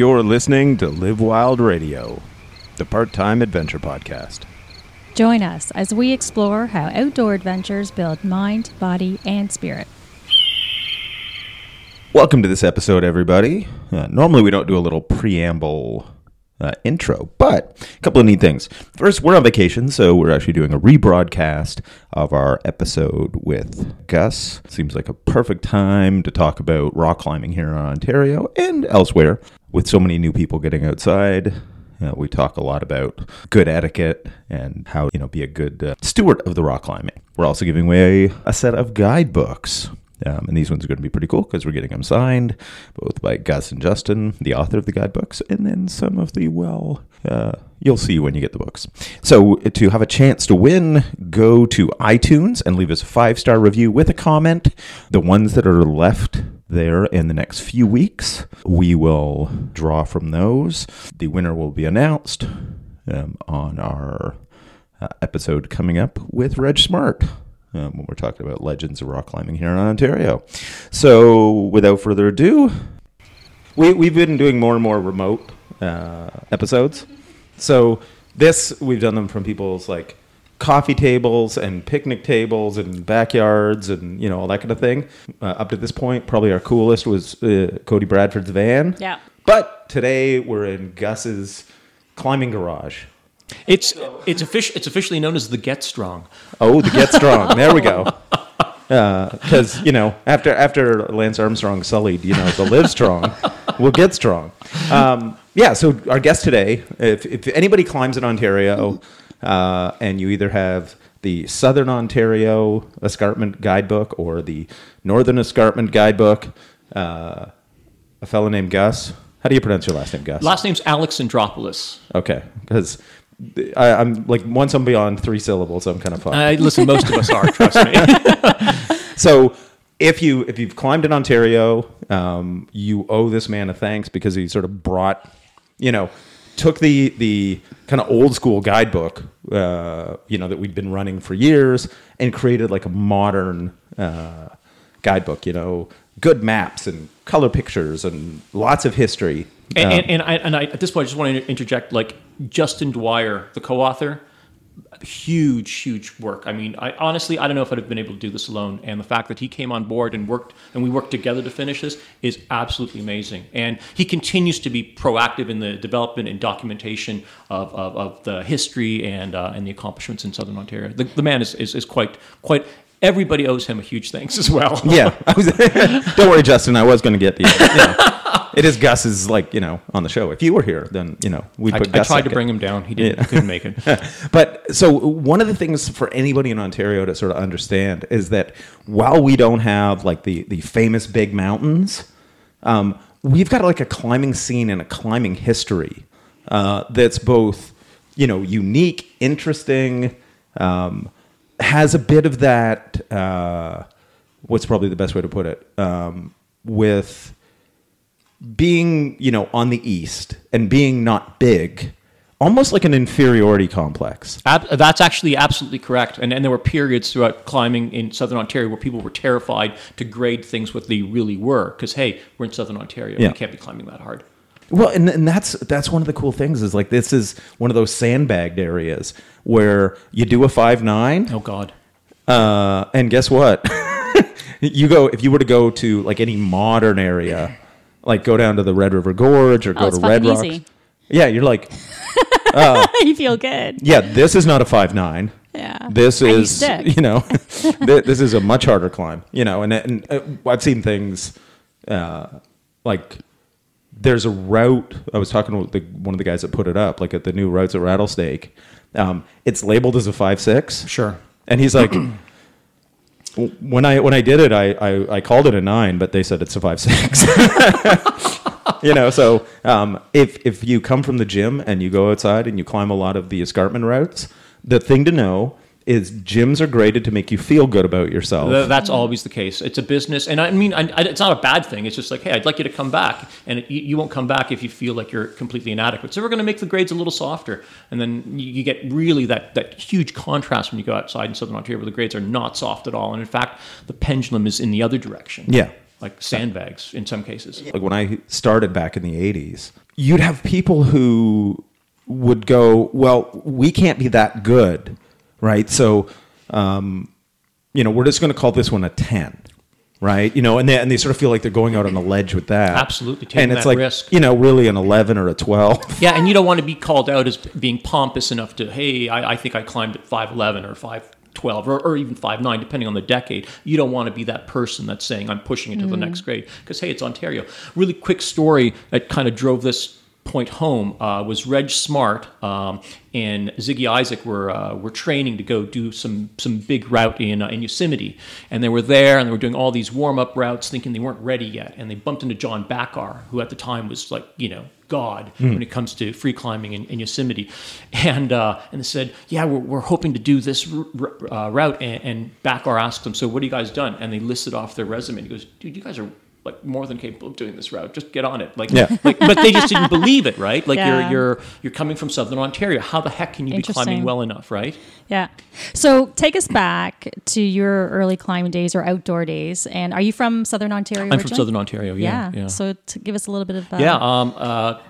You're listening to Live Wild Radio, the part time adventure podcast. Join us as we explore how outdoor adventures build mind, body, and spirit. Welcome to this episode, everybody. Uh, normally, we don't do a little preamble uh, intro, but a couple of neat things. First, we're on vacation, so we're actually doing a rebroadcast of our episode with Gus. Seems like a perfect time to talk about rock climbing here in Ontario and elsewhere. With so many new people getting outside, we talk a lot about good etiquette and how you know be a good uh, steward of the rock climbing. We're also giving away a set of guidebooks. Um, and these ones are going to be pretty cool because we're getting them signed, both by Gus and Justin, the author of the guidebooks, and then some of the, well, uh, you'll see when you get the books. So to have a chance to win, go to iTunes and leave us a five star review with a comment. The ones that are left there in the next few weeks, we will draw from those. The winner will be announced um, on our uh, episode coming up with Reg Smart um, when we're talking about legends of rock climbing here in Ontario. So, without further ado, we, we've been doing more and more remote uh, episodes. So, this, we've done them from people's like coffee tables and picnic tables and backyards and, you know, all that kind of thing. Uh, up to this point, probably our coolest was uh, Cody Bradford's van. Yeah. But today we're in Gus's climbing garage. It's it's offici- it's officially known as the Get Strong. Oh, the Get Strong. there we go. Because you know, after after Lance Armstrong sullied, you know, the Live Strong will get strong. Um, yeah. So our guest today, if if anybody climbs in Ontario, uh, and you either have the Southern Ontario Escarpment Guidebook or the Northern Escarpment Guidebook, uh, a fellow named Gus. How do you pronounce your last name, Gus? Last name's Alexandropoulos. okay, because. I, I'm like once I'm beyond three syllables, I'm kind of fucked. Uh, listen, most of us are. Trust me. So if you if you've climbed in Ontario, um, you owe this man a thanks because he sort of brought, you know, took the the kind of old school guidebook, uh, you know, that we'd been running for years, and created like a modern uh, guidebook. You know, good maps and color pictures and lots of history. and, Um, and, and, I, and I, at this point, I just want to interject. Like Justin Dwyer, the co-author, huge, huge work. I mean, I honestly, I don't know if I'd have been able to do this alone. And the fact that he came on board and worked, and we worked together to finish this, is absolutely amazing. And he continues to be proactive in the development and documentation of, of, of the history and uh, and the accomplishments in Southern Ontario. The, the man is, is is quite quite. Everybody owes him a huge thanks as well. yeah, was, don't worry, Justin. I was going to get the. You know, it is Gus's like you know on the show. If you were here, then you know we I, put. I Gus tried to bring him down. He didn't. He couldn't make it. But so one of the things for anybody in Ontario to sort of understand is that while we don't have like the the famous big mountains, um, we've got like a climbing scene and a climbing history uh, that's both you know unique, interesting, um, has a bit of that. Uh, what's probably the best way to put it? Um, with being you know on the east and being not big almost like an inferiority complex Ab- that's actually absolutely correct. And, and there were periods throughout climbing in Southern Ontario where people were terrified to grade things what they really were. Because, hey, we're in Southern Ontario. Yeah. We can't be climbing that hard. Well and, and that's that's one of the cool things is like this is one of those sandbagged areas where you do a five nine. Oh God. uh, and guess what you go if you were to go to like any modern area like go down to the red river gorge or go Oh, it's to red fucking rocks easy. yeah you're like you feel good. yeah this is not a five nine Yeah. this And you is you know th- this is a much harder climb you know and, and uh, i've seen things uh, like there's a route i was talking with the, one of the guys that put it up like at the new routes at rattlesnake um, it's labeled as a five six Sure. and he's like when i when i did it I, I i called it a nine but they said it's a five six you know so um, if if you come from the gym and you go outside and you climb a lot of the escarpment routes the thing to know is gyms are graded to make you feel good about yourself Th- That's always the case. It's a business, and I mean, I, I, it's not a bad thing. It's just like, hey, I'd like you to come back, and it, you, you won't come back if you feel like you're completely inadequate. So we're going to make the grades a little softer, and then you, you get really that that huge contrast when you go outside in Southern Ontario, where the grades are not soft at all, and in fact, the pendulum is in the other direction. Yeah. like sandbags in some cases. like when I started back in the 80s, you'd have people who would go, well, we can't be that good, right? So, um, you know, we're just going to call this one a ten, right? You know, and they and they sort of feel like they're going out on a ledge with that. Absolutely, taking and it's that like risk. you know, really an eleven or a twelve. Yeah, and you don't want to be called out as being pompous enough to, hey, I, I think I climbed at 5'11 or 5'12 or, or even 5'9, depending on the decade. You don't want to be that person that's saying, I'm pushing it to the next grade. Because, hey, it's Ontario. Really quick story that kind of drove this point home uh, was Reg Smart um, and Ziggy Isaac were uh, were training to go do some some big route in uh, in Yosemite, and they were there and they were doing all these warm up routes, thinking they weren't ready yet, and they bumped into John Bachar, who at the time was like you know God when it comes to free climbing in, in Yosemite, and uh, and they said, yeah, we're, we're hoping to do this r- r- uh, route, and, and Bachar asked them, so what have you guys done? And they listed off their resume. And he goes, dude, you guys are like more than capable of doing this route. Just get on it. Like, Yeah. like but they just didn't believe it, right? Like Yeah. you're you're you're coming from Southern Ontario. How the heck can you be climbing well enough, right? Yeah. So take us back to your early climbing days or outdoor days. And are you from Southern Ontario? I'm from? Southern Ontario. Yeah, Yeah. yeah. So to give us a little bit of uh, Yeah, um, uh, a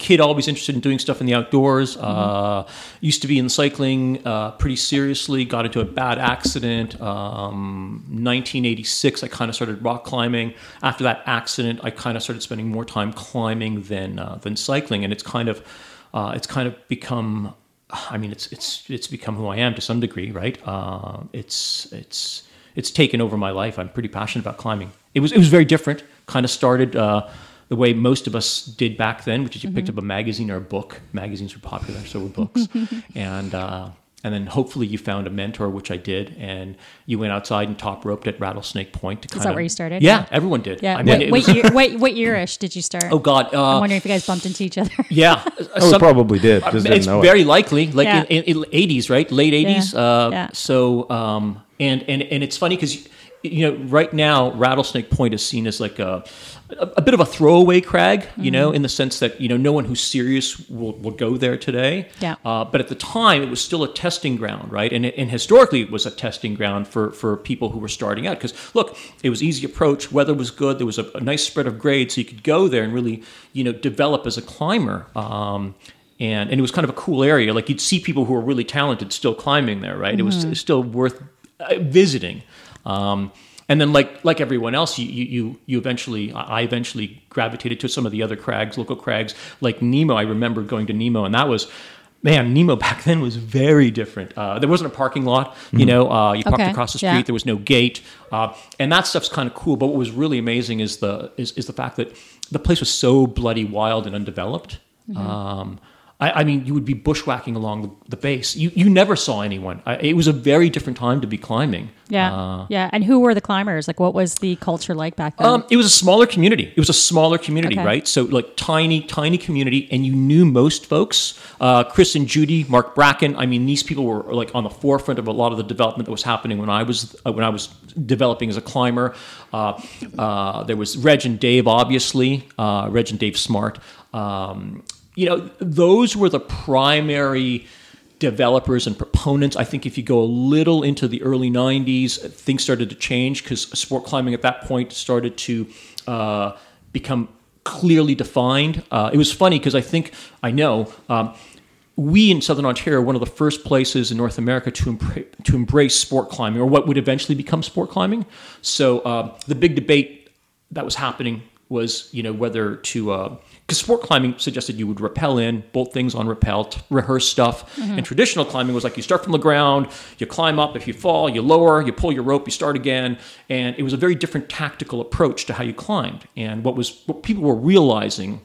kid always interested in doing stuff in the outdoors. Uh, used to be in cycling uh, pretty seriously. Got into a bad accident. Um, 1986, I kind of started rock climbing. After that accident, I kind of started spending more time climbing than uh, than cycling, and it's kind of uh, it's kind of become. I mean, it's it's it's become who I am to some degree, right? Uh, it's it's it's taken over my life. I'm pretty passionate about climbing. It was it was very different. Kind of started uh, the way most of us did back then, which is you picked up a magazine or a book. Magazines were popular, so were books, and uh, and then hopefully you found a mentor, which I did, and you went outside and top roped at Rattlesnake Point. To kind that where you started? Yeah, Yeah. everyone did. Yeah. I mean, Wait, it wait, was- year, wait, what yearish did you start? oh God, I'm uh, wondering if you guys bumped into each other. yeah, Oh, we some- probably did. Just didn't it's know very it. likely, like Yeah. in, in, in 80s, right? Late 80s. Yeah. Uh, Yeah. So, um, and, and, and it's funny because, you know, right now, Rattlesnake Point is seen as like a, a, a bit of a throwaway crag, you Mm-hmm. know, in the sense that, you know, no one who's serious will, will go there today. Yeah. Uh, but at the time, it was still a testing ground, right? And, and historically, it was a testing ground for, for people who were starting out. Because, look, it was easy approach, weather was good, there was a, a nice spread of grade, so you could go there and really, you know, develop as a climber. Um, and, and it was kind of a cool area. Like you'd see people who were really talented still climbing there, right? It was Mm-hmm. still worth uh, visiting. Um, and then, like like everyone else, you you you, eventually, I I eventually gravitated to some of the other crags, local crags, like Nemo. I remember going to Nemo, and that was. Man, Nemo back then was very different. Uh, there wasn't a parking lot, you know. Uh, you parked Okay, across the street. yeah. There was no gate, uh, and that stuff's kind of cool. But what was really amazing is the is, is the fact that the place was so bloody wild and undeveloped. Mm-hmm. Um, I, I mean, you would be bushwhacking along the, the base. You you never saw anyone. I, it was a very different time to be climbing. Yeah. Uh, yeah. And who were the climbers? Like, what was the culture like back then? um, it was a smaller community. It was a smaller community, Okay. right? So like tiny, tiny community, and you knew most folks. Uh, Chris and Judy, Mark Bracken. I mean, these people were like on the forefront of a lot of the development that was happening when I was uh, when I was developing as a climber. Uh, uh, there was Reg and Dave, obviously. Uh, Reg and Dave Smart. Um, you know, those were the primary developers and proponents. I think if you go a little into the early 90s, things started to change because sport climbing at that point started to uh, become clearly defined. Uh, it was funny because I think, I know, um, we in Southern Ontario are one of the first places in North America to, empre- to embrace sport climbing, or what would eventually become sport climbing. So uh, the big debate that was happening was, you know, whether to because sport climbing suggested you would rappel in, bolt things on rappel, t- rehearse stuff, mm-hmm. and traditional climbing was like you start from the ground, you climb up. If you fall, you lower, you pull your rope, you start again, and it was a very different tactical approach to how you climbed. And what was what people were realizing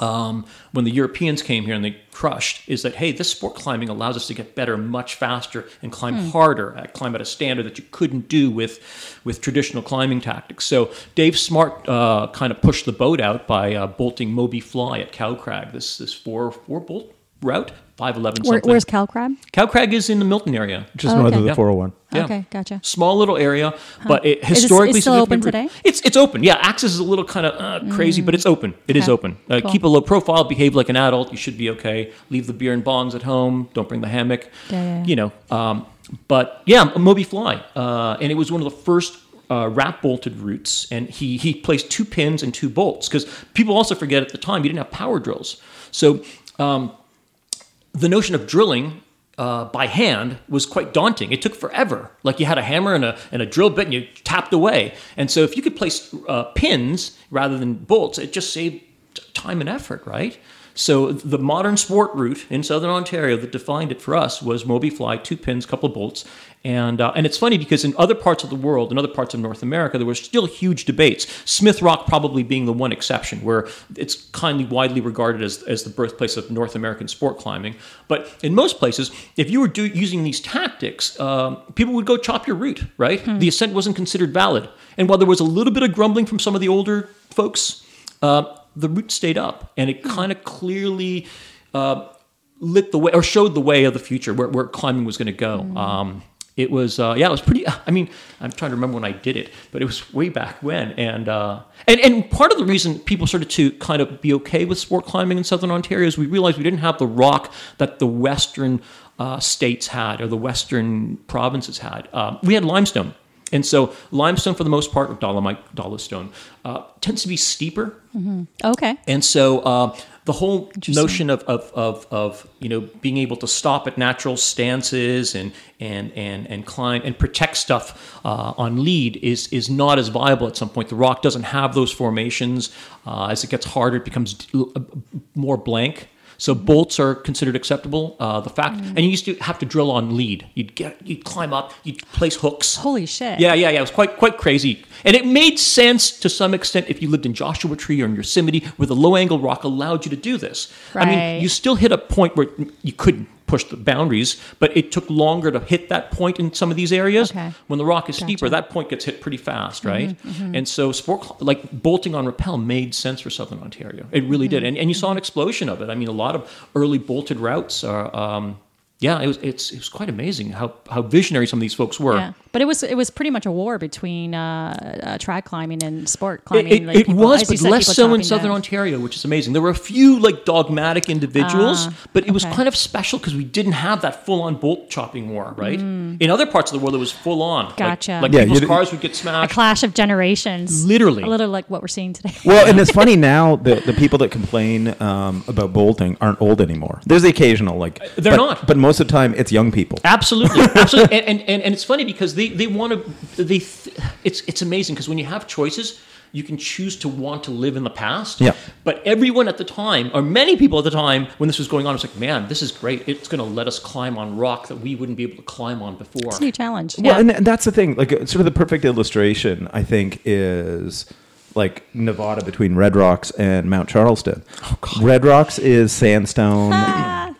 um, when the Europeans came here and they crushed is that hey, this sport climbing allows us to get better much faster and climb harder, uh, climb at a standard that you couldn't do with with traditional climbing tactics. So Dave Smart uh, kind of pushed the boat out by uh, bolting Moby Fly at Cow Crag, this this four four bolt route, five eleven Where, something. where's Cow Crag? Cow Crag is in the Milton area. Just Oh, north okay. of the Yeah. 401. Yeah. Okay, gotcha. Small little area, but it it- historically it's still open today? It's it's open. Yeah, access is a little kind of uh, crazy, but it's open. It is Okay. open. Uh, Cool. Keep a low profile. Behave like an adult. You should be okay. Leave the beer and bongs at home. Don't bring the hammock. Yeah, yeah, yeah. You know. Um, but yeah, Moby Fly, uh, and it was one of the first uh, wrap bolted routes, and he he placed two pins and two bolts because people also forget at the time you didn't have power drills. So um, the notion of drilling uh, by hand was quite daunting. It took forever. Like you had a hammer and a, and a drill bit and you tapped away. And so if you could place uh, pins rather than bolts, it just saved time and effort, right? So the modern sport route in southern Ontario that defined it for us was Moby Fly, two pins, couple bolts, and uh, and it's funny because in other parts of the world, in other parts of North America, there were still huge debates. Smith Rock probably being the one exception, where it's kindly widely regarded as, as the birthplace of North American sport climbing. But in most places, if you were do, using these tactics, um, people would go chop your route. Right, the ascent wasn't considered valid, and while there was a little bit of grumbling from some of the older folks. Uh, the route stayed up, and it kind of clearly uh, lit the way or showed the way of the future where, where climbing was going to go. Um, it was uh, yeah, it was pretty. I mean, I'm trying to remember when I did it, but it was way back when, and uh, and and part of the reason people started to kind of be okay with sport climbing in southern Ontario is we realized we didn't have the rock that the western uh, states had or the western provinces had. Um, we had limestone. And so limestone, for the most part, or dolomite, dolostone, uh, tends to be steeper. Okay. And so uh, the whole notion of, of, of, of, you know, being able to stop at natural stances and, and, and, and climb and protect stuff uh, on lead is, is not as viable at some point. The rock doesn't have those formations. Uh, as it gets harder, it becomes d- more blank. So bolts are considered acceptable. Uh, the fact, and you used to have to drill on lead. You'd get, you'd climb up, you'd place hooks. Holy shit. Yeah, yeah, yeah. It was quite quite crazy, and it made sense to some extent if you lived in Joshua Tree or in Yosemite, where the low angle rock allowed you to do this. I mean, you still hit a point where you couldn't push the boundaries, but it took longer to hit that point in some of these areas. Okay. When the rock is steeper, Gotcha. Mm-hmm, that point gets hit pretty fast, right? And so sport like bolting on rappel made sense for Southern Ontario. It really Mm-hmm. did, and and you saw an explosion of it. I mean, a lot of early bolted routes are. Um, yeah, it was it's it was quite amazing how how visionary some of these folks were. Yeah, but it was it was pretty much a war between uh, uh, trad climbing and sport climbing. it, like it people- was, but said, less so in chopping Southern down. Ontario, which is amazing. There were a few like dogmatic individuals, Ah, but it was kind of special because we didn't have that full-on bolt chopping war, right? In other parts of the world, it was full-on. Mm. Gotcha. Like, Yeah, people's cars would get smashed. A smashed. clash of generations. Literally. a little like what we're seeing today. Well, and it's funny now that the people that complain um, about bolting aren't old anymore. There's the occasional like They're but- not. but most of the time it's young people. Absolutely, absolutely, and, and, and, and it's funny because they, they want to they th- it's it's amazing because when you have choices, you can choose to want to live in the past. Yeah. But everyone at the time, or many people at the time when this was going on, was like, "Man, this is great! It's going to let us climb on rock that we wouldn't be able to climb on before." It's a new challenge. Well, yeah. and, and that's the thing. Like, uh, sort of the perfect illustration, I think, is like Nevada between Red Rocks and Mount Charleston. Red Rocks is sandstone.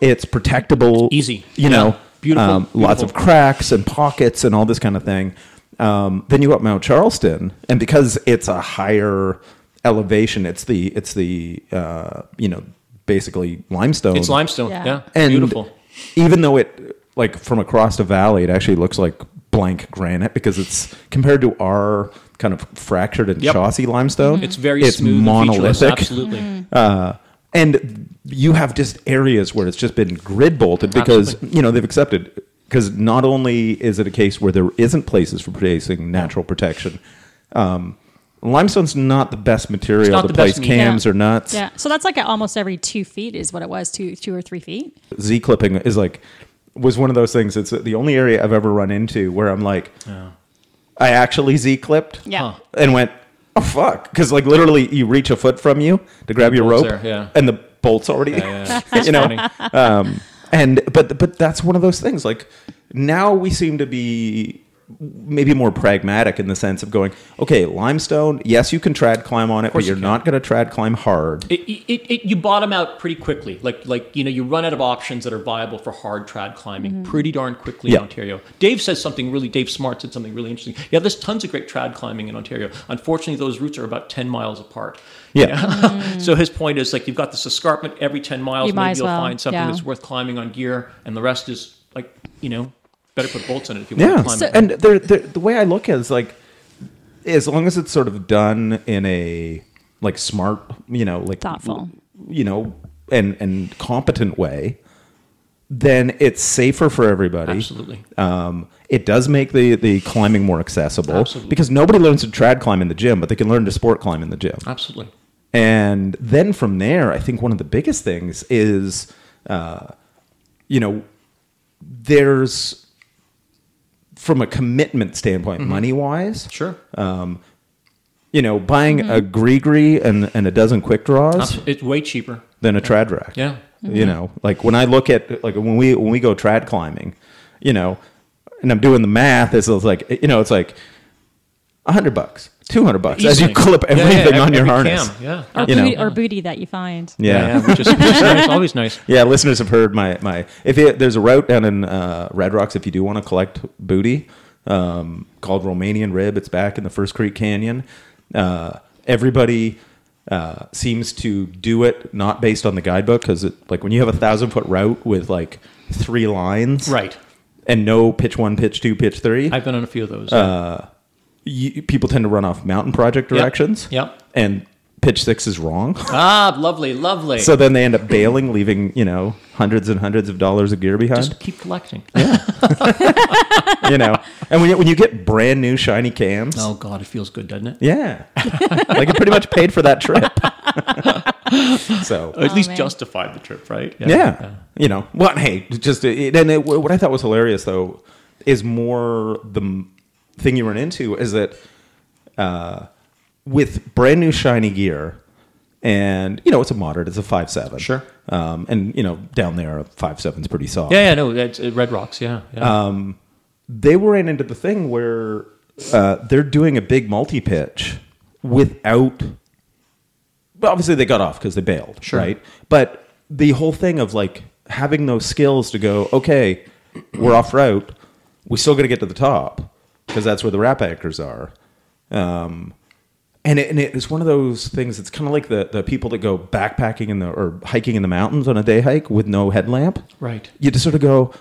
it's protectable. Easy. You Yeah. know, Beautiful, um, lots of cracks and pockets and all this kind of thing. Um, then you go up Mount Charleston, and because it's a higher elevation, it's the it's the uh, you know basically limestone. It's limestone. Yeah. Yeah, and beautiful. even though it like from across the valley it actually looks like blank granite because it's compared to our kind of fractured and Yep. chossy limestone It's very it's smooth, and featureless, monolithic Absolutely. uh, and you have just areas where it's just been grid bolted because Absolutely. you know they've accepted because not only is it a case where there isn't places for placing natural protection um, limestone's not the best material not to place cams Yeah. or nuts yeah. So that's like almost every two feet is what it was, two two or three feet. Z clipping is like was one of those things. It's the only area I've ever run into where I'm like, I actually Z clipped, Yeah. Huh. and went, oh fuck, because like literally you reach a foot from you to grab your rope, there, yeah. and the bolt's already, Yeah, yeah. you know. funny. Um, and but but that's one of those things. Like now we seem to be maybe more pragmatic in the sense of going, okay, limestone, yes, you can trad climb on it, but you're you not going to trad climb hard. It, it, it, you bottom out pretty quickly. Like, like you know, you run out of options that are viable for hard trad climbing mm-hmm. pretty darn quickly Yeah. in Ontario. Dave says something really. Dave Smart said something really interesting. Yeah, there's tons of great trad climbing in Ontario. Unfortunately, those routes are about ten miles apart. Yeah. so his point is like you've got this escarpment every ten miles. You might maybe as you'll well, find something yeah. that's worth climbing on gear, and the rest is like you know, better put bolts in it if you want Yeah, to climb So- it. and they're, they're, the way I look at it is like, as long as it's sort of done in a like smart, you know, like Thoughtful. you know, and and competent way, then it's safer for everybody. Absolutely. Um, it does make the, the climbing more accessible Absolutely. because nobody learns to trad climb in the gym, but they can learn to sport climb in the gym. Absolutely. And then from there, I think one of the biggest things is, uh, you know, there's from a commitment standpoint, mm-hmm. money wise, Sure. Um, you know, buying mm-hmm. a Grigri and, and a dozen quick draws. It's way cheaper. than a trad rack. Yeah. You mm-hmm. know, like when I look at like when we when we go trad climbing, you know, and I'm doing the math, it's, it's like you know, it's like a hundred bucks, two hundred bucks as you Easily. clip Yeah, yeah, everything on every your cam, harness. Yeah. Or, You know. booty, or booty that you find. Yeah. yeah, which is, which is nice, always nice. Yeah, listeners have heard my my. If it, there's a route down in uh, Red Rocks, if you do want to collect booty, um, called Romanian Rib, it's back in the First Creek Canyon. Uh, everybody uh, seems to do it not based on the guidebook because, like, when you have a thousand foot route with like three lines, Right. and no pitch one, pitch two, pitch three, I've been on a few of those. You, people tend to run off mountain project directions. Yep. and pitch six is wrong. ah, lovely, lovely. So then they end up bailing, leaving you know hundreds and hundreds of dollars of gear behind. just keep collecting. Yeah. you know, and when you, when you get brand new shiny cams, Oh God, it feels good, doesn't it? yeah, like it pretty much paid for that trip. so Or at least man. justified the trip, right? yeah, you know, well, hey, just it, and it, what I thought was hilarious though is more the m- thing you run into is that uh, with brand new shiny gear. And you know it's a moderate; it's a five seven. Sure. Um, and you know down there, a five seven's pretty soft. Yeah, yeah, no, it's uh, Red Rocks. Yeah, yeah. they were ran into the thing where uh, they're doing a big multi pitch without. Well, obviously they got off because they bailed, Sure. right? But the whole thing of like having those skills to go, okay, we're off route, we still got to get to the top because that's where the wrap anchors are. Um, and it, and it is one of those things. It's kind of like the, the people that go backpacking in the or hiking in the mountains on a day hike with no headlamp. right. You just sort of go,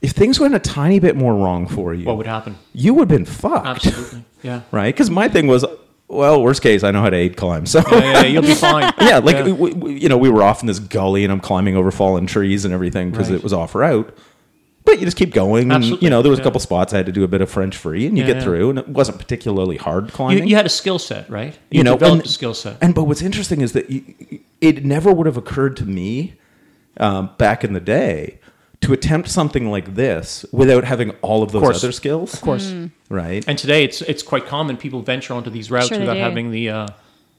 if things went a tiny bit more wrong for you, What would happen? you would have been fucked, Absolutely. Yeah. right? Because my thing was, well, worst case, I know how to aid climb, so Yeah, yeah, you'll be fine. yeah, like We, we- you know, we were off in this gully, and I'm climbing over fallen trees and everything because Right. it was off route. But you just keep going, and you know, there was a couple spots I had to do a bit of French free, and you Yeah, get yeah. through, and it wasn't particularly hard You, climbing. you had a skill set, right? You, You know, developed and- a skill set. And but what's interesting is that y it never would have occurred to me um, back in the day to attempt something like this without having all of those course. other skills. of course. right? And today, it's it's quite common people venture onto these routes Sure without do. having the uh,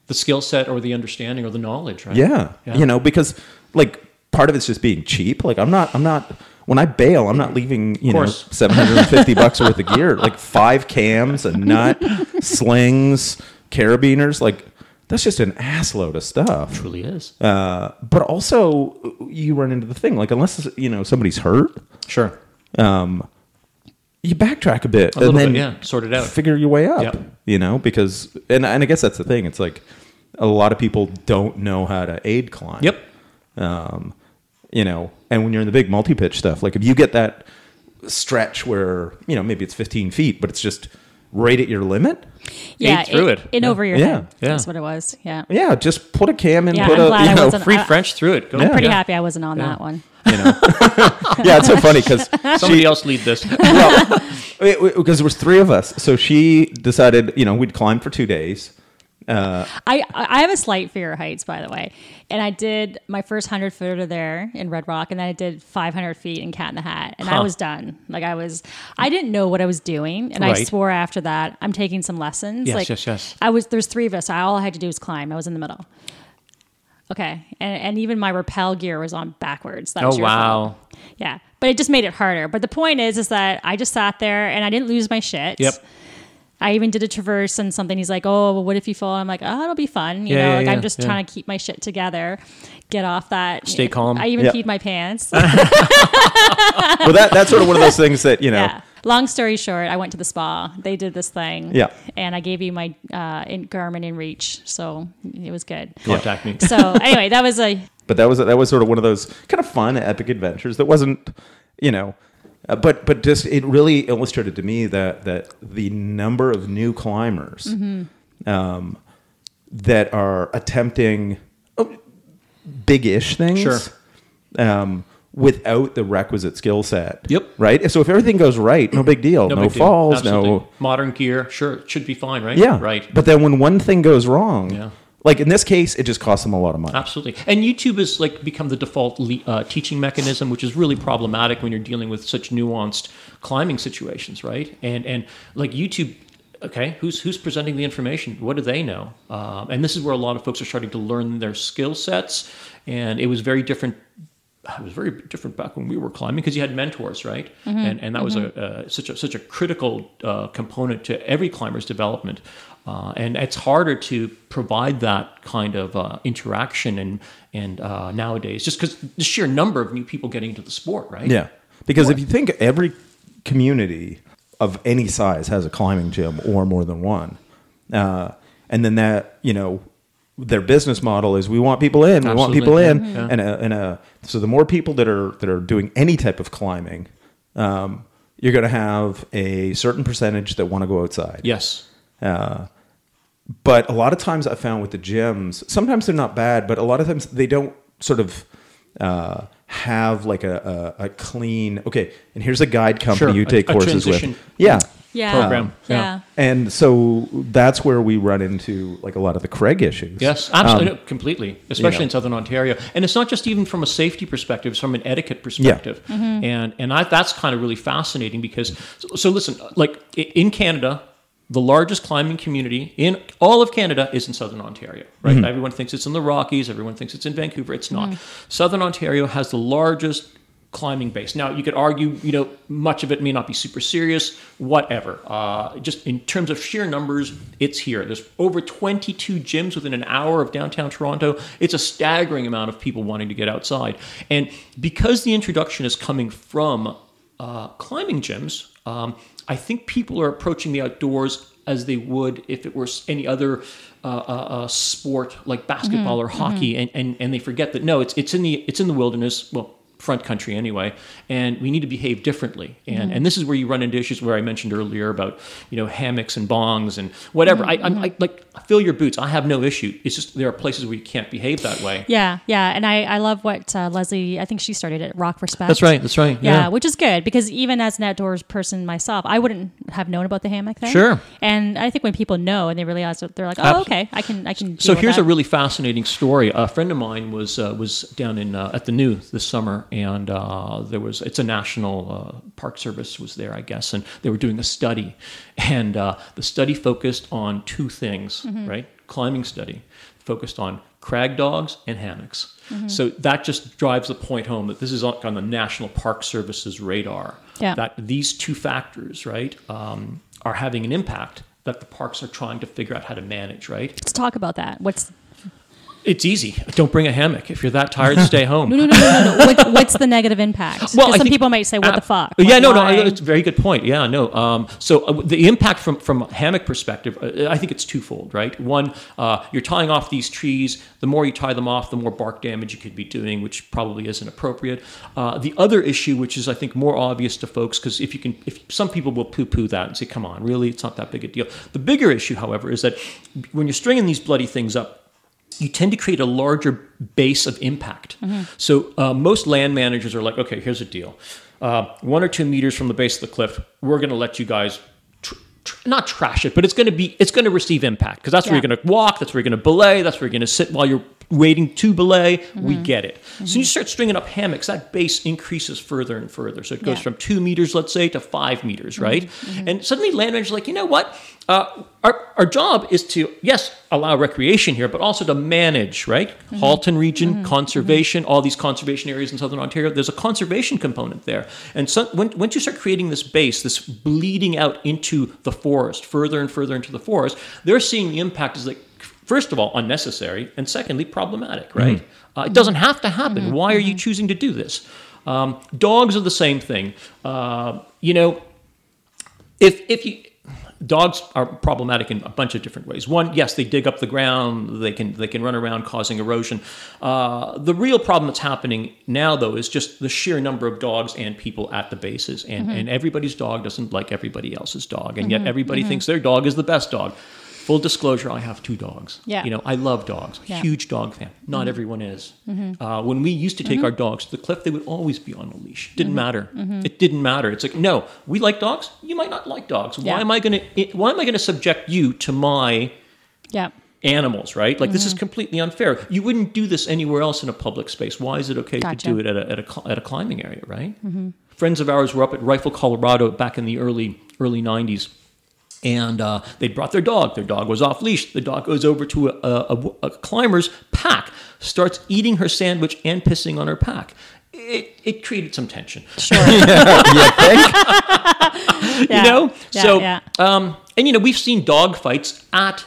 the skill set or the understanding or the knowledge, right? Yeah. Yeah. You know, because like part of it's just being cheap. Like I'm not I'm not when I bail, I'm not leaving, you know, 750 bucks worth of gear. Like five cams, a nut, slings, carabiners, like that's just an assload of stuff. It truly is. Uh, but also you run into the thing like unless you know somebody's hurt, Sure. um, you backtrack a bit A and little then bit, yeah. Sort it out. figure your way up. Yep. You know, because and and I guess that's the thing. It's like a lot of people don't know how to aid climb. Yep. Um, you know, and when you're in the big multi pitch stuff, like if you get that stretch where you know maybe it's 15 feet, but it's just right at your limit. Yeah, Ate through in, it. in Yeah. over your Yeah. head. Yeah. That's what it was. Yeah. Yeah, just put a cam in. Yeah, put I'm a glad you I know, wasn't- Free I- French through it. Go. I'm Pretty Yeah. happy I wasn't on Yeah. that one. you know. yeah, it's so funny because Somebody else lead this. well, because there was three of us, so she decided you know we'd climb for two days. Uh, I I have a slight fear of heights, by the way, and I did my first hundred footer there in Red Rock, and then I did five hundred feet in Cat in the Hat, and I was done. Like I was, I didn't know what I was doing, and I swore after that I'm taking some lessons. Yes, like, yes, yes. I was there's three of us. I all I had to do was climb. I was in the middle. Okay, and and even my rappel gear was on backwards. That was Oh your fault. wow. Yeah, but it just made it harder. But the point is, is that I just sat there and I didn't lose my shit. Yep. I even did a traverse and something. He's like, "Oh, well, what if you fall?" I'm like, "Oh, it'll be fun." You Yeah, know, yeah, like yeah, I'm just yeah. trying to keep my shit together, get off that. Stay calm. I even Yeah. peed my pants. well, that that's sort of one of those things that you know. yeah. Long story short, I went to the spa. They did this thing. Yeah. And I gave you my uh, in Garmin inReach, so it was good. Contact me. So anyway, that was a but that was that was sort of one of those kind of fun epic adventures that wasn't you know uh, but but just it really illustrated to me that that the number of new climbers um, that are attempting oh, big-ish things Sure. um, without the requisite skill set. Yep. Right. So if everything goes right, no big deal. No, big falls. Absolutely. No. modern gear. Sure, it should be fine, right? Yeah. right. But then when one thing goes wrong, Yeah. Like in this case, it just costs them a lot of money. Absolutely. And YouTube has like become the default le- uh, teaching mechanism, which is really problematic when you're dealing with such nuanced climbing situations, right? And and like YouTube, okay, who's who's presenting the information? What do they know? Um, and this is where a lot of folks are starting to learn their skill sets. And it was very different. It was very different back when we were climbing because you had mentors, right? And and that was a, uh, such a such a critical uh, component to every climber's development. Uh, and it's harder to provide that kind of uh, interaction and and uh, nowadays just because the sheer number of new people getting into the sport, right? Yeah. Because if you think every community of any size has a climbing gym or more than one, uh, and then that, you know, their business model is we want people in, we want people in. Yeah. and a, and a, so the more people that are that are doing any type of climbing, um, you're going to have a certain percentage that want to go outside. Yes. Uh, but a lot of times I found with the gyms, sometimes they're not bad, but a lot of times they don't sort of uh, have like a, a, a clean. Okay, and here's a guide company Sure, you take a courses with. Yeah, Yeah. Program. Yeah. Yeah. and so that's where we run into like a lot of the crag issues. Yes, absolutely, Um, completely, especially know. in Southern Ontario. And it's not just even from a safety perspective; it's from an etiquette perspective. Yeah, And and I, that's kind of really fascinating because so, so listen, like in Canada, the largest climbing community in all of Canada is in Southern Ontario. Right? Everyone thinks it's in the Rockies. Everyone thinks it's in Vancouver. It's not. Southern Ontario has the largest climbing base. Now, you could argue, you know, much of it may not be super serious, whatever. Uh, just in terms of sheer numbers, it's here. There's over 22 gyms within an hour of downtown Toronto. It's a staggering amount of people wanting to get outside. And because the introduction is coming from uh, climbing gyms, um, I think people are approaching the outdoors as they would if it were any other uh, uh, uh, sport like basketball or hockey, and, and, and they forget that no, it's it's in the it's in the wilderness. Well, front country anyway, and we need to behave differently. And and this is where you run into issues where I mentioned earlier about you know hammocks and bongs and whatever. I, I'm I, like fill your boots. I have no issue. It's just there are places where you can't behave that way. Yeah, yeah, and I, I love what uh, Leslie. I think she started at Rock Respect. That's right. That's right. Yeah, which is good because even as an outdoors person myself, I wouldn't have known about the hammock thing. Sure. And I think when people know and they realize that they're like, oh, okay, I can, I can. So here's that. a really fascinating story. A friend of mine was uh, was down in uh, at the New this summer, and uh, there was it's a national uh, park service was there, I guess, and they were doing a study, and uh, the study focused on two things, Mm-hmm. right? Climbing study focused on crag dogs and hammocks. Mm-hmm. So that just drives the point home that this is on the National Park Service's radar. Yeah. That these two factors, right, um, are having an impact that the parks are trying to figure out how to manage, right? Let's talk about that. What's It's easy. Don't bring a hammock. If you're that tired, stay home. no, no, no, no, no. What, what's the negative impact? Well, some think- people might say, "What the fuck?" Yeah, Like, no, no, why? it's a very good point. Yeah, no. Um, so uh, the impact from from a hammock perspective, uh, I think it's twofold, right? One, uh, you're tying off these trees. The more you tie them off, the more bark damage you could be doing, which probably isn't appropriate. Uh, the other issue, which is I think more obvious to folks, because if you can, if some people will poo-poo that and say, "Come on, really? It's not that big a deal." The bigger issue, however, is that when you're stringing these bloody things up you tend to create a larger base of impact. So uh, most land managers are like, okay, here's a deal. Uh, one or two meters from the base of the cliff, we're going to let you guys tr- tr- not trash it, but it's going to be it's going to receive impact because that's where you're going to walk, that's where you're going to belay, that's where you're going to sit while you're waiting to belay. We mm-hmm. get it. So you mm-hmm. start stringing up hammocks, that base increases further and further. So it goes Yeah. from two meters, let's say, to five meters, mm-hmm. right? And suddenly land managers are like, you know what? Uh, our, our job is to, yes, allow recreation here, but also to manage, right? Halton region, conservation, all these conservation areas in Southern Ontario, there's a conservation component there. And so when, once you start creating this base, this bleeding out into the forest, further and further into the forest, they're seeing the impact is like, first of all, unnecessary, and secondly, problematic, right? Uh, it doesn't have to happen. Why are you choosing to do this? Um, dogs are the same thing. Uh, you know, if if you dogs are problematic in a bunch of different ways. One, yes, they dig up the ground. They can they can run around causing erosion. Uh, the real problem that's happening now, though, is just the sheer number of dogs and people at the bases, and and everybody's dog doesn't like everybody else's dog, and yet everybody thinks their dog is the best dog. Full disclosure, I have two dogs. Yeah. You know, I love dogs. Yeah. Mm-hmm. Huge dog fan. Not everyone is. Uh, when we used to take our dogs to the cliff, they would always be on a leash. Mm-hmm. Didn't matter. It didn't matter. It's like, no, we like dogs. You might not like dogs. Yeah. Why am I going to? Why am I going to subject you to my Yeah. animals, right? Like Mm-hmm. this is completely unfair. You wouldn't do this anywhere else in a public space. Why is it okay Gotcha. to do it at a, at a, at a climbing area, right? Friends of ours were up at Rifle, Colorado back in the early early 90s. And uh, they brought their dog. Their dog was off leash. The dog goes over to a, a, a- climber's pack, starts eating her sandwich and pissing on her pack. It, it created some tension. Sure. you know Yeah, so yeah. um and you know we've seen dog fights at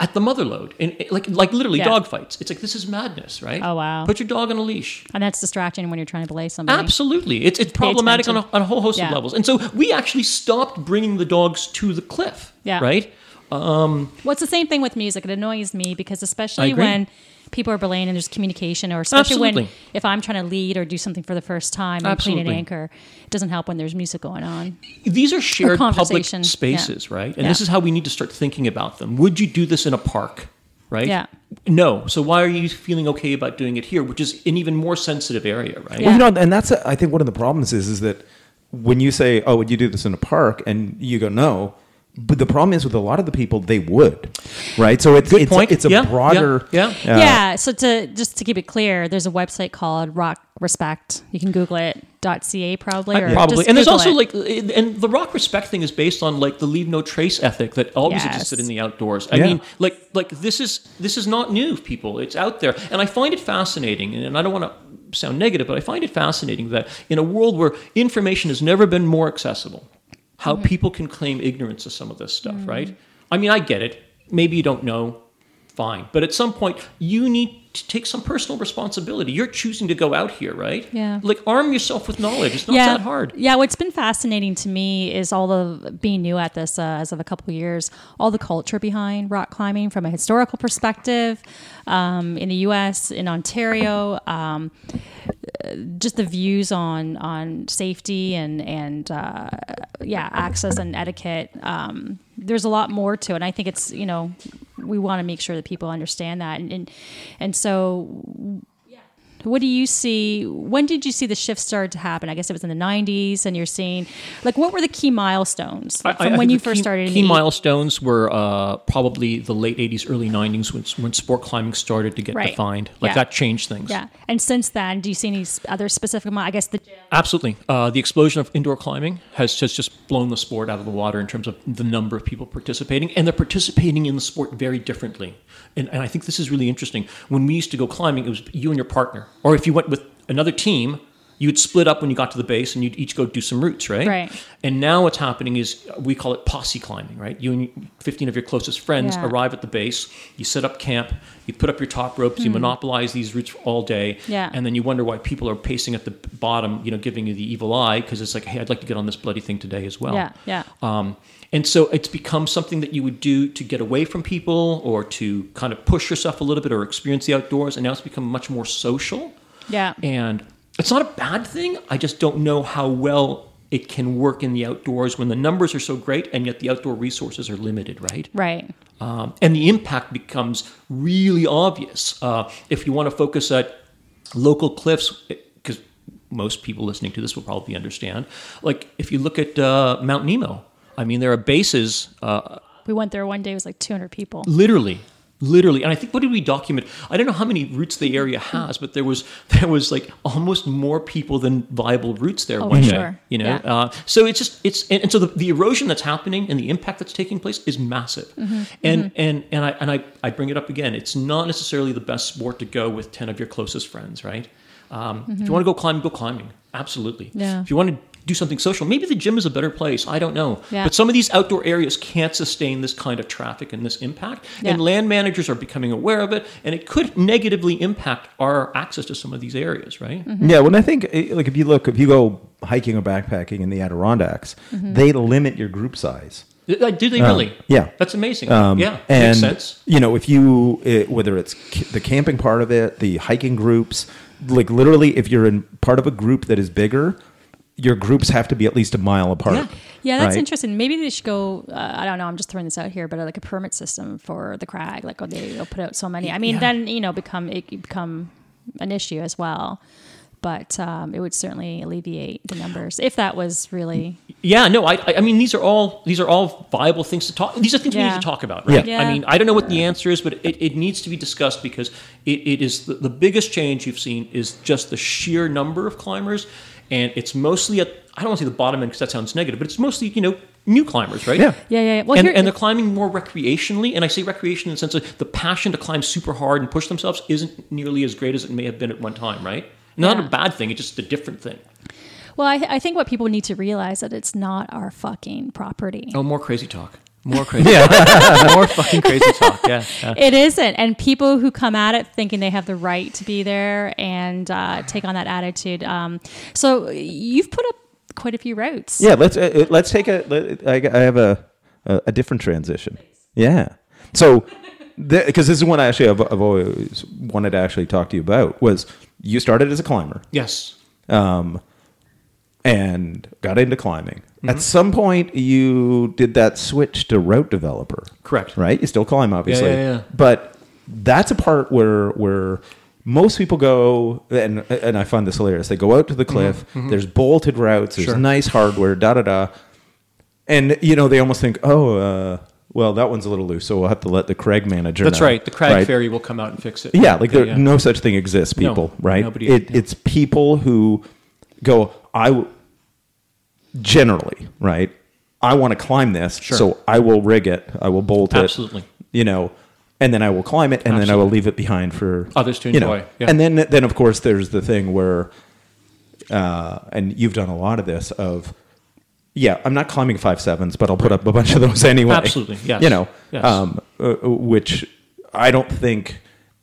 at the Motherlode and like like literally Yeah. dog fights it's like this is madness right Oh, wow. put your dog on a leash and that's distracting when you're trying to belay somebody. absolutely it's it's problematic on a, on a whole host Yeah. of levels and so we actually stopped bringing the dogs to the cliff Yeah. right um, Well, it's the same thing with music. It annoys me because especially when people are belaying and there's communication, or especially Absolutely. when if I'm trying to lead or do something for the first time and clean an anchor, it doesn't help when there's music going on. these are shared public conversation. spaces, right? And Yeah. this is how we need to start thinking about them. Would you do this in a park, right? Yeah. No. So why are you feeling okay about doing it here, which is an even more sensitive area, right? Yeah. Well, you know, and that's I think one of the problems is is that when you say, "Oh, would you do this in a park?" and you go, "No," but the problem is with a lot of the people, they would, right? So it's Good it's, point. it's a Yeah, broader, yeah, yeah. uh, yeah. So to just to keep it clear, there's a website called Rock Respect. You can Google it. .ca probably or Probably, just and there's also it. like, and the rock respect thing is based on like the leave no trace ethic that always Yes. existed in the outdoors. I Yeah. mean, like, like this is this is not new, people. It's out there, and I find it fascinating. And I don't want to sound negative, but I find it fascinating that in a world where information has never been more accessible, how Mm-hmm. people can claim ignorance of some of this stuff, right? I mean, I get it. Maybe you don't know, fine, but at some point, you need to take some personal responsibility. You're choosing to go out here, right? Yeah. Like, arm yourself with knowledge. It's not that hard. Yeah, what's been fascinating to me is all the being new at this uh, as of a couple of years, all the culture behind rock climbing from a historical perspective um, in the U.S., in Ontario, um, just the views on on safety and and uh, yeah, access and etiquette. Um, there's a lot more to it. And I think it's you know we want to make sure that people understand that and and, and so what do you see? When did you see the shift start to happen? I guess it was in the 90s, and you're seeing, like, what were the key milestones I- from I when you first key, started? in Key the- milestones were uh, probably the late '80s, early '90s when, when sport climbing started to get Right. defined. Like Yeah. that changed things. Yeah, and since then, do you see any other specific? I guess the gym. Absolutely. Uh, the explosion of indoor climbing has just, just blown the sport out of the water in terms of the number of people participating, and they're participating in the sport very differently. And, and I think this is really interesting. When we used to go climbing, it was you and your partner, or if you went with another team, you'd split up when you got to the base, and you'd each go do some routes, right? Right. And now what's happening is we call it posse climbing, right? You and 15 of your closest friends Yeah. arrive at the base, you set up camp, you put up your top ropes, you monopolize these routes all day, Hmm. Yeah. and then you wonder why people are pacing at the bottom, you know, giving you the evil eye because it's like, hey, I'd like to get on this bloody thing today as well. Yeah, yeah. Um, and so it's become something that you would do to get away from people or to kind of push yourself a little bit or experience the outdoors. And now it's become much more social. Yeah, And it's not a bad thing. I just don't know how well it can work in the outdoors when the numbers are so great and yet the outdoor resources are limited, right? right. Um, and the impact becomes really obvious. Uh, if you want to focus at local cliffs, because most people listening to this will probably understand, like if you look at uh, Mount Nemo, I mean, there are bases uh, We went there one day. It was like 200 people. literally literally and i think what did we document i don't know how many routes the area has but there was there was like almost more people than viable routes there Oh, one for day you know Yeah. uh, so it's just it's and, and so the, the erosion that's happening and the impact that's taking place is massive Mm-hmm. and and and i and I, I bring it up again it's not necessarily the best sport to go with 10 of your closest friends right um, if you want to go climbing go climbing absolutely Mm-hmm. Yeah. if you want to do something social maybe the gym is a better place i don't know Yeah. but some of these outdoor areas can't sustain this kind of traffic and this impact Yeah. and land managers are becoming aware of it and it could negatively impact our access to some of these areas right Mm-hmm. Yeah, when I think eh, like if you look, if you go hiking or backpacking in the Adirondacks, Mm-hmm. they limit your group size. Uh, do they really yeah. that's amazing Um, yeah and makes sense you know if you it, whether it's ca- the camping part of it, the hiking groups, like literally, if you're in part of a group that is bigger, your groups have to be at least a mile apart. Yeah. Yeah, that's right? interesting. Maybe they should go. Uh, I don't know. I'm just throwing this out here, but uh, like a permit system for the crag. Like, oh, they will put out so many. I mean, Yeah. then you know, become it become an issue as well. But um, it would certainly alleviate the numbers if that was really. Yeah, no, I, I- I mean, these are all these are all viable things to talk. These are things we need to talk about, right? Yeah. I mean, I don't know what the answer is, but it, it needs to be discussed because it, it is the, the biggest change you've seen is just the sheer number of climbers, and it's mostly at I don't want to say the bottom end because that sounds negative, but it's mostly you know new climbers, right? Yeah. Yeah, yeah. yeah. Well, and, here, and they're climbing more recreationally, and I say recreation in the sense of the passion to climb super hard and push themselves isn't nearly as great as it may have been at one time, right? Not Yeah. a bad thing; it's just a different thing. well, I, I think what people need to realize that it's not our fucking property. Oh, more crazy talk. More crazy. yeah. more fucking crazy talk. Yeah. yeah. It isn't. And people who come at it thinking they have the right to be there and uh, take on that attitude. Um, so you've put up quite a few routes. Yeah, let's uh, uh, let's take a. Let, I, I have a, a a different transition. Yeah. So, because this is one I actually I've, I've always wanted to actually talk to you about was you started as a climber Yes. um, and got into climbing. Mm-hmm. At some point, you did that switch to route developer. Correct. Right. You still climb, obviously. yeah, yeah. But that's a part where where most people go, and and I find this hilarious. They go out to the cliff. There's bolted routes. There's Mm-hmm. Sure. nice hardware. Da da da. And you know they almost think, oh, uh, well, that one's a little loose, so we'll have to let the crag manager. That's know." right. The Crag Right? Fairy will come out and fix it. Yeah, like there, yeah. no such thing exists, No, people, right? nobody- it, yeah. It's people who go, I generally, right? I want to climb this, Sure. so I will rig it, I will bolt it, Absolutely. you know, and then I will climb it, and then I will leave it behind for Others to you know. enjoy, yeah. And then, then of course, there's the thing where, uh, and you've done a lot of this of. Yeah, I'm not climbing five sevens, but I'll put up a bunch of those anyway. Absolutely, yes, You know, yes. um, uh, which I don't think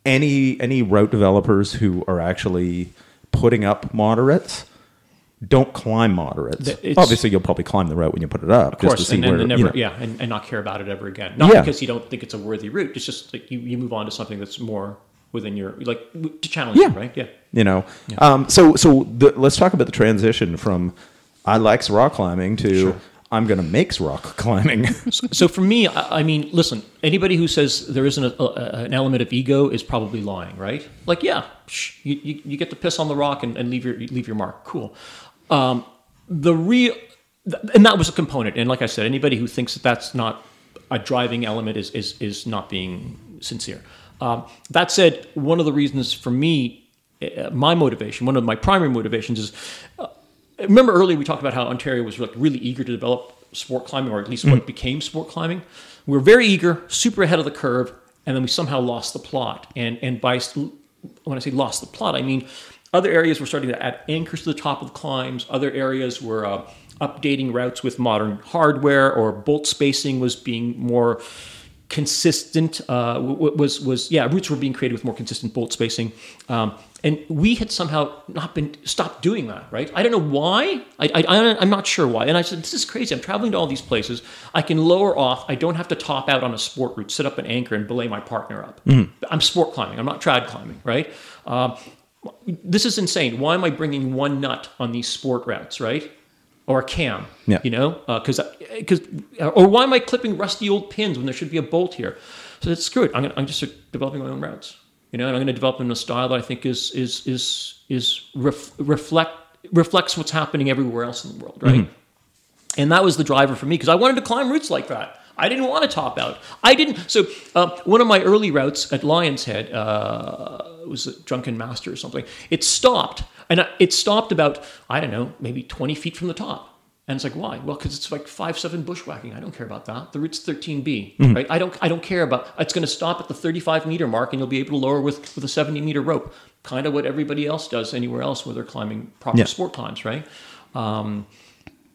any any route developers who are actually putting up moderates don't climb moderates. It's- Obviously, you'll probably climb the route when you put it up, Of course, just to see and, where and, you never, know. yeah, and, and not care about it ever again. Not Yeah. because you don't think it's a worthy route. It's just like you, you move on to something that's more within your like to challenge Yeah. you, right? Yeah. You know, um, so so the, let's talk about the transition from I likes rock climbing to Sure. I'm going to makes rock climbing. So for me, I, I mean, listen, anybody who says there isn't a, a, an element of ego is probably lying, right? Like, yeah, you, you, you get to piss on the rock and, and leave your leave your mark. Cool. Um, the real, and that was a component. And like I said, anybody who thinks that that's not a driving element is is is not being sincere. Um, that said, one of the reasons for me, uh, my motivation, one of my primary motivations is remember earlier we talked about how Ontario was like really eager to develop sport climbing, or at least what became sport climbing. We were very eager, super ahead of the curve, and then we somehow lost the plot. And and by when I say lost the plot, I mean other areas were starting to add anchors to the top of the climbs. Other areas were uh, updating routes with modern hardware, or bolt spacing was being more consistent uh, was was yeah routes were being created with more consistent bolt spacing. Um, and we had somehow not been stopped doing that right? I don't know why. I, I, i'm not sure why. And i said this is crazy. I'm traveling to all these places. I can lower off. I don't have to top out on a sport route sit up an anchor and belay my partner up. I'm sport climbing. I'm not trad climbing right? Um, this is insane. Why am i bringing one nut on these sport routes right? Or a cam Yeah. you know? Uh, because because uh, uh, or why am i clipping rusty old pins when there should be a bolt here? So that's screw it i'm, gonna, I'm just developing my own routes you know? And i'm going to develop them in a style that i think is is is is ref, reflect reflects what's happening everywhere else in the world right? Mm-hmm. And that was the driver for me because I wanted to climb routes like that. I didn't want to top out. I didn't. So uh, one of my early routes at Lion's Head uh, was a Drunken Master or something. It stopped, and I- it stopped about I don't know, maybe twenty feet from the top. And it's like, why? Well, because it's like five seven bushwhacking. I don't care about that. The route's thirteen B, right? I don't I don't care about. It's going to stop at the thirty five meter mark, and you'll be able to lower with with a seventy meter rope. Kind of what everybody else does anywhere else where they're climbing proper Yeah. sport climbs, right? Um,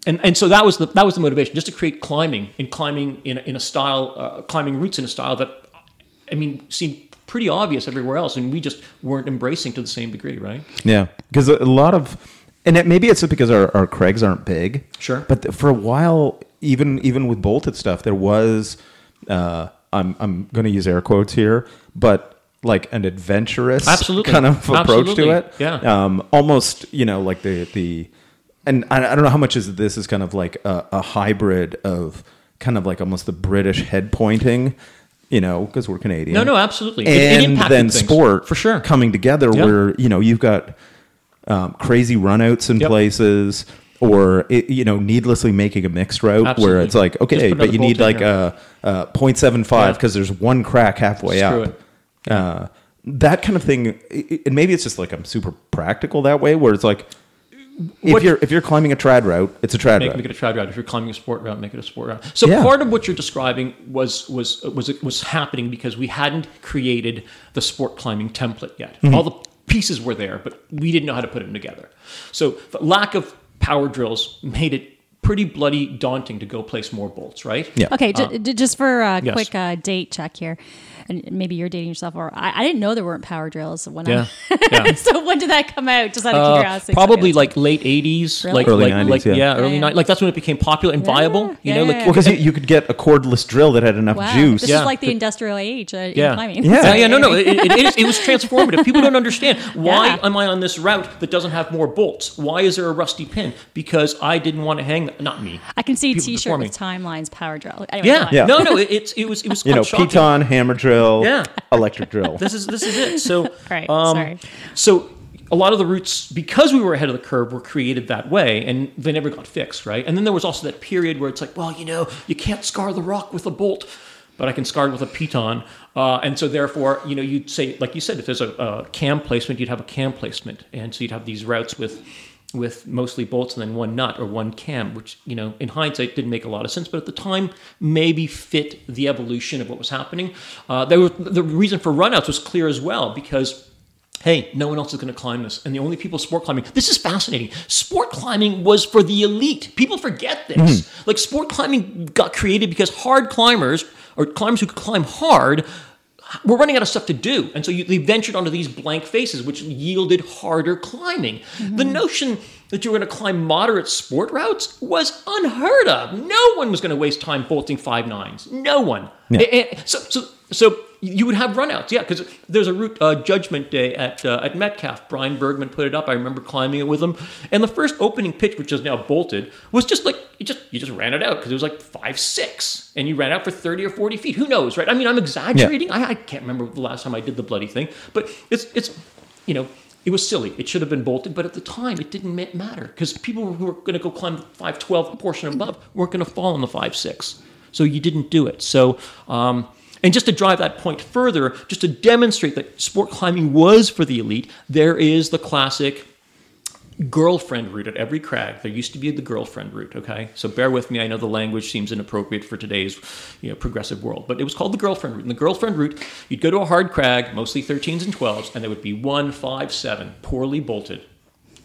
and and so that was the that was the motivation just to create climbing and climbing in a, in a style uh, climbing routes in a style that I mean seemed pretty obvious everywhere else and we just weren't embracing to the same degree right Yeah, because a lot of, and it, maybe it's just because our, our crags aren't big. Sure. But for a while, even even with bolted stuff, there was, uh, I'm I'm going to use air quotes here, but like an adventurous Absolutely. kind of approach Absolutely. to it. Yeah. Um, almost, you know, like the the and I, I don't know how much is this is kind of like a, a hybrid of kind of like almost the British head pointing, you know, because we're Canadian. No, no, absolutely. It- it And then things, sport for sure. coming together Yeah. where you know you've got um, crazy runouts in Yep. places. Or it, you know, needlessly making a mixed route Absolutely. where it's like, okay, but you need like a, a 0.75 Yeah. because there's one crack halfway Screw up. Uh, that kind of thing, and maybe it's just like I'm super practical that way, where it's like, if What- you're if you're climbing a trad route, it's a trad Make, route. make it a trad route. If you're climbing a sport route, make it a sport route. So Yeah. part of what you're describing was was was was happening because we hadn't created the sport climbing template yet. Mm-hmm. All the pieces were there, but we didn't know how to put them together. So the lack of power drills made it pretty bloody daunting to go place more bolts. Right? Yeah. Okay, ju- ju- just for a yes. quick uh, date check here, and maybe you're dating yourself, or I, I didn't know there weren't power drills when Yeah. I. Yeah. so when did that come out? Just out of Uh, curiosity. probably like late '80s, Really? like Early like, 90s, like yeah. yeah, early Yeah, yeah. '90s. Like that's when it became popular and viable. You know, yeah, like yeah. well, because you, you could get a cordless drill that had enough wow, juice. this Yeah. is like the industrial age uh, in Yeah. climbing. Yeah. Yeah, yeah, no, no. It, it, it, is, it was transformative. People don't understand why Yeah. am I on this route that doesn't have more bolts? Why is there a rusty pin? Because I didn't want to hang. Not me. I can see a People T-shirt before with timelines power drill. Anyway, Yeah. Yeah. no, no. It, it's it was it was You know, shocking. piton, hammer drill, Yeah. electric drill. This is this is it. So Right, um, sorry. So a lot of the routes, because we were ahead of the curve, were created that way, and they never got fixed, right? And then there was also that period where it's like, well, you know, you can't scar the rock with a bolt, but I can scar it with a piton, uh, and so therefore, you know, you'd say, like you said, if there's a, a cam placement, you'd have a cam placement, and so you'd have these routes with with mostly bolts and then one nut or one cam, which you know in hindsight didn't make a lot of sense, but at the time maybe fit the evolution of what was happening. Uh, there were, the reason for runouts was clear as well because. Hey, no one else is going to climb this. And the only people sport climbing, this is fascinating. Sport climbing was for the elite. People forget this. Like, sport climbing got created because hard climbers, or climbers who could climb hard, we're running out of stuff to do. And so you, they ventured onto these blank faces, which yielded harder climbing. The mm-hmm. notion that you were going to climb moderate sport routes was unheard of. No one was going to waste time bolting five nines. No one. Yeah. Eh, so, so, so you would have runouts, yeah, because there's a route, uh, Judgment Day at uh, at Metcalfe. Brian Bergman put it up. I remember climbing it with him. And the first opening pitch, which is now bolted, was just like you just you just ran it out because it was like five six, and you ran out for thirty or forty feet. Who knows, right? I mean, I'm exaggerating. I, I can't remember the last time I did the bloody thing, but it's it's you know. It was silly. It should have been bolted, but at the time it didn't matter because people who were going to go climb the 512 portion above weren't going to fall on the 5.6. So you didn't do it. So, um, and just to drive that point further, just to demonstrate that sport climbing was for the elite, there is the classic girlfriend route at every crag. There used to be the girlfriend route, okay? So bear with me. I know the language seems inappropriate for today's you know, progressive world, but it was called the girlfriend route. And the girlfriend route, you'd go to a hard crag, mostly 13s and 12s, and there would be one, five, seven, poorly bolted,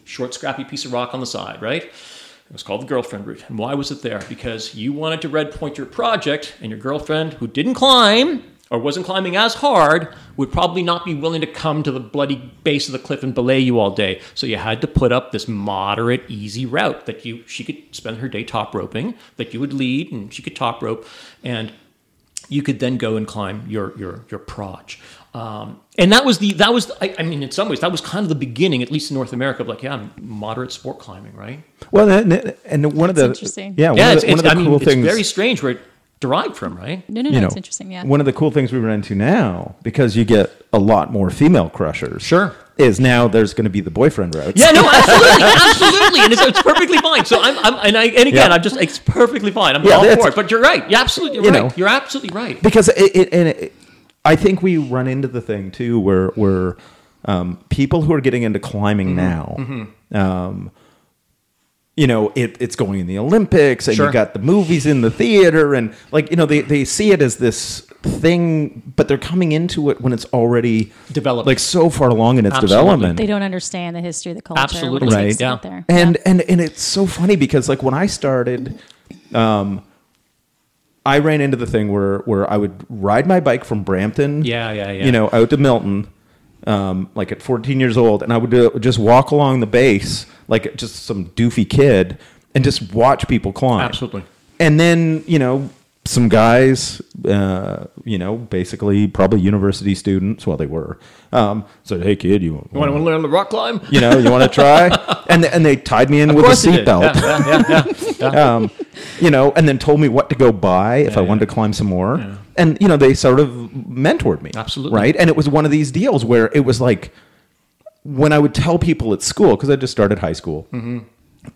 short, scrappy piece of rock on the side, right? It was called the girlfriend route. And why was it there? Because you wanted to red point your project, and your girlfriend, who didn't climb or wasn't climbing as hard, would probably not be willing to come to the bloody base of the cliff and belay you all day. So you had to put up this moderate, easy route that you she could spend her day top roping, that you would lead, and she could top rope, and you could then go and climb your your your proj. Um, and that was the that was I, I mean in some ways that was kind of the beginning, at least in North America, of like yeah, moderate sport climbing, right? Well, and, and one of the interesting. yeah, one yeah, of it's, the, one it's, of the I mean, cool it's things. very strange where it derived from, right? No, no, no. you know, it's interesting. Yeah. One of the cool things we run into now, because you get a lot more female crushers. Sure. Is now there's going to be the boyfriend route. Yeah, no, absolutely, absolutely, and it's, it's perfectly fine. So I'm, I'm and I, and again, Yeah. I'm just, it's perfectly fine. I'm Yeah, all for it. But you're right. You're absolutely You right. know. you're absolutely right. because it, it and it, I think we run into the thing too where where um, people who are getting into climbing Mm-hmm. now, um, you know, it, it's going in the Olympics, and Sure. you got the movies in the theater, and like you know, they they see it as this thing, but they're coming into it when it's already Developed. like so far along in its Absolutely. development. they don't understand the history of the culture. Absolutely. Right. takes Yeah. get there. and and and it's so funny because like when I started, um, I ran into the thing where where I would ride my bike from Brampton, Yeah, yeah, yeah. you know, out to Milton, um, like at 14 years old, and I would do, just walk along the base like just some doofy kid and just watch people climb. Absolutely. And then you know, some guys, uh, you know, basically probably university students. Well, they were. Um, said, "Hey, kid, you, want, You want to learn the rock climb? you know, you want to try?" and and they tied me in with a they seatbelt. Yeah, yeah, yeah, um, you know, and then told me what to go buy if I wanted to climb some more. And you know, they sort of mentored me. Absolutely. right. And it was one of these deals where it was like when I would tell people at school because I just started high school. Mm-hmm.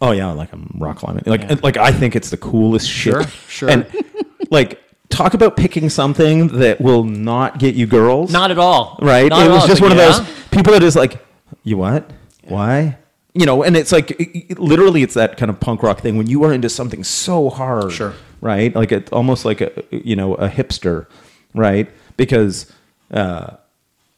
Oh yeah, like I'm rock climbing. Like like I think it's the coolest shit. Sure, sure. And like talk about picking something that will not get you girls. Not at all. right. Not it was all. just But one of those people that is like, you what? Why? You know, and it's like it- it- literally, it's that kind of punk rock thing when you are into something so hard, Sure. right? Like it almost like a you know a hipster, right? Because uh,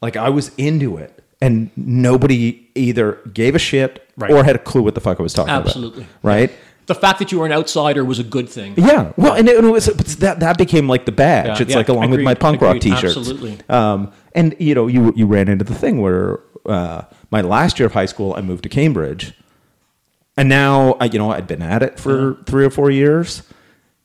like I was into it, and nobody either gave a shit Right. or had a clue what the fuck I was talking Absolutely. about, Absolutely. right? The fact that you were an outsider was a good thing. Yeah, well, and it, it was that that became like the badge. Yeah, it's yeah, like along with my agreed, punk rock T-shirts. absolutely. Um, and you know, you you ran into the thing where uh, my last year of high school, I moved to Cambridge, and now I, you know I'd been at it for three or four years,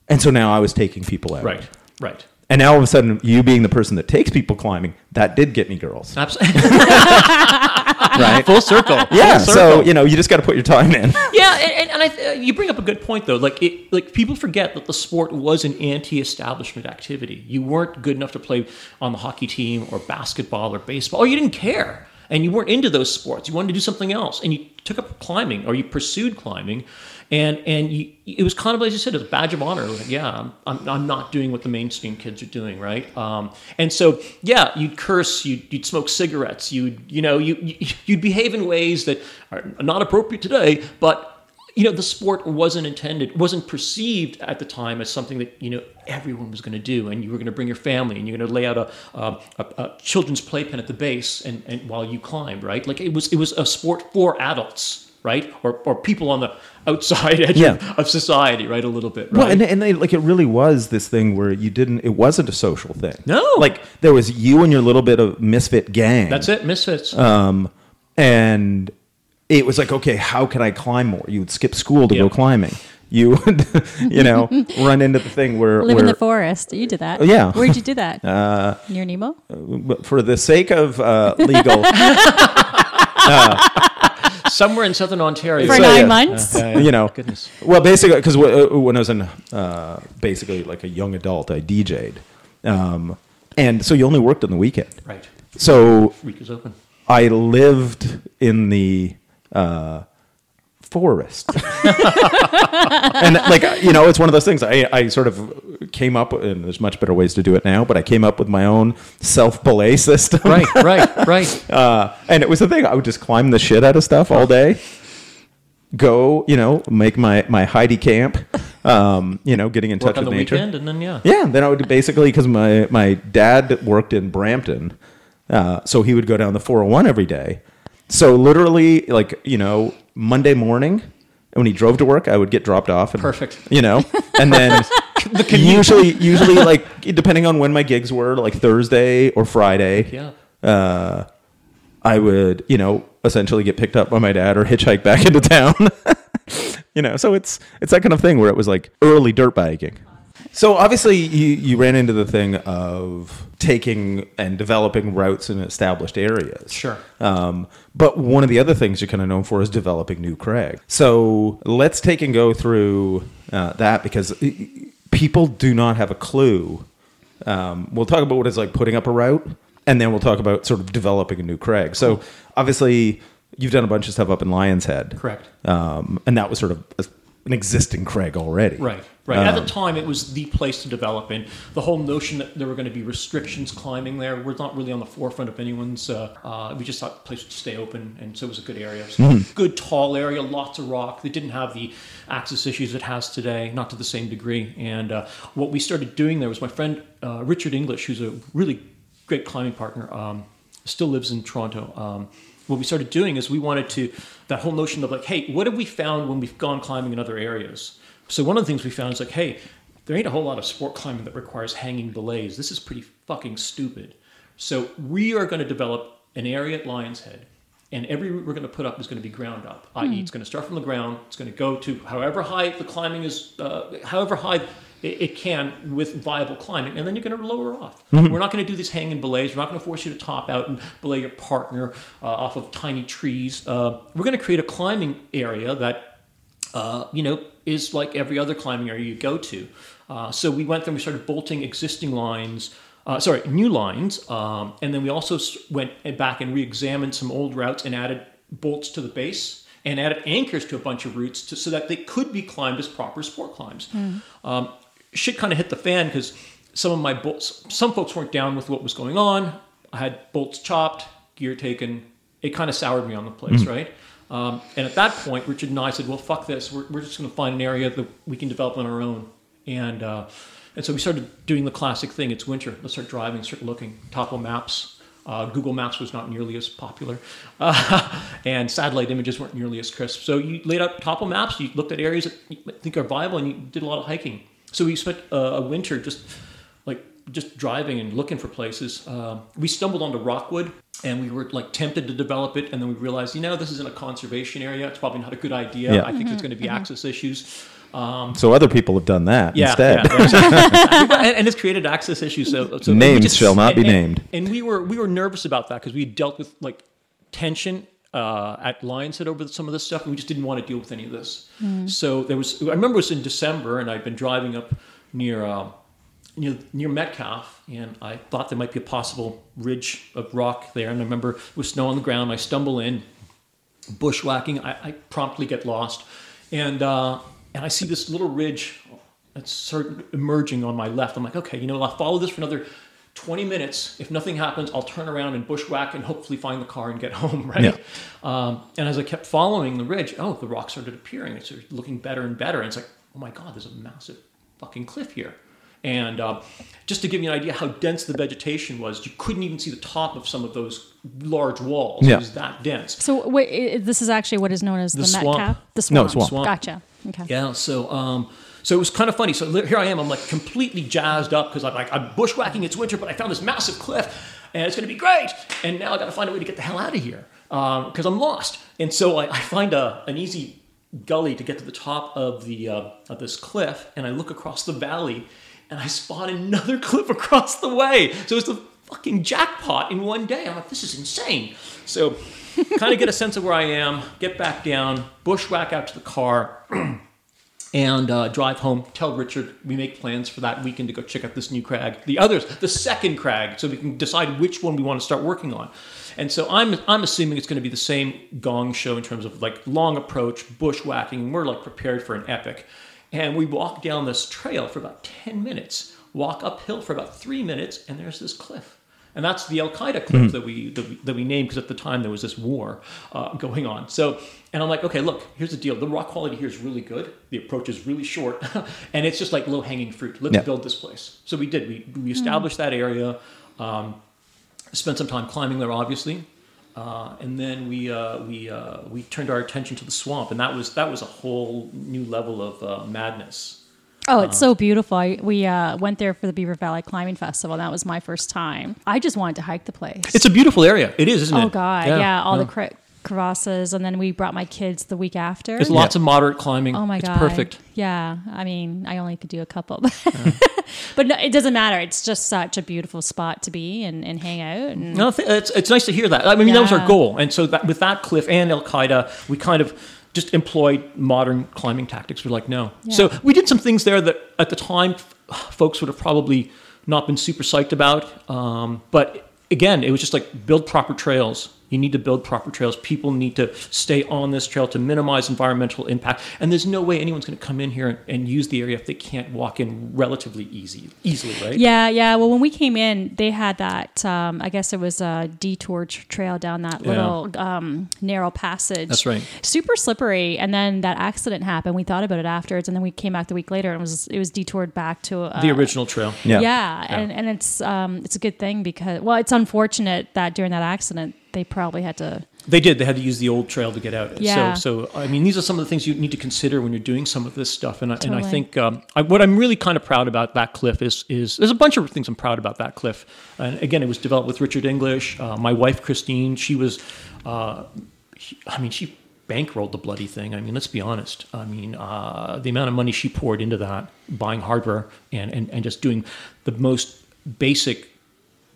and so now I was taking people out. Right. Right. And now all of a sudden, you being the person that takes people climbing, that did get me girls, Absolutely. right? Full circle. yeah. Full So you know, you just got to put your time in. Yeah, and, and, I, th- uh, you bring up a good point though. Like it, like people forget that the sport was an anti-establishment activity. You weren't good enough to play on the hockey team or basketball or baseball, or you didn't care, and you weren't into those sports. You wanted to do something else, and you took up climbing or you pursued climbing, and and you, it was kind of like you said, it was a badge of honor. Like, yeah, I'm, I'm, not doing what the mainstream kids are doing, right? Um, and so yeah, you'd curse, you'd, you'd smoke cigarettes, you'd you know you you- you'd behave in ways that are not appropriate today, but you know the sport wasn't intended wasn't perceived at the time as something that you know everyone was going to do and you were going to bring your family and you're going to lay out a, a, a, a children's playpen at the base and, and while you climbed right like it was it was a sport for adults right or, or people on the outside edge Yeah. of, of society right a little bit right Well, and, and they, like it really was this thing where you didn't. It wasn't a social thing. No. like there was you and your little bit of misfit gang. that's it misfits Um, and it was like, okay, how can I climb more? You would skip school to go climbing. You would, you know, run into the thing where, Live where in the forest. You did that. Oh, yeah. Where'd you do that? uh, Near Nemo? for the sake of uh, legal, somewhere in southern ontario. For So, nine yeah. months? you know, goodness. Well, basically, because when I was in uh, basically like a young adult, I DJ'd, um, and so you only worked on the weekend. right. So week is open. I lived in the uh, forest, and like you know, it's one of those things. I, I sort of came up, and there's much better ways to do it now, but I came up with my own self belay system, right right right Uh, and it was the thing. I would just climb the shit out of stuff all day. Go, you know, make my my Heidi camp. Um, you know, getting in work touch on with the nature. weekend and then yeah Yeah, then I would basically because my my dad worked in Brampton, uh, so he would go down the 401 every day. So literally, like you know, Monday morning when he drove to work, I would get dropped off. And, Perfect. You know, and then the usually usually like depending on when my gigs were, like Thursday or Friday. yeah Uh, I would, you know, essentially get picked up by my dad or hitchhike back into town. you know, so it's it's that kind of thing where it was like early dirt biking. So obviously you you ran into the thing of taking and developing routes in established areas. Sure. Um, but one of the other things you're kind of known for is developing new crag. So let's take and go through uh, that because people do not have a clue. Um, we'll talk about what it's like putting up a route, and then we'll talk about sort of developing a new crag. So obviously, you've done a bunch of stuff up in Lion's Head, Correct. Um, and that was sort of a, an existing crag already, Right, right. At Um, the time, it was the place to develop in. The whole notion that there were going to be restrictions climbing there was not really on the forefront of anyone's. Uh, uh, we just thought the place would stay open, and so it was a good area. So Mm-hmm. Good tall area, lots of rock. They didn't have the access issues it has today, not to the same degree. And uh, what we started doing there was my friend uh, Richard English, who's a really great climbing partner, um, still lives in Toronto. Um, what we started doing is we wanted to that whole notion of like, hey, what have we found when we've gone climbing in other areas? So one of the things we found is like, hey, there ain't a whole lot of sport climbing that requires hanging belays. This is pretty fucking stupid. So we are going to develop an area at Lion's Head, and every route we're going to put up is going to be ground up, i.e., it's going to start from the ground. It's going to go to however high the climbing is, uh, however high it, it can with viable climbing, and then you're going to lower off. Mm-hmm. We're not going to do these hanging belays. We're not going to force you to top out and belay your partner uh, off of tiny trees. Uh, we're going to create a climbing area that uh, you know, is like every other climbing area you go to. Uh, so we went there and we started bolting existing lines, uh, sorry, new lines, um, and then we also went back and re-examined some old routes and added bolts to the base and added anchors to a bunch of routes to, so that they could be climbed as proper sport climbs. Um, shit kind of hit the fan because some of my bolts, some folks weren't down with what was going on. I had bolts chopped, gear taken. It kind of soured me on the place, right? Um, and at that point, Richard and I said, "Well, fuck this. We're, we're just going to find an area that we can develop on our own." And uh, and so we started doing the classic thing. It's winter. Let's start driving, start looking. Topo maps. Uh, Google Maps was not nearly as popular, uh, and satellite images weren't nearly as crisp. So you laid out topo maps. You looked at areas that you think are viable, and you did a lot of hiking. So we spent uh, a winter just like just driving and looking for places. Um, we stumbled onto Rockwood, and we were like tempted to develop it, and then we realized, you know, this is in a conservation area. It's probably not a good idea. Yeah. I think there's going to be access issues. Um, So other people have done that yeah, instead. yeah, yeah. and, and it's created access issues. So, so we Names shall not be and- and- named. And we were we were nervous about that because we dealt with like tension uh, at Lion's Head over some of this stuff, and we just didn't want to deal with any of this. So there was. I remember it was in December, and I'd been driving up near. Uh, Near, near Metcalfe, and I thought there might be a possible ridge of rock there. And I remember with snow on the ground, I stumble in, bushwhacking. I, I promptly get lost, and uh, and I see this little ridge that's sort of emerging on my left. I'm like, okay, you know, I'll follow this for another 20 minutes. If nothing happens, I'll turn around and bushwhack and hopefully find the car and get home, right? Yeah. Um, and as I kept following the ridge, oh, the rocks started appearing. It's looking better and better. And it's like, oh my god, there's a massive fucking cliff here. And uh, just to give you an idea how dense the vegetation was, you couldn't even see the top of some of those large walls. Yeah. It was that dense. So wait, this is actually what is known as the, The swamp. Metcalfe. The No, swamp. swamp. Gotcha. Okay. Yeah, so um, so it was kind of funny. So here I am, I'm like completely jazzed up because I'm like I'm bushwhacking. It's winter, but I found this massive cliff, and it's going to be great. And now I got to find a way to get the hell out of here because I'm lost. And so I, I find a an easy gully to get to the top of the uh, of this cliff, and I look across the valley, and I spot another cliff across the way. So it's the fucking jackpot in one day. I'm like, this is insane. So kind of get a sense of where I am, get back down, bushwhack out to the car, and uh, drive home. Tell Richard we make plans for that weekend to go check out this new crag. The others, the second crag, so we can decide which one we want to start working on. And so I'm I'm assuming it's going to be the same gong show in terms of like long approach, bushwhacking. We're like prepared for an epic. And we walk down this trail for about 10 minutes, walk uphill for about three minutes, and there's this cliff. And that's the Al Qaeda cliff that, we, that we that we named because at the time there was this war uh, going on. So, and I'm like, okay, look, here's the deal. The rock quality here is really good. The approach is really short, and it's just like low hanging fruit. Let's Yeah. build this place. So we did. We we established that area. Um, spent some time climbing there, obviously, uh, and then we uh, we uh, we turned our attention to the swamp, and that was that was a whole new level of uh, madness. Oh, it's so beautiful. I, we uh, went there for the Beaver Valley Climbing Festival. and That was my first time. I just wanted to hike the place. It's a beautiful area. It is, isn't it? oh god, yeah, all the cre- crevasses, and then we brought my kids the week after. There's lots of moderate climbing. Oh my it's god, perfect. Yeah, I mean, I only could do a couple, but no, it doesn't matter. It's just such a beautiful spot to be and, and hang out. And No, it's, it's nice to hear that. I mean, that was our goal. And so that, with that cliff and Al Qaeda, we kind of just employed modern climbing tactics. We're like, no. Yeah. So we did some things there that at the time folks would have probably not been super psyched about. Um, but again, it was just like build proper trails. You need to build proper trails. People need to stay on this trail to minimize environmental impact. And there's no way anyone's going to come in here and, and use the area if they can't walk in relatively easy, easily, right? Yeah, yeah. Well, when we came in, they had that. Um, I guess it was a detour tr- trail down that Yeah. little um, narrow passage. That's right. Super slippery. And then that accident happened. We thought about it afterwards, and then we came back the week later, and it was it was detoured back to uh, The original trail. Yeah. Yeah, and and it's um it's a good thing because well, it's unfortunate that during that accident they probably had to. They did. They had to use the old trail to get out. Yeah. So, so I mean, these are some of the things you need to consider when you're doing some of this stuff. And I, and I think um, I, what I'm really kind of proud about that cliff is is there's a bunch of things I'm proud about that cliff. And again, it was developed with Richard English. Uh, my wife Christine, she was, uh, I mean, she bankrolled the bloody thing. I mean, let's be honest. I mean, uh, the amount of money she poured into that, buying hardware and, and, and just doing the most basic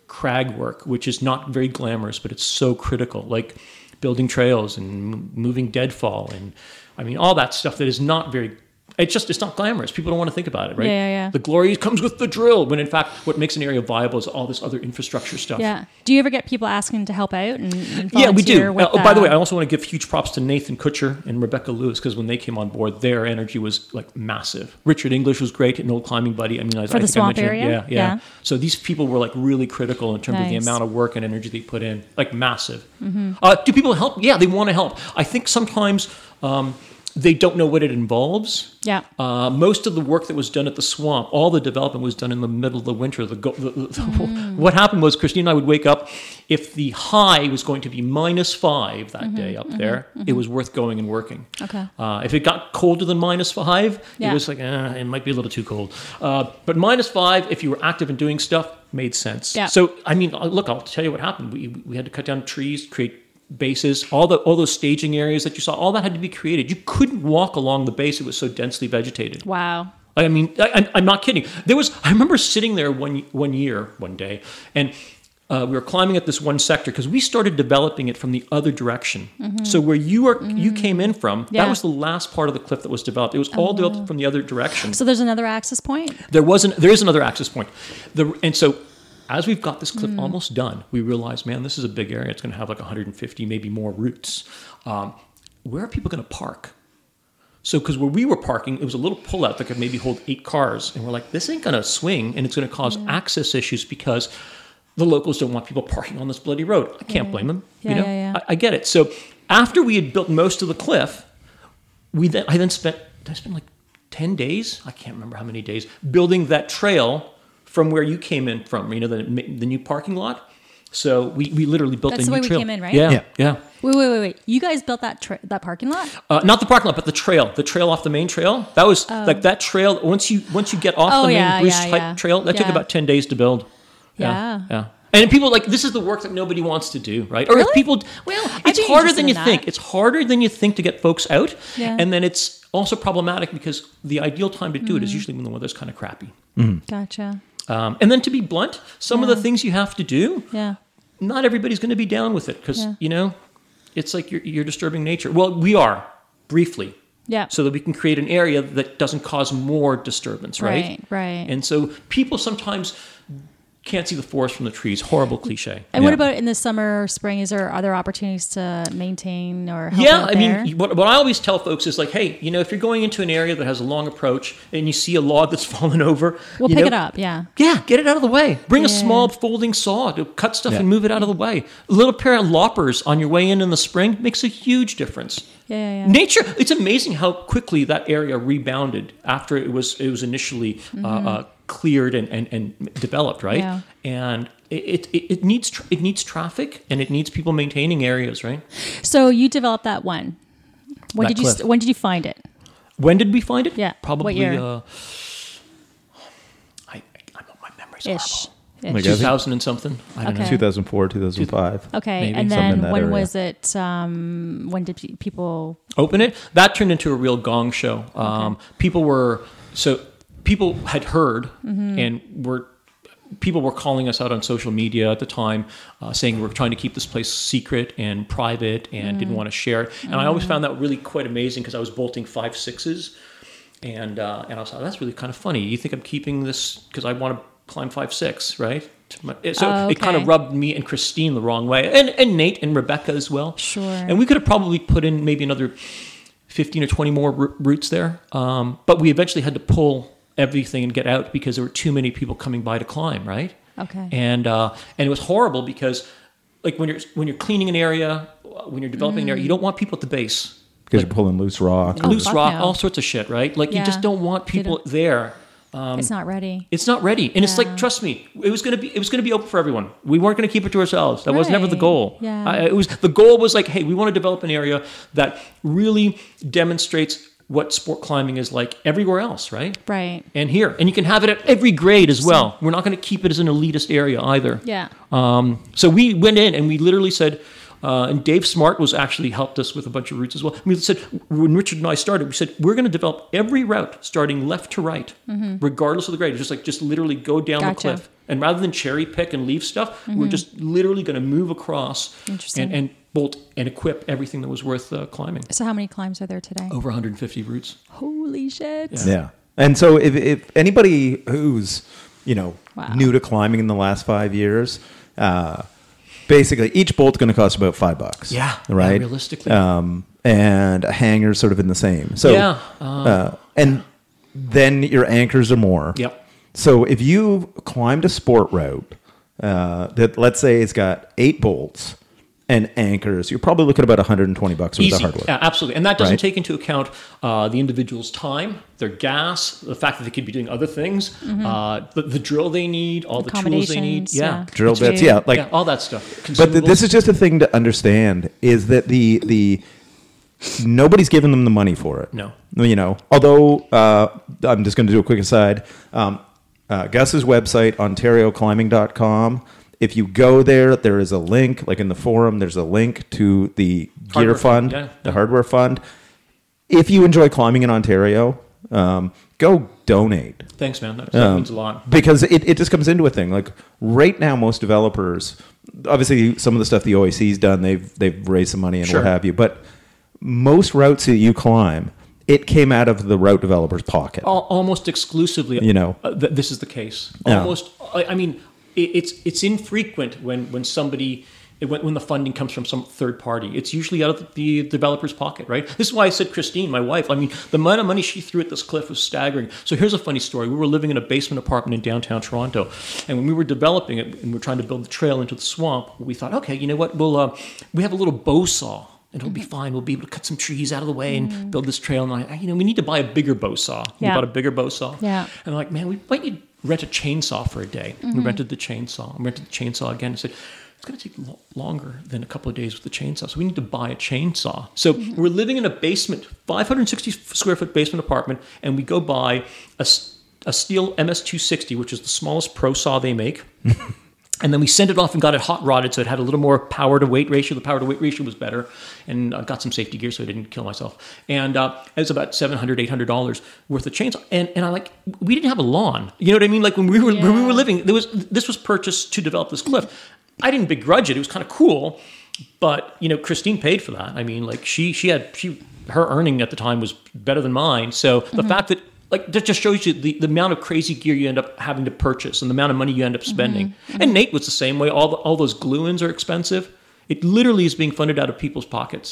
crag work, which is not very glamorous, but it's so critical, like building trails and moving deadfall and I mean all that stuff that is not very. It's just it's not glamorous. People don't want to think about it, right? Yeah, yeah, yeah. The glory comes with the drill. When in fact, what makes an area viable is all this other infrastructure stuff. Yeah. Do you ever get people asking to help out and, and Yeah, we do. Uh, oh, by the uh, way, I also want to give huge props to Nathan Kutcher and Rebecca Lewis because when they came on board, their energy was like massive. Richard English was great, an old climbing buddy. I mean, I, For I the think I swamp mentioned- area? Yeah, yeah, Yeah. So these people were like really critical in terms of the amount of work and energy they put in, like massive. Mm-hmm. Uh, do people help? Yeah, they want to help. I think sometimes um, they don't know what it involves. Yeah. Uh, most of the work that was done at the swamp, all the development was done in the middle of the winter. The, go- the, the Mm. what happened was Christine and I would wake up if the high was going to be minus five that Mm-hmm, day up there. It was worth going and working. Okay. Uh, if it got colder than minus five, Yeah. it was like eh, it might be a little too cold. Uh, but minus five, if you were active and doing stuff, made sense. Yeah. So I mean, uh, look, I'll tell you what happened. We we had to cut down trees, create bases, all the all those staging areas that you saw, all that had to be created. You couldn't walk along the base; it was so densely vegetated. Wow. I mean, I, I'm- I'm not kidding. There was I remember sitting there one one year, one day, and uh, we were climbing at this one sector because we started developing it from the other direction. So where you were you came in from, Mm-hmm. Yeah. Oh. that was the last part of the cliff that was developed. It was all developed from the other direction. So there's another access point. There wasn't. There is another access point. The, and so, as we've got this cliff Mm. almost done, we realize, man, this is a big area. It's going to have like 150, maybe more routes. Um, where are people going to park? So, because where we were parking, it was a little pullout that could maybe hold eight cars, and we're like, this ain't going to swing, and it's going to cause access issues because the locals don't want people parking on this bloody road. I can't blame them. Yeah, you know, yeah, yeah. I, I get it. So, after we had built most of the cliff, we then I then spent I spent like ten days. I can't remember how many days building that trail from where you came in from. You know the the new parking lot. So we, we literally built That's a the way we came in, right? Yeah, Yeah. yeah. Wait, wait, wait, wait. You guys built that tra- that parking lot? Uh, not the parking lot, but the trail. The trail off the main trail. That was like that trail. Once you once you get off Oh, the main yeah, Bruce yeah, type yeah. trail, that took about ten days to build. Yeah. yeah. And people like this is the work that nobody wants to do, right? Or if people, well, it's harder than in you that. think. It's harder than you think to get folks out, Yeah. and then it's also problematic because the ideal time to do Mm. it is usually when the weather's kind of crappy. Gotcha. Um, and then to be blunt, some of the things you have to do, Yeah. not everybody's going to be down with it because Yeah. you know, it's like you're, you're disturbing nature. Well, we are briefly, Yeah. so that we can create an area that doesn't cause more disturbance, right? Right, right. And so people sometimes can't see the forest from the trees. Horrible cliche. And what about in the summer, spring? Is there other opportunities to maintain or help Yeah, out I there? mean, what, what I always tell folks is like, hey, you know, if you're going into an area that has a long approach and you see a log that's fallen over, we'll you pick know, it up. Yeah. Yeah, get it out of the way. Bring a small folding saw to cut stuff Yeah. and move it out of the way. A little pair of loppers on your way in in the spring makes a huge difference. Yeah, yeah, yeah. Nature, it's amazing how quickly that area rebounded after it was it was initially uh, uh, cleared and, and, and developed, right? Mm-hmm. Yeah. And it, it, it needs tr- it needs traffic and it needs people maintaining areas, right? So you developed that one. When That did you cliff. st- when did you find it? When did we find it? Yeah, what probably. year? Uh, I, I, I my memory's Ish. horrible. My Ish. God. Two thousand and something. I don't Okay. know. 2004, 2005. Okay, Maybe and something in then that when area. was it? Um, when did pe- people? open it. That turned into a real gong show. Um, People were so people had heard Mm-hmm. and were people were calling us out on social media at the time, uh, saying we're trying to keep this place secret and private and Mm. didn't want to share it. And I always found that really quite amazing because I was bolting five sixes, and uh, and I was like, that's really kind of funny. You think I'm keeping this because I want to climb five six, right? To my- So Oh, it kind of rubbed me and Christine the wrong way, and and Nate and Rebecca as well. Sure. And we could have probably put in maybe another 15 or 20 more r- routes there. Um, but we eventually had to pull everything and get out because there were too many people coming by to climb, right? Okay. And uh, and it was horrible because like when you're when you're cleaning an area, when you're developing an area, you don't want people at the base. Because you're pulling loose rock. Oh, Loose fuck rock, no. all sorts of shit, right? Like you just don't want people don't- there. it's not ready. It's not ready, and it's like trust me, it was gonna be it was gonna be open for everyone. We weren't gonna keep it to ourselves. That was never the goal. Yeah. I, it was the goal was like, hey, we want to develop an area that really demonstrates what sport climbing is like everywhere else, right? Right. And here, and you can have it at every grade as well. We're not going to keep it as an elitist area either. Yeah. Um, so we went in and we literally said, Uh, and Dave Smart was actually helped us with a bunch of routes as well. We said when Richard and I started, we said we're going to develop every route starting left to right, regardless of the grade. Just like just literally go down the Mm-hmm. Gotcha. Mm-hmm. cliff, and rather than cherry pick and leave stuff, we're just literally going to move across and, and bolt and equip everything that was worth uh, climbing. So how many climbs are there today? Over 150 routes. Holy shit! Yeah. And so if, if anybody who's, you know, Wow. new to climbing in the last five years, uh, basically each bolt's going to cost about five bucks. Yeah, yeah, Right. realistically. Um, and a hanger's sort of in the same. So, Yeah, uh, and then your anchors are more. Yep. So if you climbed a sport route uh, that let's say it's got eight bolts and anchors, you're probably looking at about 120 bucks worth of Easy, hardware. yeah, absolutely, and that doesn't Right. take into account uh, the individual's time, their gas, the fact that they could be doing other things, uh, the, the drill they need, all the tools they need, yeah, yeah. Drill bits, yeah, like yeah, all that stuff. But th- this is just a thing to understand is that the the nobody's giving them the money for it. No. you know. Although uh, I'm just going to do a quick aside. Um, uh, Gus's website OntarioClimbing.com. If you go there, there is a link, like in the forum. There's a link to the Gear Hardware Fund, fund, yeah. the Hardware Fund. If you enjoy climbing in Ontario, um, go donate Thanks, man. That, um, means a lot. because it, it just comes into a thing like right now most developers obviously some of the stuff the oec's done they've they've raised some money and Sure. what have you but most routes that you climb it came out of the route developer's pocket almost exclusively, You know. uh, th- this is the case. Yeah. Almost, I, I mean, it's it's infrequent when when somebody. When, when the funding comes from some third party, it's usually out of the developer's pocket, right? This is why I said Christine, my wife. I mean, the amount of money she threw at this cliff was staggering. So here's a funny story: we were living in a basement apartment in downtown Toronto, and when we were developing it and we are trying to build the trail into the swamp, we thought, okay, you know what? We'll uh, we have a little bow saw and it'll be fine. We'll be able to cut some trees out of the way and build this trail. And I, you know, we need to buy a bigger bow saw. We bought a bigger bow saw. Yeah. And I'm like, man, we might need rent a chainsaw for a day. We mm-hmm. rented the chainsaw. We rented the chainsaw again and said, it's going to take lo- longer than a couple of days with the chainsaw. So we need to buy a chainsaw. So mm-hmm. we're living in a basement, 560 square foot basement apartment, and we go buy a Stihl MS260, which is the smallest pro saw they make. And then we sent it off and got it hot rodded, so it had a little more power to weight ratio. The power to weight ratio was better, and uh, got some safety gear so I didn't kill myself. And uh, it was about $700, $800 worth of chainsaw. And and I like we didn't have a lawn. You know what I mean? Like when we were when we were living, there was this was purchased to develop this cliff. I didn't begrudge it. It was kind of cool, but you know Christine paid for that. I mean, like she she had she her earning at the time was better than mine. So the fact that like that just shows you the, the amount of crazy gear you end up having to purchase and the amount of money you end up spending. And Nate was the same way. All the, all those glue-ins are expensive. It literally is being funded out of people's pockets.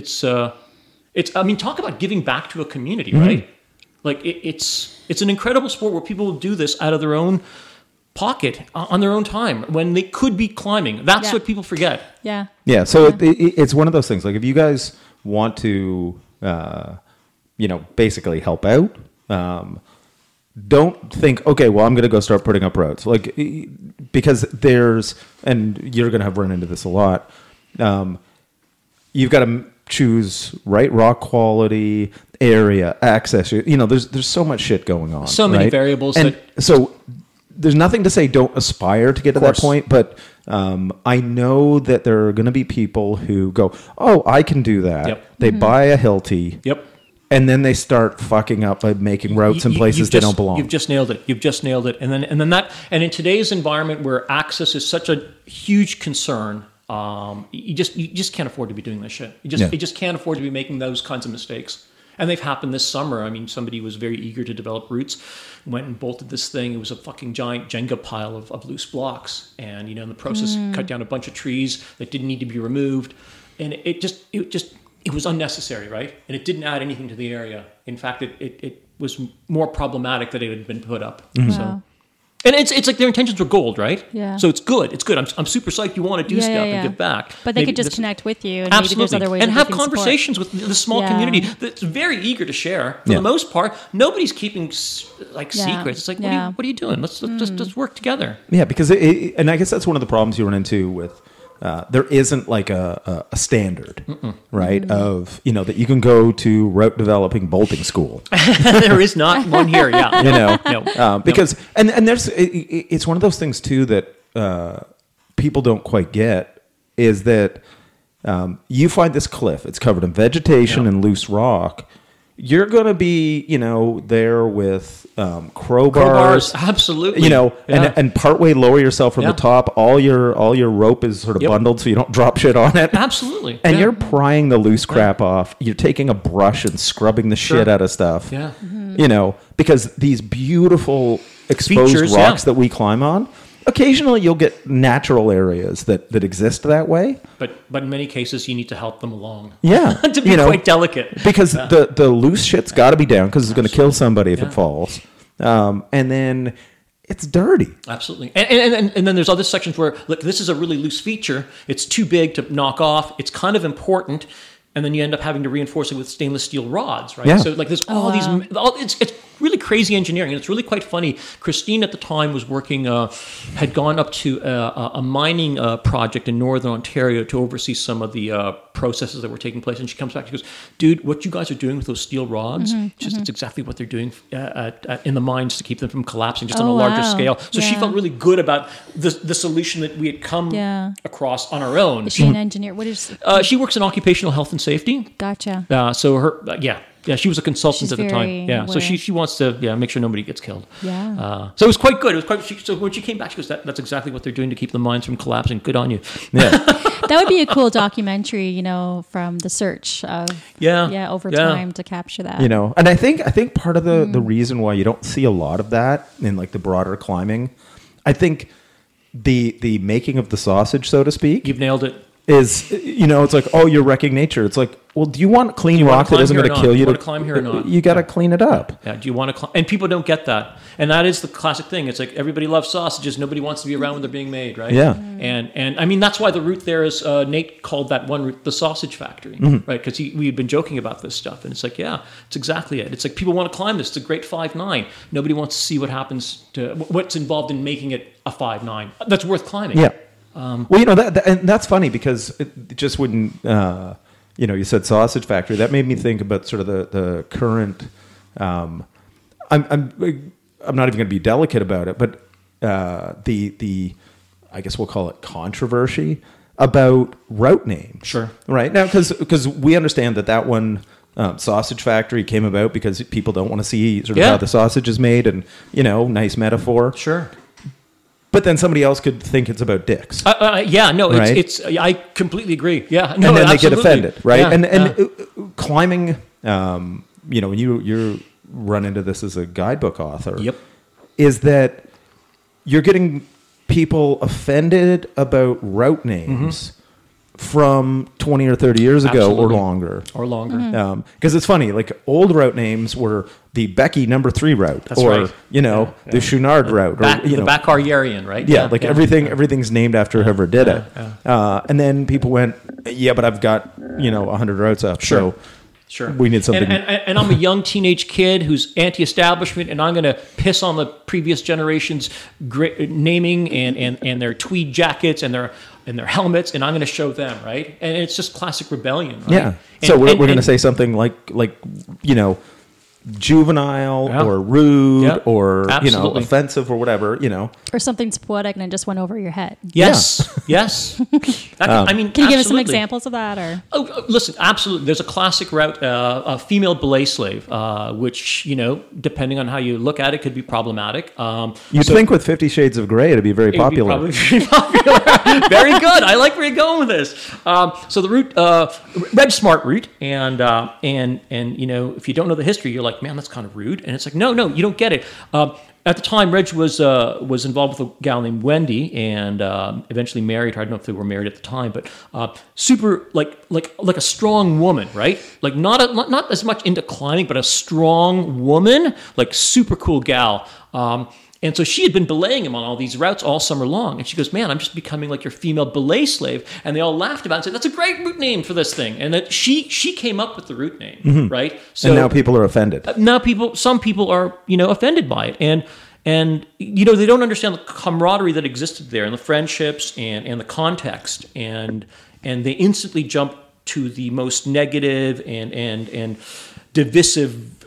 It's uh, it's I mean, talk about giving back to a community, right? Like it, it's it's an incredible sport where people do this out of their own pocket uh, on their own time when they could be climbing. That's Yeah. what people forget. Yeah. Yeah, so It, it, it's one of those things. Like if you guys want to, uh, you know, basically help out, um, don't think, okay, well, I'm going to go start putting up roads. Like because there's, and you're going to have run into this a lot. Um, you've got to choose right rock quality, area, access. You you know, there's there's so much shit going on. So many right? variables And that- so there's nothing to say don't aspire to get to that point, but um, I know that there are going to be people who go, "Oh, I can do that." Yep. They buy a Hilti, Yep. And then they start fucking up by making routes in You- you- places you've they don't belong. You've just nailed it. You've just nailed it. And then and then that and in today's environment where access is such a huge concern, um, you just you just can't afford to be doing this shit. You just Yeah. you just can't afford to be making those kinds of mistakes. And they've happened this summer. I mean, somebody was very eager to develop routes, went and bolted this thing. It was a fucking giant Jenga pile of, of loose blocks, and you know, in the process, cut down a bunch of trees that didn't need to be removed, and it just it just it was unnecessary, right? And it didn't add anything to the area. In fact, it it, it was more problematic that it had been put up. Mm-hmm. So. And it's, it's like their intentions were gold, right? Yeah. So it's good. It's good. I'm, I'm super psyched you want to do Yeah, stuff yeah, and give back. But they Maybe could just this- connect with you, and Absolutely. maybe there's other ways and have giving support. conversations with the small Yeah. community that's very eager to share. For Yeah. the most part, nobody's keeping like Yeah. secrets. It's like, what, are you, what are you doing? Let's, let's just, just work together. Yeah, because it, it, and I guess that's one of the problems you run into with uh, there isn't like a, a, standard, right? Of you know that you can go to route developing bolting school, there is not one here. Yeah. you know, No. um, because and and there's it, it- it's one of those things too that uh, people don't quite get is that um, you find this cliff. It's covered in vegetation and loose rock. You're going to be, you know, there with um, crowbars, Crowbars, absolutely. you know, Yeah. and and partway lower yourself from Yeah. the top. All your all your rope is sort of Yep. bundled so you don't drop shit on it. absolutely. And yeah. you're prying the loose crap off. You're taking a brush and scrubbing the shit out of stuff. Yeah. You know, because these beautiful exposed Features, rocks that we climb on, occasionally you'll get natural areas that, that exist that way. But but in many cases, you need to help them along. Yeah. to be you know, quite delicate. because the the loose shit's got to be down because it's going to kill somebody if Yeah. it falls. Um, and then it's dirty. Absolutely. And, and, and, and then there's other sections where, look, this is a really loose feature. It's too big to knock off. It's kind of important. And then you end up having to reinforce it with stainless steel rods, right? Yeah. So like there's all these, wow. all, it's, it's really crazy engineering. And it's really quite funny. Christine at the time was working, uh, had gone up to uh, a, a mining uh, project in Northern Ontario to oversee some of the uh, processes that were taking place. And she comes back, she goes, dude, what you guys are doing with those steel rods, just it's exactly what they're doing uh, in the mines to keep them from collapsing just on a Oh, larger wow. scale. So she felt really good about the the solution that we had come Yeah. across on our own. Is she an engineer? What is? Uh, she works in occupational health and safety. Gotcha. Uh, so her, uh, yeah, yeah, she was a consultant She's at the time. Yeah, so she she wants to yeah make sure nobody gets killed. Yeah. Uh, so it was quite good. It was quite. She, so when she came back, she goes, that, "That's exactly what they're doing to keep the mines from collapsing. Good on you." Yeah. That would be a cool documentary, you know, from the search of Yeah, yeah over yeah. time to capture that. you know and i think i think part of the the Mm. reason why you don't see a lot of that in like the broader climbing i think the the making of the sausage so to speak You've nailed it. Is you know it's like oh you're wrecking nature it's like well do you want clean you rock that climb isn't going to kill you, you to climb here or not? you got to clean it up Yeah. Do you want to? Cl- and people don't get that, and that is the classic thing. It's like everybody loves sausages. Nobody wants to be around when they're being made, right? Yeah. And and I mean that's why the route there is. Uh, Nate called that one route the sausage factory, Mm-hmm. right? Because we had been joking about this stuff, and it's like, yeah, it's exactly it. It's like people want to climb this. It's a great five nine. Nobody wants to see what happens to what's involved in making it a five nine. That's worth climbing. yeah Um, well you know that, that and that's funny because it just wouldn't uh you know you said sausage factory that made me think about sort of the the current um i'm i'm i'm not even going to be delicate about it but uh the the i guess we'll call it controversy about route names Sure. right now because we understand that that one um, sausage factory came about because people don't want to see sort of Yeah. how the sausage is made and you know nice metaphor Sure. But then somebody else could think it's about dicks Uh, uh, yeah, no, it's, Right? it's. I completely agree. Yeah, no, and then they get offended, right? Yeah, and and yeah. uh, climbing, um, you know, when you you run into this as a guidebook author, Yep. is that you're getting people offended about route names from 20 or 30 years ago. Absolutely. or longer. or longer. Mm-hmm. Because it's funny, like old route names were the Beckey number three route, That's or right. you know Yeah, the yeah. Chouinard route, Back, or you the know, Bachar Yerian, right? yeah, like everything everything's named after whoever did it. yeah. Uh, and then people went, yeah, but I've got you know hundred routes up, Sure. so Sure. we need something. And, and, and I'm a young teenage kid who's anti-establishment, and I'm going to piss on the previous generation's great naming and, and, and their tweed jackets and their and their helmets, and I'm going to show them right. And it's just classic rebellion. Right? yeah, And- so we're, and- we're going to say something like like you know juvenile Yeah. or rude Yeah. or you know offensive or whatever you know. or something's poetic and it just went over your head. Yes, yes. That can- I mean, Can you give us some examples of that, or Oh, uh, listen, absolutely. There's a classic route, uh, a female belay slave, uh, which you know, depending on how you look at it, could be problematic. Um, You'd so- think with Fifty Shades of Grey it'd be very It would be popular. probably very popular. Very good. I like where you're going with this. Um, so the route, uh, Reg Smart route, and uh, and and you know, if you don't know the history, you're like, man, that's kind of rude. And it's like, no, no, you don't get it. Um, at the time, Reg was uh, was involved with a gal named Wendy, and um, eventually married her. I don't know if they were married at the time, but uh, super like like like a strong woman, right? Like not a, not not as much into climbing, but a strong woman, like super cool gal. Um, and so she had been belaying him on all these routes all summer long. And she goes, Man, I'm just becoming like your female belay slave. And they all laughed about it and said, That's a great route name for this thing. And that she she came up with the route name, right? So and now people are offended. now people some people are, you know, offended by it. And and you know, they don't understand the camaraderie that existed there and the friendships and, and the context. And and they instantly jump to the most negative and and and divisive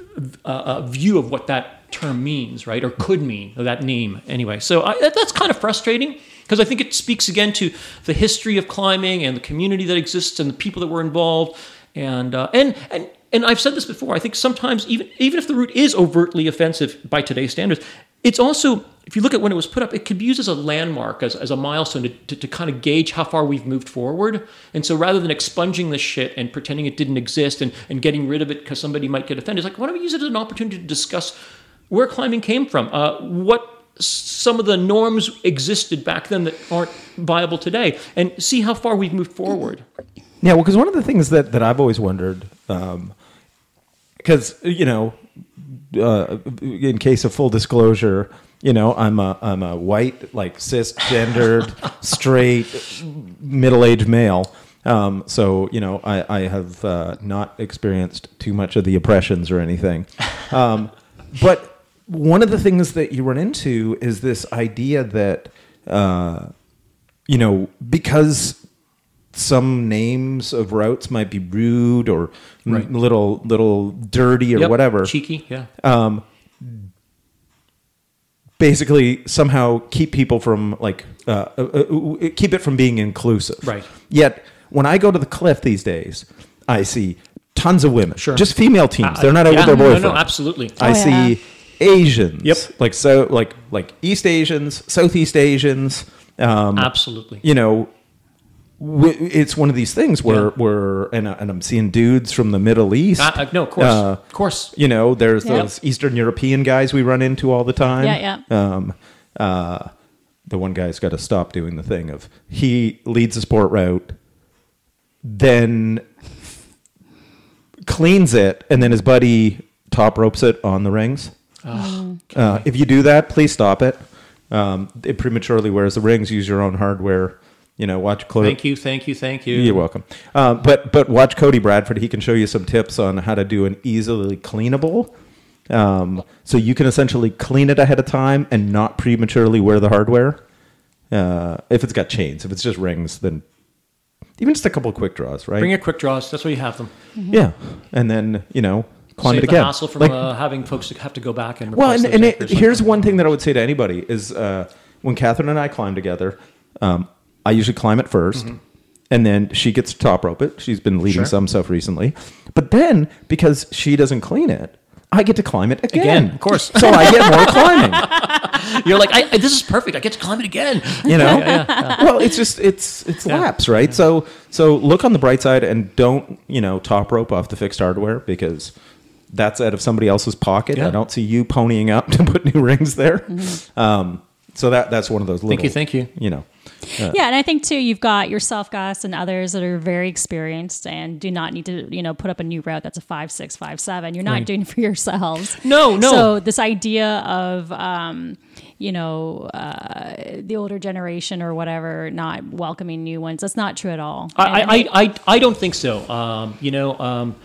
uh, uh, view of what that term means, right? Or could mean, that name anyway. So I, that, that's kind of frustrating because I think it speaks again to the history of climbing and the community that exists and the people that were involved. And, uh, and, and, and I've said this before. I think sometimes even even if the route is overtly offensive by today's standards, it's also if you look at when it was put up, it could be used as a landmark, as, as a milestone to, to, to kind of gauge how far we've moved forward. And so rather than expunging this shit and pretending it didn't exist and, and getting rid of it because somebody might get offended, it's like, why don't we use it as an opportunity to discuss where climbing came from? Uh, what some of the norms existed back then that aren't viable today and see how far we've moved forward. Yeah, well, because one of the things that, that I've always wondered, because you know, uh, in case of full disclosure, you know, I'm a I'm a white, like cisgendered, straight, middle aged male. Um, so you know, I I have uh, not experienced too much of the oppressions or anything, um, but one of the things that you run into is this idea that uh, you know because some names of routes might be rude or m- Right. little little dirty or Yep, whatever Cheeky, yeah. basically somehow keep people from like uh, uh, uh, keep it from being inclusive Right. yet when i go to the cliff these days i see tons of women Sure. just female teams Uh, they're not out yeah, with their no, No, absolutely. i Oh, see yeah. Asians Yep. like so like like east asians southeast asians um, Absolutely. you know, w- it's one of these things where Yeah. where and, I- and I'm seeing dudes from the Middle East. Uh, uh, no, of course. Uh, of course. You know, there's Yeah. those Eastern European guys we run into all the time. Yeah, Um, uh, the one guy's got to stop doing the thing of he leads a sport route, then cleans it, and then his buddy top ropes it on the rings. Uh, if you do that, please stop it. Um, it prematurely wears the rings. Use your own hardware. You know, watch Chloe. Thank you, thank you, thank you. You're welcome. Uh, but but watch Cody Bradford. He can show you some tips on how to do an easily cleanable. Um, so you can essentially clean it ahead of time and not prematurely wear the hardware. Uh, if it's got chains, if it's just rings, then even just a couple of quick draws, right? Bring your quick draws. That's where you have them. yeah, and then you know climb Save it the again. hassle from Like- uh, having folks have to go back and well, and, and it, here's one thing that I would say to anybody is uh, when Catherine and I climb together, um, I usually climb it 1st and then she gets to top rope it. She's been leading Mm-hmm. Sure. some stuff recently, but then because she doesn't clean it, I get to climb it again. Again, of course. So I get more climbing. You're like, I, I- this is perfect. I get to climb it again. You know. Well, it's just it's it's Yeah. laps, right? So so look on the bright side and don't you know top rope off the fixed hardware because. That's out of somebody else's pocket. Yeah. I don't see you ponying up to put new rings there. Um, so that that's one of those little. Thank you, thank you. You know, Yeah, and I think too, you've got yourself, Gus, and others that are very experienced and do not need to, you know, put up a new route that's a five six, five seven. You're not Right. doing it for yourselves. No, no. So this idea of, um, you know, uh, the older generation or whatever not welcoming new ones, that's not true at all. I, I, I, I don't think so. Um, you know, um,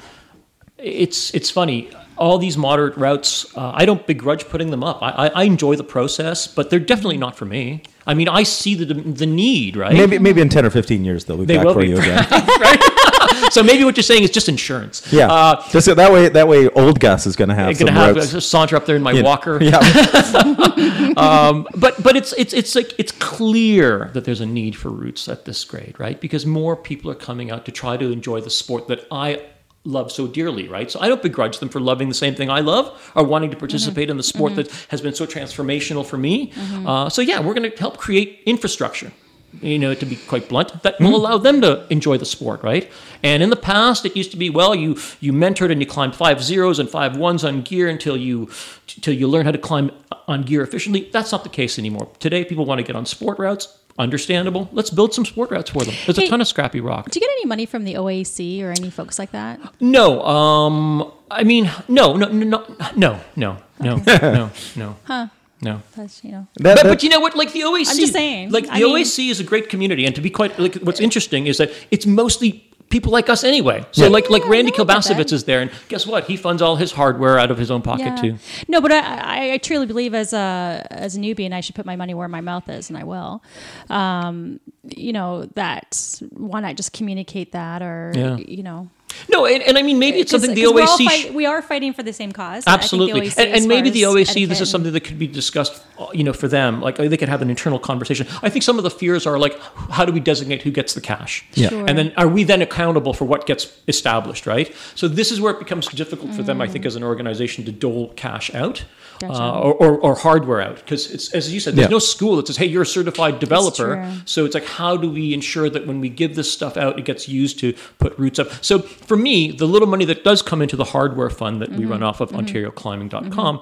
it's it's funny. All these moderate routes, uh, I don't begrudge putting them up. I, I, I enjoy the process, but they're definitely not for me. I mean, I see the the need, right? maybe maybe in ten or fifteen years they'll be They back for be. you again. so maybe what you're saying is just insurance. Yeah, Uh, just so that way that way old Gus is going to have some gonna have routes. saunter up there in my Yeah. walker. Yeah, but but it's it's it's like it's clear that there's a need for routes at this grade, right? Because more people are coming out to try to enjoy the sport that I love so dearly, right? So I don't begrudge them for loving the same thing I love or wanting to mm-hmm. participate in the sport mm-hmm. that has been so transformational for me. Mm-hmm. Uh, so yeah, we're going to help create infrastructure. You know, to be quite blunt, that will allow them to enjoy the sport, right? And in the past, it used to be, well, you you mentored and you climbed five zeros and five ones on gear until you until you learn how to climb on gear efficiently. That's not the case anymore. Today, people want to get on sport routes understandable. Let's build some sport routes for them. There's hey, a ton of scrappy rock. Do you get any money from the OAC or any folks like that? No. Um, I mean, no, no, no, no, no, no, okay. no, no. Huh. No, that's you know. That, but, but, you know what? Like the OAC, I'm just saying. Like the I mean, OAC is a great community, and to be quite like, what's interesting is that it's mostly people like us anyway. So Yeah. like like Yeah, Randy about Kilbasovitz is there, and guess what? He funds all his hardware out of his own pocket too. No, but I, I, truly believe as a as a newbie, and I should put my money where my mouth is, and I will. Um, you know that why not just communicate that, or Yeah. you know, No, and, and I mean maybe it's something the 'Cause we're all OAC. fight- we are fighting for the same cause. I think the Absolutely, OAC and, and maybe the as OAC. This is something that could be discussed, uh, you know, for them. Like they could have an internal conversation. I think some of the fears are like, how do we designate who gets the cash? Yeah. Sure. And then are we then accountable for what gets established? Right. So this is where it becomes difficult for them, I think, as an organization to dole cash out. Gotcha. Uh, or, or, or hardware out because it's as you said there's Yeah. no school that says hey you're a certified developer true. so it's like how do we ensure that when we give this stuff out it gets used to put roots up so for me the little money that does come into the hardware fund that we Mm-hmm. run off of ontarioclimbing.com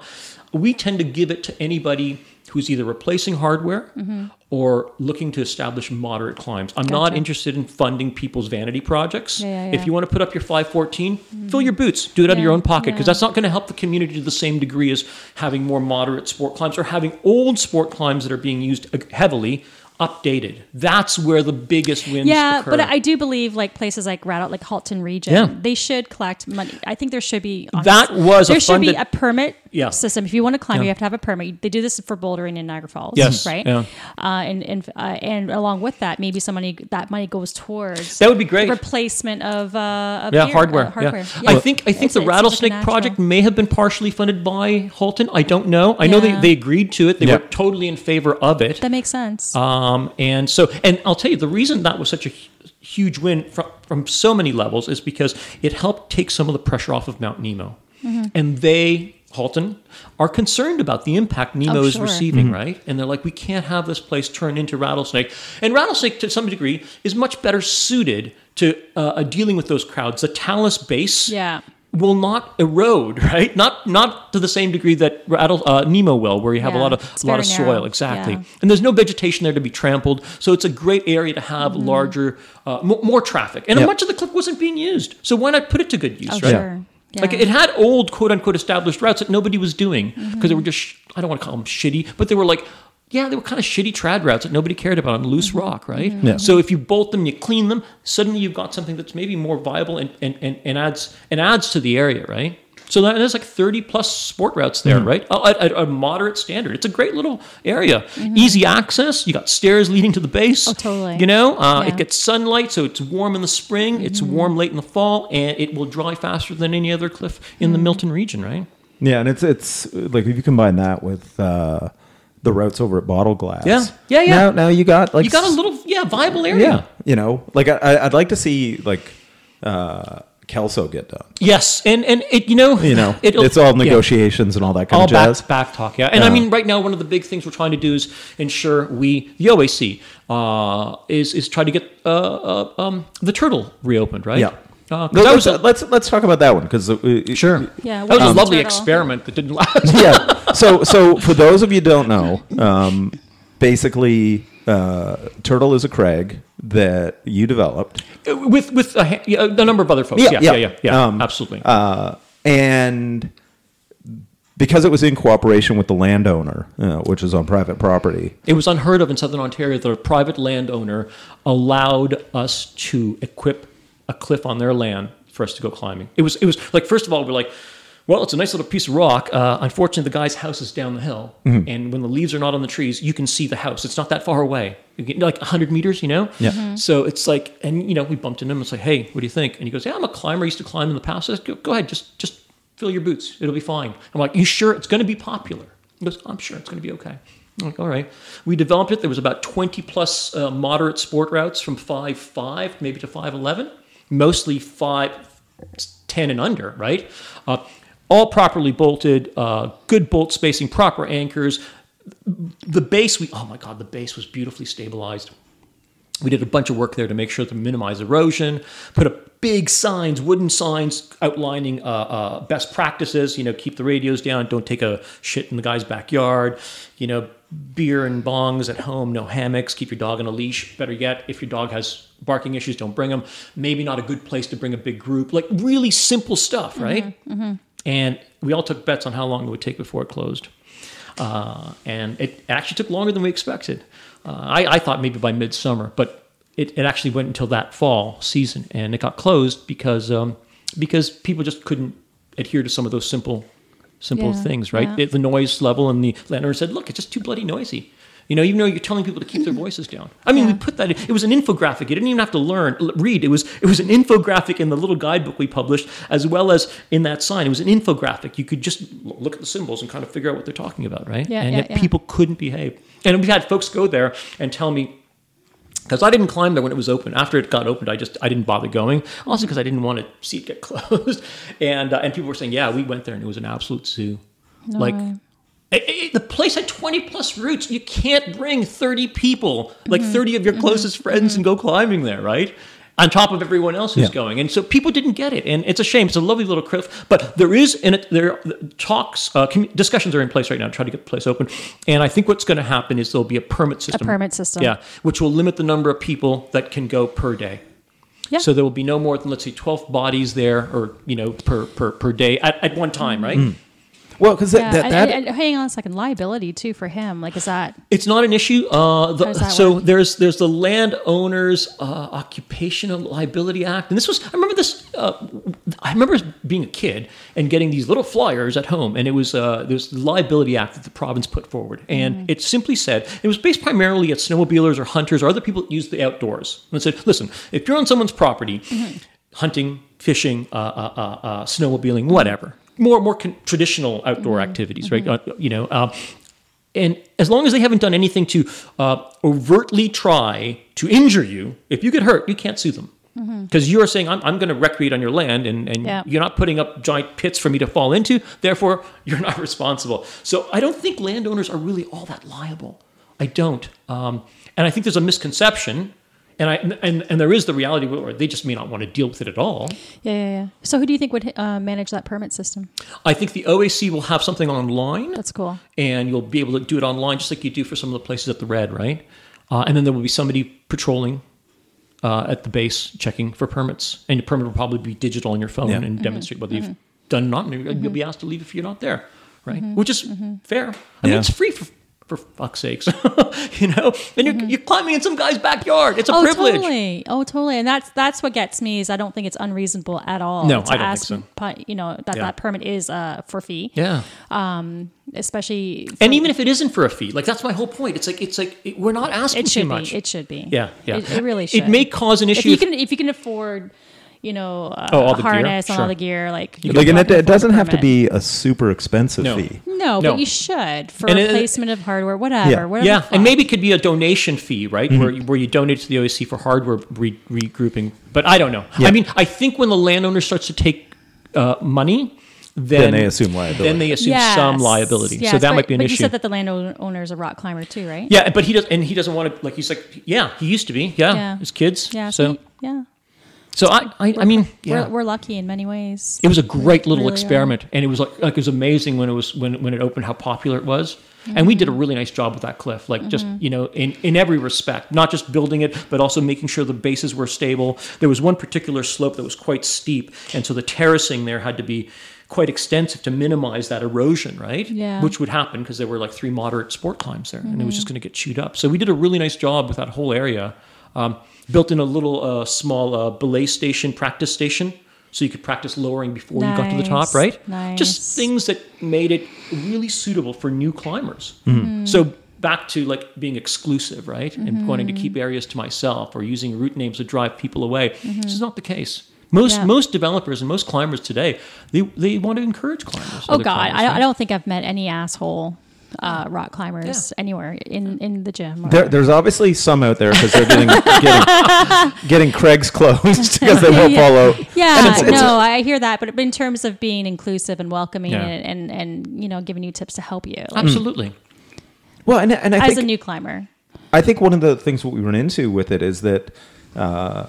we tend to give it to anybody who's either replacing hardware or looking to establish moderate climbs. I'm not Mm-hmm. Interested in funding people's vanity projects. Yeah, yeah, if you want to put up your 514 fill your boots. Do it out of your own pocket because yeah. that's not going to help the community to the same degree as having more moderate sport climbs or having old sport climbs that are being used heavily updated. That's where the biggest wins Yeah, occur. but I do believe like places like Rattle, like Halton Region, Yeah. they should collect money. I think there should be That was a there should be a permit Yeah. system. If you want to climb, Yeah. you have to have a permit. They do this for bouldering in Niagara Falls, Yes, right? yeah. Uh, and and uh, and along with that, maybe some money that money goes towards That would be great. replacement of uh, of yeah, gear, hardware. uh, hardware. Yeah. I think I think It's- the it like Rattlesnake project may have been partially funded by Halton. I don't know. I know they, they agreed to it. They Yeah. were totally in favor of it. that makes sense. Um, and so, and I'll tell you, the reason that was such a huge win from, from so many levels is because it helped take some of the pressure off of Mount Nemo. Mm-hmm. And they, Halton, are concerned about the impact Nemo Oh, is sure. receiving, right? And they're like, we can't have this place turn into Rattlesnake. And Rattlesnake, to some degree, is much better suited to uh, dealing with those crowds. The talus base yeah. will not erode, right? Not not to the same degree that Rattle, uh, Nemo will, where you have a lot of a lot of very soil. narrow. Exactly, Yeah. and there's no vegetation there to be trampled, so it's a great area to have Mm-hmm. larger, uh, mo- more traffic. And Yeah. much of the cliff wasn't being used, so why not put it to good use, Oh, right? sure. Yeah. Like it had old quote unquote established routes that nobody was doing because Mm-hmm. they were just sh- I don't want to call them shitty, but they were like. Yeah, they were kind of shitty trad routes that nobody cared about on loose Mm-hmm. rock, right? Yeah. So if you bolt them, you clean them, suddenly you've got something that's maybe more viable and, and, and, and adds and adds to the area, right? So that, there's like 30 plus sport routes there, right? Uh, At, at a moderate standard. It's a great little area. Easy access. You got stairs leading to the base. Mm-hmm. Oh, totally. You know, uh, Yeah. it gets sunlight, so it's warm in the spring, it's warm late in the fall, and it will dry faster than any other cliff in the Mm-hmm. Milton region, right? Yeah, and it's it's like if you combine that with uh, the routes over at Bottle Glass. Yeah. Yeah, yeah. Now, now you got like You got a little, yeah, viable area. Yeah, you know, like I, I- I'd like to see like uh, Kelso get done. Yes, and and it, you know, You know, it'll- it's all yeah. negotiations and all that kind all of jazz. back back talk, yeah. And I mean, right now, one of the big things we're trying to do is ensure we, the OAC, uh, is is try to get uh, uh, um, the turtle reopened, right? Yeah. Uh, 'cause let's, a, let's let's talk about that one because sure. Yeah, that was is a lovely turtle? experiment that didn't last. yeah. So so for those of you who don't know, um, basically, uh, Turtle is a crag that you developed, with with a, a number of other folks. Yeah, Yeah, yeah, yeah. yeah, yeah, Um, absolutely. uh, and because it was in cooperation with the landowner, uh, which is on private property. It was unheard of in southern Ontario that a private landowner allowed us to equip a cliff on their land for us to go climbing. It was it was like first of all we're like, well, it's a nice little piece of rock. Uh, unfortunately, the guy's house is down the hill, and when the leaves are not on the trees, you can see the house. It's not that far away, You get, like hundred meters, you know. Yeah. So it's like, and you know, we bumped into him and say, hey, what do you think? And he goes, yeah, I'm a climber. I used to climb in the past. I said, go, go ahead, just just fill your boots. It'll be fine. I'm like, you sure it's going to be popular? He goes, I'm sure it's going to be okay. I'm like, all right. We developed it. There was about 20 plus uh, moderate sport routes from five five maybe to 5'11, mostly 5'10 and under, right? Uh, all properly bolted, uh, good bolt spacing, proper anchors. The base, we, oh my God, the base was beautifully stabilized. We did a bunch of work there to make sure to minimize erosion. Put up big signs, wooden signs outlining uh, uh, best practices. You know, keep the radios down. Don't take a shit in the guy's backyard. You know, beer and bongs at home. No hammocks. Keep your dog on a leash. Better yet, if your dog has barking issues, don't bring them. Maybe not a good place to bring a big group. Like really simple stuff, right? And we all took bets on how long it would take before it closed. Uh, and it actually took longer than we expected. Uh, I, I thought maybe by midsummer, but it, it actually went until that fall season, and it got closed because um, because people just couldn't adhere to some of those simple simple Yeah, things, right? yeah. It, the noise level, and the landlord said, "Look, it's just too bloody noisy." You know, even though you're telling people to keep their voices down. I mean, we put that. It was an infographic. You didn't even have to learn read. It was it was an infographic in the little guidebook we published, as well as in that sign. It was an infographic. You could just look at the symbols and kind of figure out what they're talking about, right? Yeah, and yeah, yet yeah. people couldn't behave. And we had folks go there and tell me because I didn't climb there when it was open. After it got opened, I just I didn't bother going. Also because I didn't want to see it get closed. And uh, and people were saying, yeah, we went there and it was an absolute zoo. like way. It- it- the place had 20 plus routes. You can't bring 30 people, like Mm-hmm. 30 of your closest friends, and go climbing there, right? On top of everyone else who's Yeah. going, and so people didn't get it, and it's a shame. It's a lovely little cliff, but there is in it there talks, uh, commu- discussions are in place right now to try to get the place open, and I think what's going to happen is there'll be a permit system, A permit system. yeah, which will limit the number of people that can go per day. Yeah. So there will be no more than let's say 12 bodies there, or you know, per per, per day at, at one time, right? Mm. Well, because Yeah, that, that and, and, hang on a second. Liability too for him. Like, is that It's not an issue. Uh, the, How does that so work? there's there's the Landowners uh, Occupational Liability Act, and this was I remember this. Uh, I remember being a kid and getting these little flyers at home, and it was uh, there was the Liability Act that the province put forward, and Mm-hmm. it simply said it was based primarily at snowmobilers or hunters or other people that use the outdoors, and it said, listen, if you're on someone's property, Mm-hmm. hunting, fishing, uh, uh, uh, uh, snowmobiling, whatever. More, more con- traditional outdoor Mm-hmm. activities, right? Uh, you know, uh, and as long as they haven't done anything to uh, overtly try to injure you, if you get hurt, you can't sue them. Because you're saying, I'm, I'm going to recreate on your land, and, and Yeah. you're not putting up giant pits for me to fall into, therefore, you're not responsible. So I don't think landowners are really all that liable. I don't. Um, and I think there's a misconception, and, I, and, and there is the reality where they just may not want to deal with it at all. yeah, yeah, yeah. So who do you think would uh, manage that permit system? I think the OAC will have something online. That's cool. and you'll be able to do it online just like you do for some of the places at the red, right? Uh, and then there will be somebody patrolling uh, at the base checking for permits, and your permit will probably be digital on your phone Yeah. Mm-hmm. and demonstrate whether you've done or not, and you'll- you'll be asked to leave if you're not there, right? Which is fair. I mean, it's free for. For fuck's sakes, you know, and you're, you're climbing in some guy's backyard. It's a Mm-hmm. oh, privilege. totally. Oh, totally. And that's that's what gets me is I don't think it's unreasonable at all. No, to I don't think so. You know that Yeah. that permit is uh, for fee, Yeah, Um, especially. And even if it isn't for a fee, like that's my whole point. It's like it's like it, we're not asking it should too be. much. It should be. yeah, yeah. It, it really should. It may cause an issue. if you if- can if you can afford, you know, uh, Oh, all the gear? harness and all the gear, like like, and you it, it doesn't have to be a super expensive No. fee. No, No. but you should for And it- replacement of hardware, whatever, Yeah. whatever. Yeah, and maybe it could be a donation fee, right? Mm-hmm. Where, where you donate to the OAC for hardware re- regrouping. But I don't know. Yeah. I mean, I think when the landowner starts to take uh, money, then, Then they assume liability. Then they assume Yes. some liability. so that but, might be an but issue. you said that the landowner is a rock climber too, right? yeah, but he does, and he doesn't want to. Like he's like, yeah, he used to be. Yeah, Yeah. his kids. Yeah. So, see? yeah. So I, I, I mean, yeah. We're, we're lucky in many ways. It was a great little really are. experiment, and it was like, like it was amazing when it was when when it opened how popular it was. And we did a really nice job with that cliff, like just you know in in every respect, not just building it, but also making sure the bases were stable. There was one particular slope that was quite steep, and so the terracing there had to be quite extensive to minimize that erosion, right? Yeah. Which would happen because there were like three moderate sport climbs there, and it was just going to get chewed up. So we did a really nice job with that whole area. Um, built in a little uh, small uh, belay station, practice station, so you could practice lowering before you got to the top, right? nice. Just things that made it really suitable for new climbers. Mm-hmm. So back to like being exclusive, right? Mm-hmm. And wanting to keep areas to myself or using route names to drive people away. This is not the case. Most Mm-hmm. Yeah. most developers and most climbers today, they they want to encourage climbers. Oh God, climbers, I, right? I don't think I've met any asshole uh, rock climbers anywhere in in the gym. or- There, there's obviously some out there because they're getting, getting getting crags closed because they won't Yeah. follow. yeah, And it's- it's- no, I hear that, but in terms of being inclusive and welcoming Yeah. and, and and you know giving you tips to help you Absolutely. Well, and, and I as think a new climber. I think one of the things what we run into with it is that uh,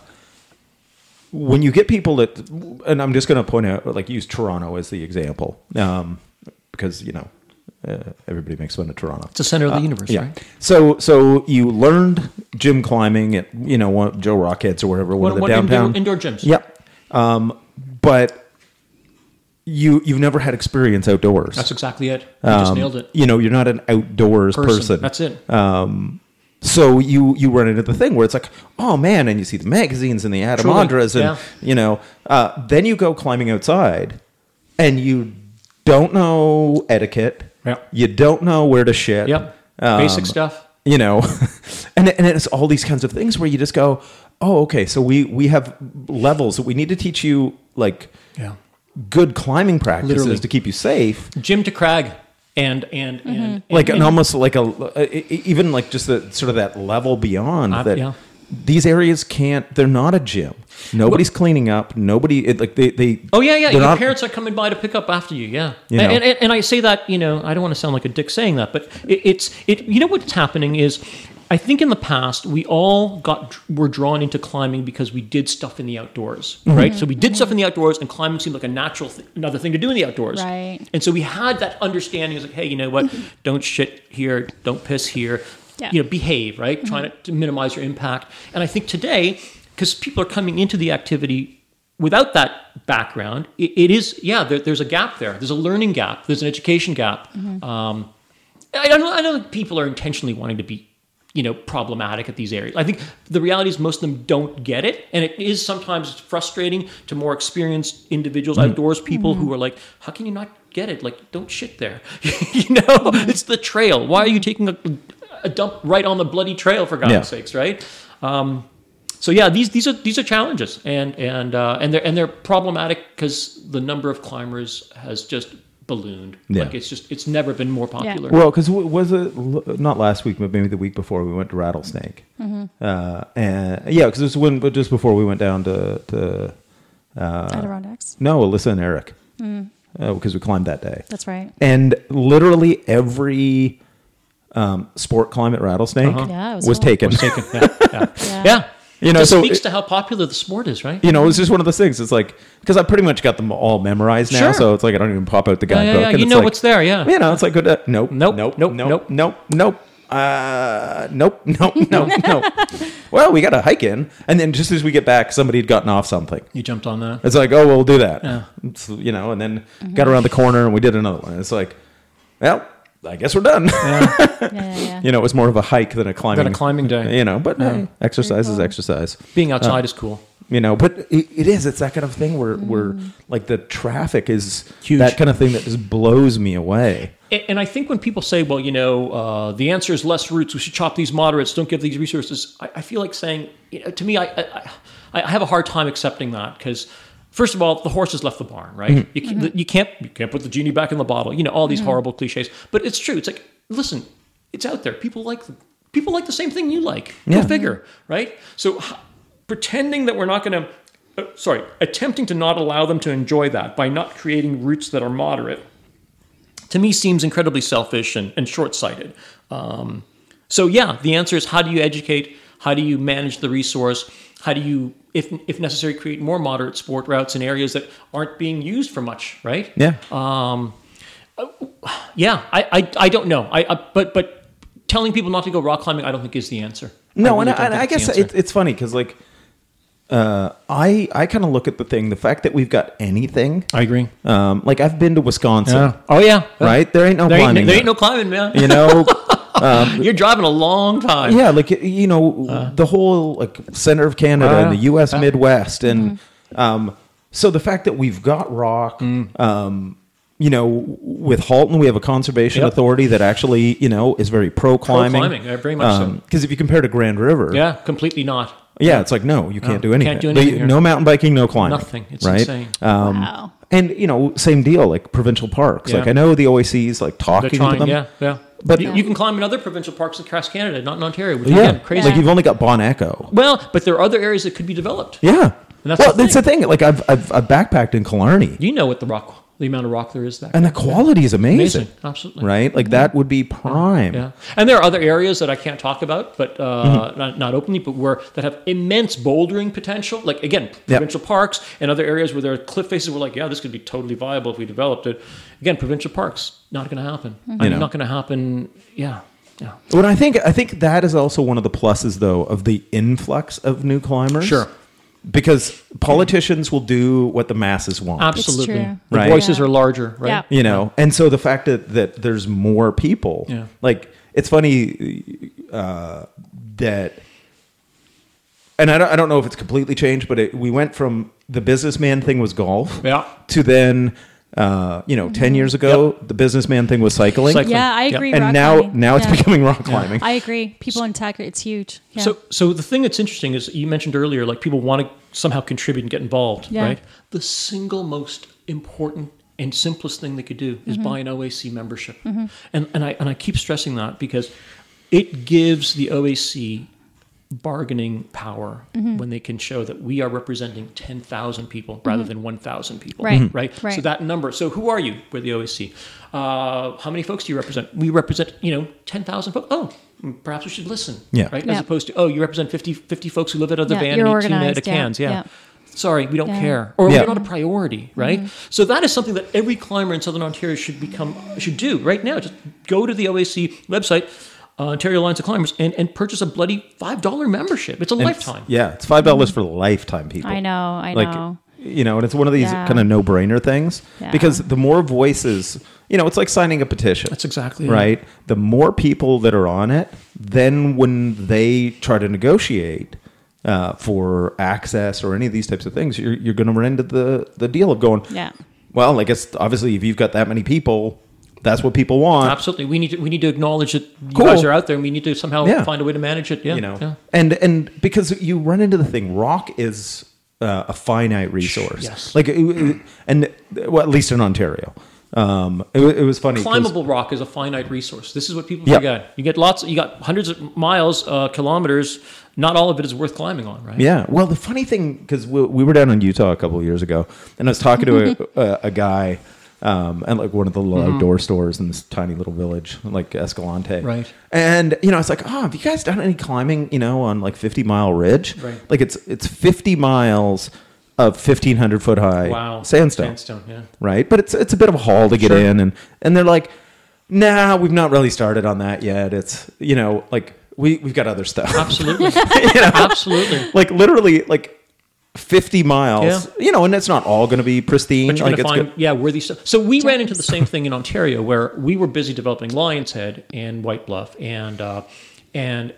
when you get people that, and I'm just going to point out, like use Toronto as the example, um, because you know uh, everybody makes fun of Toronto. It's the center of the universe, Uh, Yeah. right? So so you learned gym climbing at you know one, Joe Rockheads or whatever one, One, of the one downtown indoor, indoor gyms. Yep. Um, but you you've never had experience outdoors. That's exactly it. You just Um, nailed it. You know, you're not an outdoors person. That's it. So you you run into the thing where it's like, oh man, and you see the magazines and the Adam Ondras, and yeah. you know, uh, then you go climbing outside, and you don't know etiquette. Yeah. You don't know where to shit. Yep. Um, Basic stuff. you know, and and it's all these kinds of things where you just go, oh, okay, so we we have levels that we need to teach you like Yeah. good climbing practices Literally. to keep you safe. Gym to crag and and and, and like an and- almost like a, a- even like just the sort of that level beyond Uh, that yeah. these areas can't they're not a gym nobody's cleaning up nobody it, like they they Oh yeah, yeah. Your not- parents are coming by to pick up after you. Yeah, You know. and, and, and I say that you know I don't want to sound like a dick saying that, but it, it's it. You know what's happening is, I think in the past we all got were drawn into climbing because we did stuff in the outdoors, Mm-hmm. right? So we did stuff in the outdoors, and climbing seemed like a natural th- another thing to do in the outdoors, Right. And so we had that understanding. It's like, hey, you know what? Don't shit here. Don't piss here. Yeah. You know, behave, right? Trying to, to minimize your impact. And I think today, because people are coming into the activity without that background, it, it is yeah. There, there's a gap there. There's a learning gap. There's an education gap. Um, I don't know. I know that people are intentionally wanting to be, you know, problematic at these areas. I think the reality is most of them don't get it, and it is sometimes frustrating to more experienced individuals, outdoors people who are like, "How can you not get it? Like, don't shit there." you know, it's the trail. Why are you taking a, a dump right on the bloody trail for God's Yeah. sakes, right? Um, so yeah, these these are these are challenges, and and uh, and they're and they're problematic because the number of climbers has just ballooned. Yeah. Like it's just it's never been more popular. well because was it l- not last week but maybe the week before we went to rattlesnake Mm-hmm. uh and yeah because it was when but just before we went down to to uh Adirondacks. no alyssa and eric Mm. because we climbed that day That's right. and literally every um, sport climb at rattlesnake Yeah, was was, full. taken. taken. Yeah, yeah. Yeah. yeah. You know, Just so speaks it- to how popular the sport is, right? You know, it's just one of those things. It's like because I pretty much got them all memorized now, Sure. so it's like I don't even pop out the guidebook. yeah, yeah. and You it's know like, what's there, yeah. You know, it's like good. Uh, nope, Nope, nope, nope, nope, nope. nope, nope. Uh, nope, nope, nope, nope. Well, we got a hike in, and then just as we get back, somebody had gotten off something. You jumped on that. It's like, oh, well, we'll do that. Yeah. It's, you know, and then got around the corner and we did another one. It's like, well, I guess we're done. Yeah, yeah, yeah. you know, it was more of a hike than a climbing Than a climbing day. You know, but hey, exercise is exercise. Being outside is cool. You know, but it, it is. It's that kind of thing where, where like the traffic is Huge. That kind of thing that just blows me away. And and I think when people say, well, you know, uh, the answer is less routes, we should chop these moderates, don't give these resources, I, I feel like saying, you know, to me, I, I, I have a hard time accepting that because, first of all, the horse has left the barn, right? You, can't, you, can't, you can't put the genie back in the bottle, you know, all these horrible cliches. But it's true. It's like, listen, it's out there. People like people like the same thing you like. Go Yeah. figure, right? So h- pretending that we're not going to, uh, sorry, attempting to not allow them to enjoy that by not creating routes that are moderate to me seems incredibly selfish and, and short-sighted. Um, so yeah, the answer is how do you educate? How do you manage the resource? How do you, if, if necessary, create more moderate sport routes in areas that aren't being used for much, right? Yeah. Um, yeah, I, I, I don't know. I, I but but telling people not to go rock climbing, I don't think is the answer. No, really and, I, don't and think I guess it, it's funny because like uh, I I kind of look at the thing, the fact that we've got anything. I agree. Um, like I've been to Wisconsin, Yeah. Oh yeah. right? There ain't no There ain't, climbing. there ain't no climbing, man. you know. You're driving a long time. yeah, like you know the whole like center of Canada Uh, and the U.S. uh, Midwest, and um, so the fact that we've got rock. Mm. Um, you know, with Halton, we have a conservation Yep. authority that actually, you know, is very pro climbing. climbing, very much so. Because if you compare to Grand River, Yeah, completely not. Yeah, it's like no, you can't do anything. can't do anything They- here. No mountain biking, no climbing. Nothing. It's right? insane. Um, Wow. And you know, same deal. Like provincial parks. Yeah. Like I know the OAC's like They're talking to them. yeah, yeah. But- you, you can climb in other provincial parks across Canada, not in Ontario. Which Yeah, again, crazy. Like you've only got Bon Echo. well, but there are other areas that could be developed. Yeah. And that's well, the that's the thing. Like I've, I've I've backpacked in Killarney, You know what the rock, the amount of rock there is there. and the quality is amazing. Amazing, absolutely. Right. Like that would be prime. Yeah, and there are other areas that I can't talk about, but uh, Mm-hmm. not, not openly, but where that have immense bouldering potential. Like again, provincial parks and other areas where there are cliff faces. We're like, yeah, this could be totally viable if we developed it. Again, provincial parks not going to happen. I mean, know. not going to happen. Yeah, yeah. What I think I think that is also one of the pluses though of the influx of new climbers. Sure. Because politicians will do what the masses want. Absolutely. The Right. voices Yeah. are larger, right? Yeah. you know and so the fact that that there's more people Yeah. like it's funny uh, that and I don't, I don't know if it's completely changed but it, we went from the businessman thing was golf Yeah. to then Uh, you know, ten years ago, the businessman thing was cycling, Cycling. Yeah, I Yep. agree. and rock now climbing. now it's Yeah. becoming rock climbing. I agree. People in tech, it's huge. Yeah. So, so the thing that's interesting is you mentioned earlier, like people want to somehow contribute and get involved, Yeah. right? The single most important and simplest thing they could do is Mm-hmm. buy an OAC membership, and and I and I keep stressing that because it gives the OAC bargaining power Mm-hmm. when they can show that we are representing 10,000 people rather than 1,000 people. Right. Mhm. Right. So that number. So who are you? We're the OAC. Uh, how many folks do you represent? We represent, you know, 10,000 folks. Oh, perhaps we should listen. Yeah. Right. Yeah. As opposed to, oh, you represent 50, 50 folks who live at other Yeah, van you're and eat tuna at a organized, yeah. Yeah. yeah. Sorry, we don't Yeah. care, or Yeah. we're not a priority, right? So that is something that every climber in Southern Ontario should become should do right now. Just go to the OAC website, uh, Ontario Alliance of Climbers, and, and purchase a bloody five dollar membership. It's a And it's- lifetime. Yeah, it's five dollars for lifetime, people. I know. I like know. you know and it's one of these Yeah. kind of no-brainer things Yeah. because the more voices you know it's like signing a petition That's exactly it. right the more people that are on it then when they try to negotiate uh, for access or any of these types of things you're, you're going to run into the the deal of going Yeah. well i guess obviously if you've got that many people that's what people want Absolutely, we need to we need to acknowledge that you Cool. guys are out there, and we need to somehow Yeah. find a way to manage it. Yeah, you know yeah. and and because you run into the thing rock is uh, a finite resource Yes. like and well at least in ontario um it, it was funny. climbable rock is a finite resource. This is what people Yeah. forget. You get lots. You got hundreds of miles, uh, kilometers. Not all of it is worth climbing on, right? yeah well the funny thing because we, we were down in utah a couple of years ago and i was talking to a, a, a guy um, at like one of the little outdoor stores in this tiny little village like escalante Right. and you know it's like oh have you guys done any climbing you know on like 50 mile ridge Right. like it's it's 50 miles of 1500 foot high Wow. sandstone Sandstone. Yeah. right? But it's it's a bit of a haul to get Sure. in, and and they're like, nah, we've not really started on that yet. It's you know like we we've got other stuff, Absolutely. you know, Absolutely. like literally like. 50 miles, Yeah. you know, and it's not all going to be pristine. But you're like going to it's find, good. yeah, worthy stuff. So we ran into the same thing in Ontario where we were busy developing Lion's Head and White Bluff, and uh, and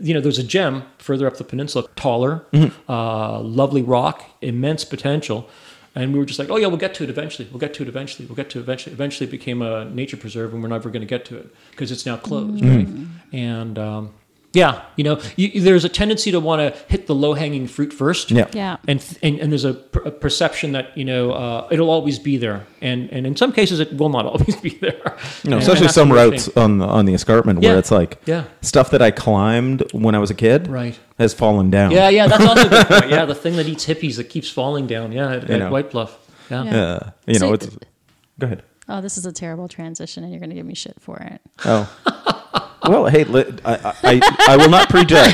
you know, there's a gem further up the peninsula, taller, Mm-hmm. uh, lovely rock, immense potential. And we were just like, oh yeah, we'll get to it eventually. We'll get to it eventually. We'll get to it eventually. Eventually, it became a nature preserve, and we're never going to get to it because it's now closed, right? And um, yeah, you know, you, there's a tendency to want to hit the low hanging fruit first. Yeah. Yeah. And, and and there's a, per- a perception that you know uh, it'll always be there, and and in some cases it will not always be there. No, And especially that's some routes thing. on the, on the escarpment Yeah. where it's like Yeah. stuff that I climbed when I was a kid Right. has fallen down. Yeah, yeah, that's also a good point. Yeah, the thing that eats hippies that keeps falling down. Yeah, at, at. White Bluff. Yeah. Yeah. Uh, you know, So- it's go ahead. Oh, this is a terrible transition, and you're going to give me shit for it. Oh. Well, hey, li- I, I, I will not prejudge.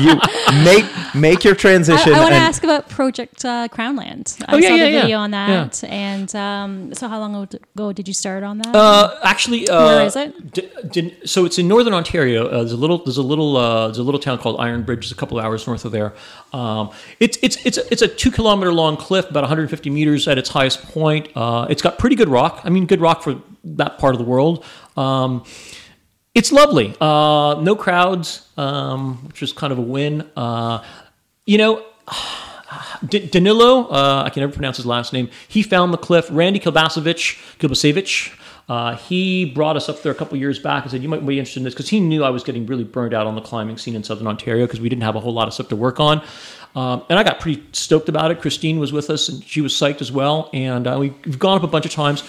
You make make your transition. I want to and- ask about Project uh, Crownland. I Oh, yeah, saw yeah, the yeah. video on that, and um, so how long ago did you start on that? Uh, actually, uh, Where is it? D- d- so it's in northern Ontario. Uh, there's a little, there's a little, uh, there's a little town called Iron Bridge, just a couple of hours north of there. Um, it's it's it's a, it's a two kilometer long cliff, about 150 meters at its highest point. Uh, it's got pretty good rock. I mean, good rock for that part of the world. Um, it's lovely. Uh, no crowds, um, which is kind of a win. Uh, you know, D- Danilo, uh, I can never pronounce his last name. He found the cliff. Randy Kilbasevich, Kilbasevich, uh, he brought us up there a couple years back and said, "You might be interested in this," because he knew I was getting really burned out on the climbing scene in Southern Ontario because we didn't have a whole lot of stuff to work on. Um, and I got pretty stoked about it. Christine was with us, and she was psyched as well. And uh, we- we've gone up a bunch of times.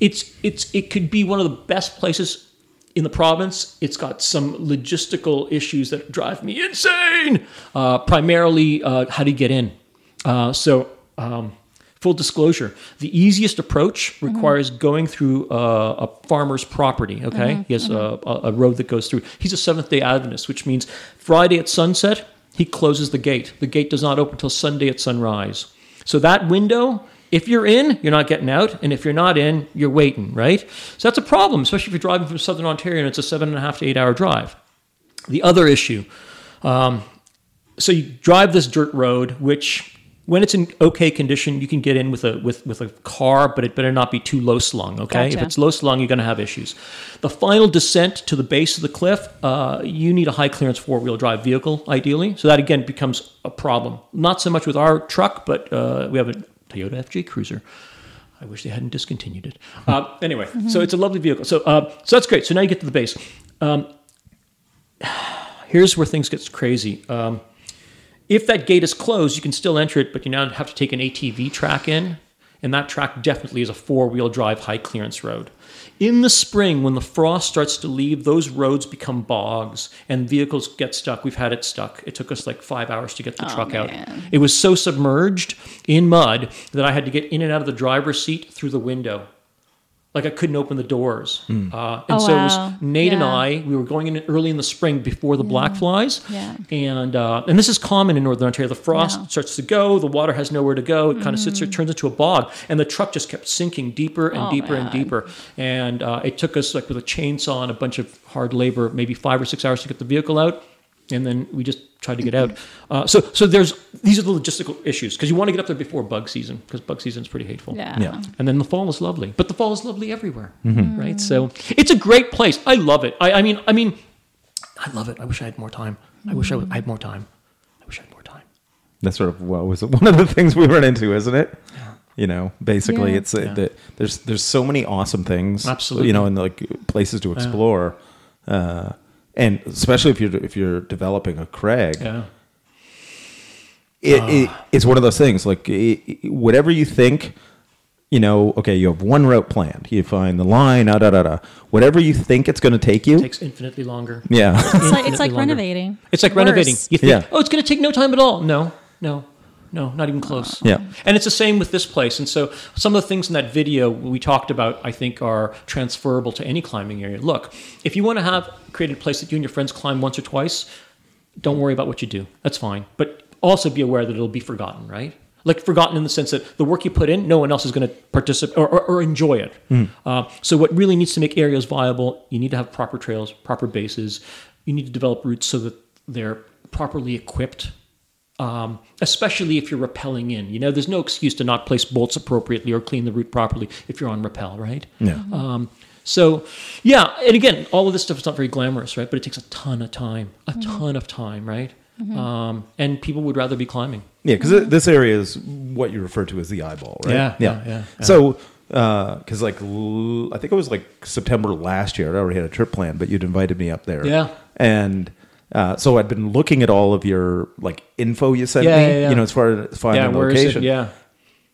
It's it's it could be one of the best places in the province. It's got some logistical issues that drive me insane. Uh, primarily, uh, how do you get in? Uh, so, um, full disclosure: the easiest approach requires going through uh, a farmer's property. Okay, he has a, a a road that goes through. He's a Seventh Day Adventist, which means Friday at sunset he closes the gate. The gate does not open until Sunday at sunrise. So that window, if you're in, you're not getting out, and if you're not in, you're waiting, right? So that's a problem, especially if you're driving from Southern Ontario and it's a seven and a half to eight hour drive. The other issue, um, so you drive this dirt road, which when it's in okay condition, you can get in with a with with a car, but it better not be too low slung. Okay, if it's low slung, you're going to have issues. The final descent to the base of the cliff, uh, you need a high clearance four wheel drive vehicle, ideally. So that again becomes a problem. Not so much with our truck, but uh, we have a Toyota FJ Cruiser. I wish they hadn't discontinued it. Uh, anyway, so it's a lovely vehicle. So, uh, so that's great. So now you get to the base. Um, here's where things get crazy. Um, if that gate is closed, you can still enter it, but you now have to take an ATV track in, and that track definitely is a four-wheel drive high clearance road. In the spring, when the frost starts to leave, those roads become bogs and vehicles get stuck. We've had it stuck. It took us like five hours to get the oh, truck out. It was so submerged in mud that I had to get in and out of the driver's seat through the window. Like I couldn't open the doors. Uh, and Oh, so it was Nate and I, we were going in early in the spring before the black flies. Yeah. And uh, and this is common in Northern Ontario. The frost Yeah. starts to go, the water has nowhere to go. It kind of sits there, turns into a bog, and the truck just kept sinking deeper and Oh, deeper and deeper. And uh, it took us like with a chainsaw and a bunch of hard labor, maybe five or six hours to get the vehicle out. And then we just tried to get out. Uh, so so there's these are the logistical issues because you want to get up there before bug season because bug season is pretty hateful. Yeah. Yeah. And then the fall is lovely, but the fall is lovely everywhere, right? So it's a great place. I love it. I, I mean, I mean, I love it. I wish I had more time. I wish I had more time. I wish I had more time. That's sort of what was one of the things we run into, isn't it? You know, basically, Yeah. it's uh, Yeah. that there's there's so many awesome things, Absolutely. You know, and like places to explore, uh, and especially if you're if you're developing a crag, Yeah. it, ah. it it's one of those things. Like it, it- whatever you think, you know, okay, you have one route planned. You find the line, da da da da. Whatever you think it's going to take you, It takes infinitely longer. yeah, It's like, it's like renovating. It's like Worse. renovating. You think, Yeah. oh, it's going to take no time at all. No, no, no, not even close. Yeah. And it's the same with this place. And so some of the things in that video we talked about, I think, are transferable to any climbing area. Look, if you want to have created a place that you and your friends climb once or twice, don't worry about what you do. That's fine. But also be aware that it'll be forgotten, right? Like forgotten in the sense that the work you put in, no one else is going to participate or, or, or enjoy it. Uh, so what really needs to make areas viable, you need to have proper trails, proper bases. You need to develop routes so that they're properly equipped um, especially if you're rappelling in. You know, there's no excuse to not place bolts appropriately or clean the route properly if you're on rappel, right? Yeah. Um, so, yeah, and again, all of this stuff is not very glamorous, right? But it takes a ton of time, a ton of time, right? Um, and people would rather be climbing. Yeah, because this area is what you refer to as the eyeball, right? Yeah, yeah, yeah, yeah. So, because like l- I think it was like September last year, I already had a trip planned, but you'd invited me up there. Yeah. and uh, so I'd been looking at all of your like info you sent Yeah, me, yeah, yeah. you know, as far as finding yeah, a where is location. Yeah.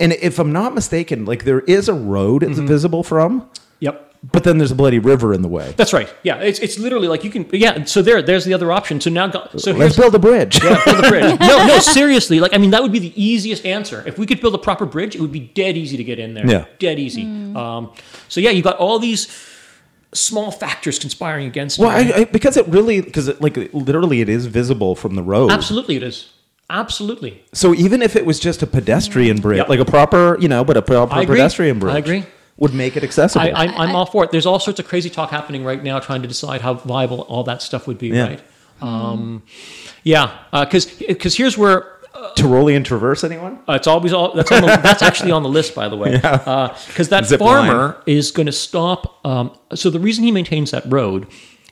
And if I'm not mistaken, like there is a road it's Mm-hmm. visible from, Yep. but then there's a bloody river in the way. That's right. Yeah, it's, it's literally like you can. Yeah, so there, there's the other option. So now, go, so Let's here's build a bridge. Yeah, build a bridge. No, no, seriously. Like, I mean, that would be the easiest answer. If we could build a proper bridge, it would be dead easy to get in there. Yeah. Dead easy. Um, so, yeah, you got all these small factors conspiring against well, you. I, because it really, because it, like literally, it is visible from the road. Absolutely, it is. Absolutely. So even if it was just a pedestrian bridge, Yep. like a proper, you know, but a proper pedestrian bridge, I agree. would make it accessible. I, I'm, I'm all for it. There's all sorts of crazy talk happening right now trying to decide how viable all that stuff would be, Yeah. right? Um, yeah, because because here's where Tyrolean Traverse, anyone? Uh, it's always all that's on the, that's actually on the list, by the way, because that Zip farmer is going to stop. Um, so the reason he maintains that road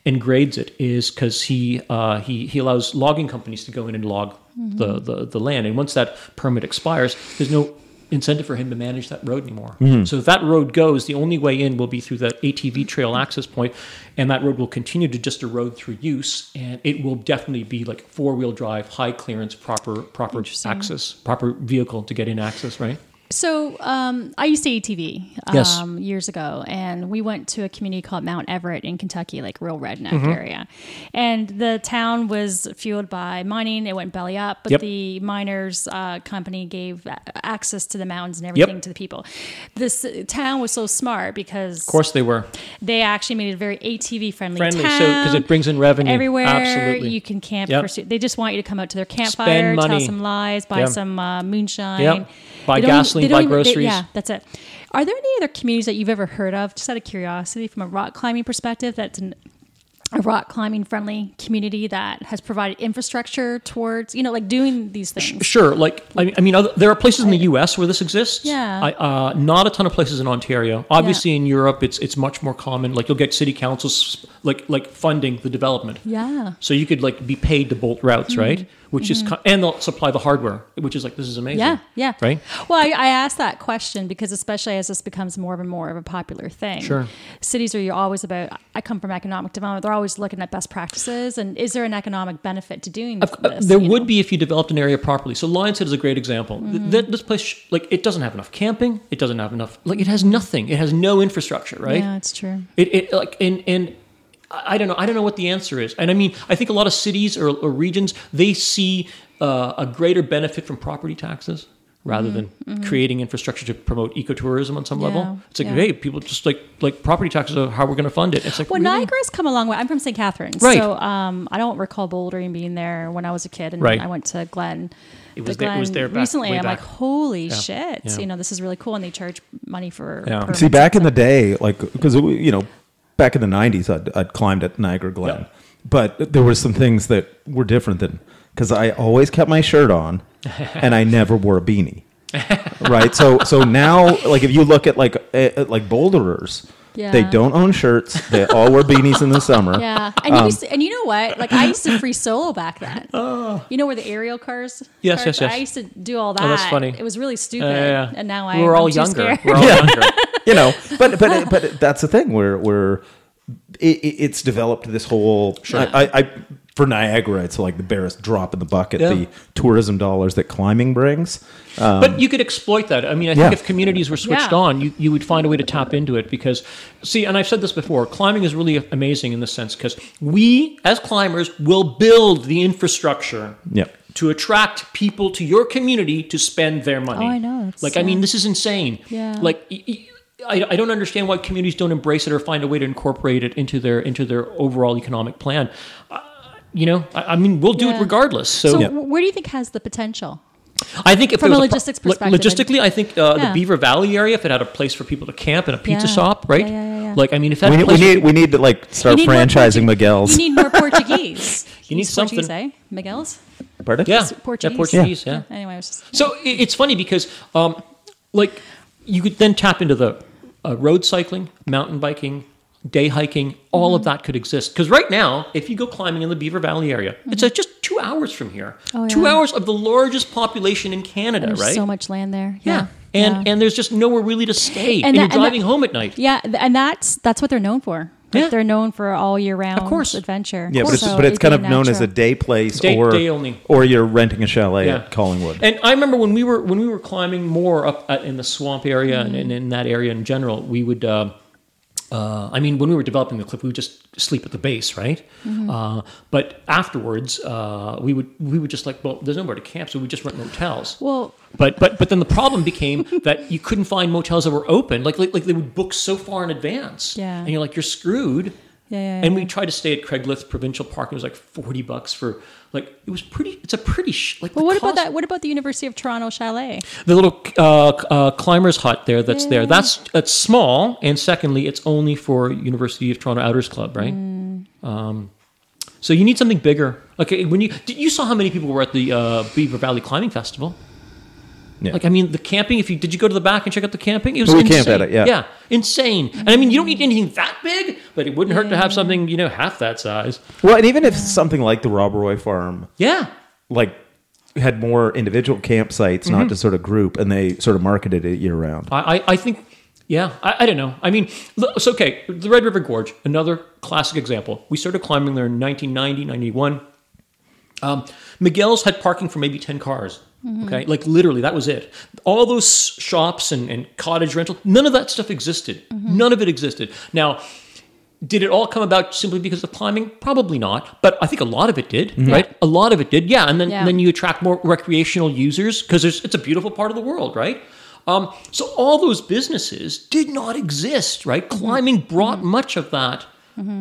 and grades it is because he uh, he he allows logging companies to go in and log the, the the land, and once that permit expires, there's no incentive for him to manage that road anymore. Mm-hmm. So if that road goes, the only way in will be through that ATV trail access point, and that road will continue to just a road through use, and it will definitely be like four wheel drive, high clearance, proper proper access, proper vehicle to get in access, right? So um, I used to ATV Yes. um, years ago, and we went to a community called Mount Everett in Kentucky, like real redneck Mm-hmm. area. And the town was fueled by mining; it went belly up. But Yep. the miners' uh, company gave access to the mountains and everything to the people. This uh, town was so smart because Of course they were they actually made it a very ATV friendly. friendly, town. so because it brings in revenue Everywhere Absolutely. you can camp. Yep. For, they just want you to come out to their campfire, tell some lies, buy some uh, moonshine. Buy gasoline, they buy even- they- groceries. yeah, that's it. Are there any other communities that you've ever heard of, just out of curiosity, from a rock climbing perspective, that's an, a rock climbing friendly community that has provided infrastructure towards you know like doing these things. Sure, like I mean, I mean, other, there are places in the U.S. where this exists. Yeah. I, uh, not a ton of places in Ontario. Obviously, in Europe, it's it's much more common. Like you'll get city councils like like funding the development. Yeah. So you could like be paid to bolt routes, right? Which is and they'll supply the hardware, which is like this is amazing. Mm-hmm. Yeah, yeah. Right. Well, I, I asked that question because, especially as this becomes more and more of a popular thing, Sure. cities are always about. I come from economic development; they're always looking at best practices, and is there an economic benefit to doing this? Uh, there would know? be if you developed an area properly. So Lion's Head is a great example. Mm-hmm. th- this place, like, it doesn't have enough camping. It doesn't have enough. Like, it has nothing. It has no infrastructure, right? Yeah, it's true. It, it like and and I I don't know. I don't know what the answer is. And I mean, I think a lot of cities or, or regions they see uh, a greater benefit from property taxes rather than creating infrastructure to promote ecotourism on some Mm-hmm. Yeah, level. It's like, yeah. hey, people just like like property taxes are how we're going to fund it. It's like, Well, really? Niagara's come a long way. I'm from St. Catharines, Right. so um, I don't recall bouldering being there when I was a kid, and Right. I went to Glen. It was the there- it was there back- recently. I'm like, back. holy shit! yeah. You know, this is really cool, and they charge money for. Yeah. See, back in the day, like because you know, back in the '90s, I'd, I'd climbed at Niagara Glen, Yeah. but there were some things that were different than because I always kept my shirt on, and I never wore a beanie. right. So so now, like if you look at like uh, uh, like boulderers, they don't own shirts. They all wear beanies in the summer. Yeah, and Um, you used to, and you know what? Like I used to free solo back then. Oh. You know where the aerial cars? Yes, cars yes, yes. I used to do all that. Oh, that's funny. It was really stupid. Yeah, yeah, yeah. And now I we were I'm all too younger. scared. We're all younger. you know, but but but that's the thing where where it, it- it's developed this whole. I, I, I for Niagara, it's like the barest drop in the bucket. Yeah. The tourism dollars that climbing brings. Um, but you could exploit that. I mean, I think Yeah. if communities were switched Yeah. on, you, you would find a way to tap into it because, see, and I've said this before, climbing is really amazing in this sense because we, as climbers, will build the infrastructure Yeah. to attract people to your community to spend their money. Oh, I know. It's, like, I mean, this is insane. Yeah. Like, y- y- I, I don't understand why communities don't embrace it or find a way to incorporate it into their into their overall economic plan. You know, I, I mean, we'll do Yeah. it regardless. So, So Yeah. where do you think has the potential? I think if From there a was pro- logistics lo- perspective, logistically, I think uh, Yeah. the Beaver Valley area, if it had a place for people to camp and a pizza Yeah. shop, right? Yeah, yeah, yeah, yeah. Like, I mean, if that we need, we need we need to like start You need more franchising Portu- Miguel's. You need more Portuguese. You need Use Portuguese, something. eh? Miguel's? Pardon? yeah, Portuguese. yeah, Portuguese, yeah. Anyway, I was just. So i- it's funny because, um, like, you could then tap into the uh, road cycling, mountain biking, day hiking. All Mm-hmm. of that could exist because right now, if you go climbing in the Beaver Valley area, it's uh, just two hours from here. Mm-hmm. Oh, Two yeah. hours of the largest population in Canada, There's right? so much land there. yeah. Yeah. And yeah. and there's just nowhere really to stay, and, And you're that- and driving that- home at night. Yeah, and that's that's what they're known for. Like, Yeah. They're known for all year round of course. adventure. Yeah, but it's, So but it's it'd kind be of known as a day place Day- or day only. or you're renting a chalet Yeah. at Collingwood. And I remember when we were when we were climbing more up at, in the swamp area Mm-hmm. and, and in that area in general, we would. Uh, uh, I mean, when we were developing the clip, we would just sleep at the base, right? Mm-hmm. Uh, but afterwards, uh, we would we would just like, well, there's nowhere to camp, so we just rent motels. Well, But but but then the problem became that you couldn't find motels that were open. Like like, like they would book so far in advance. Yeah. And you're like, you're screwed. Yeah, yeah, And we tried to stay at Craigleith Provincial Park. It was like forty bucks for like it was pretty. It's a pretty sh- like. but the what about that? What about the University of Toronto chalet? The little uh, uh, climbers hut there. That's there. That's that's small. And secondly, it's only for University of Toronto Outers Club, right? Mm. Um, so you need something bigger. Okay, when you did you saw how many people were at the uh, Beaver Valley Climbing Festival? Yeah. Like I mean, the camping. If you did you go to the back and check out the camping? It was We insane. camped at it, yeah. yeah, insane. And I mean, you don't need anything that big, but it wouldn't hurt to have something you know half that size. well, and even if something like the Rob Roy Farm Yeah, like had more individual campsites, Mm-hmm. not just sort of group, and they sort of marketed it year round. I, I, I think, yeah, I, I don't know. I mean, look, so okay, the Red River Gorge, another classic example. We started climbing there in 1990, 91. Um, Miguel's had parking for maybe 10 cars. Okay, like literally, that was it. All those shops and, and cottage rental, none of that stuff existed. None of it existed. Now, did it all come about simply because of climbing? Probably not, but I think a lot of it did, right? A lot of it did, yeah. And then Yeah. then you attract more recreational users because it's a beautiful part of the world, right? Um, so all those businesses did not exist, right? Climbing brought much of that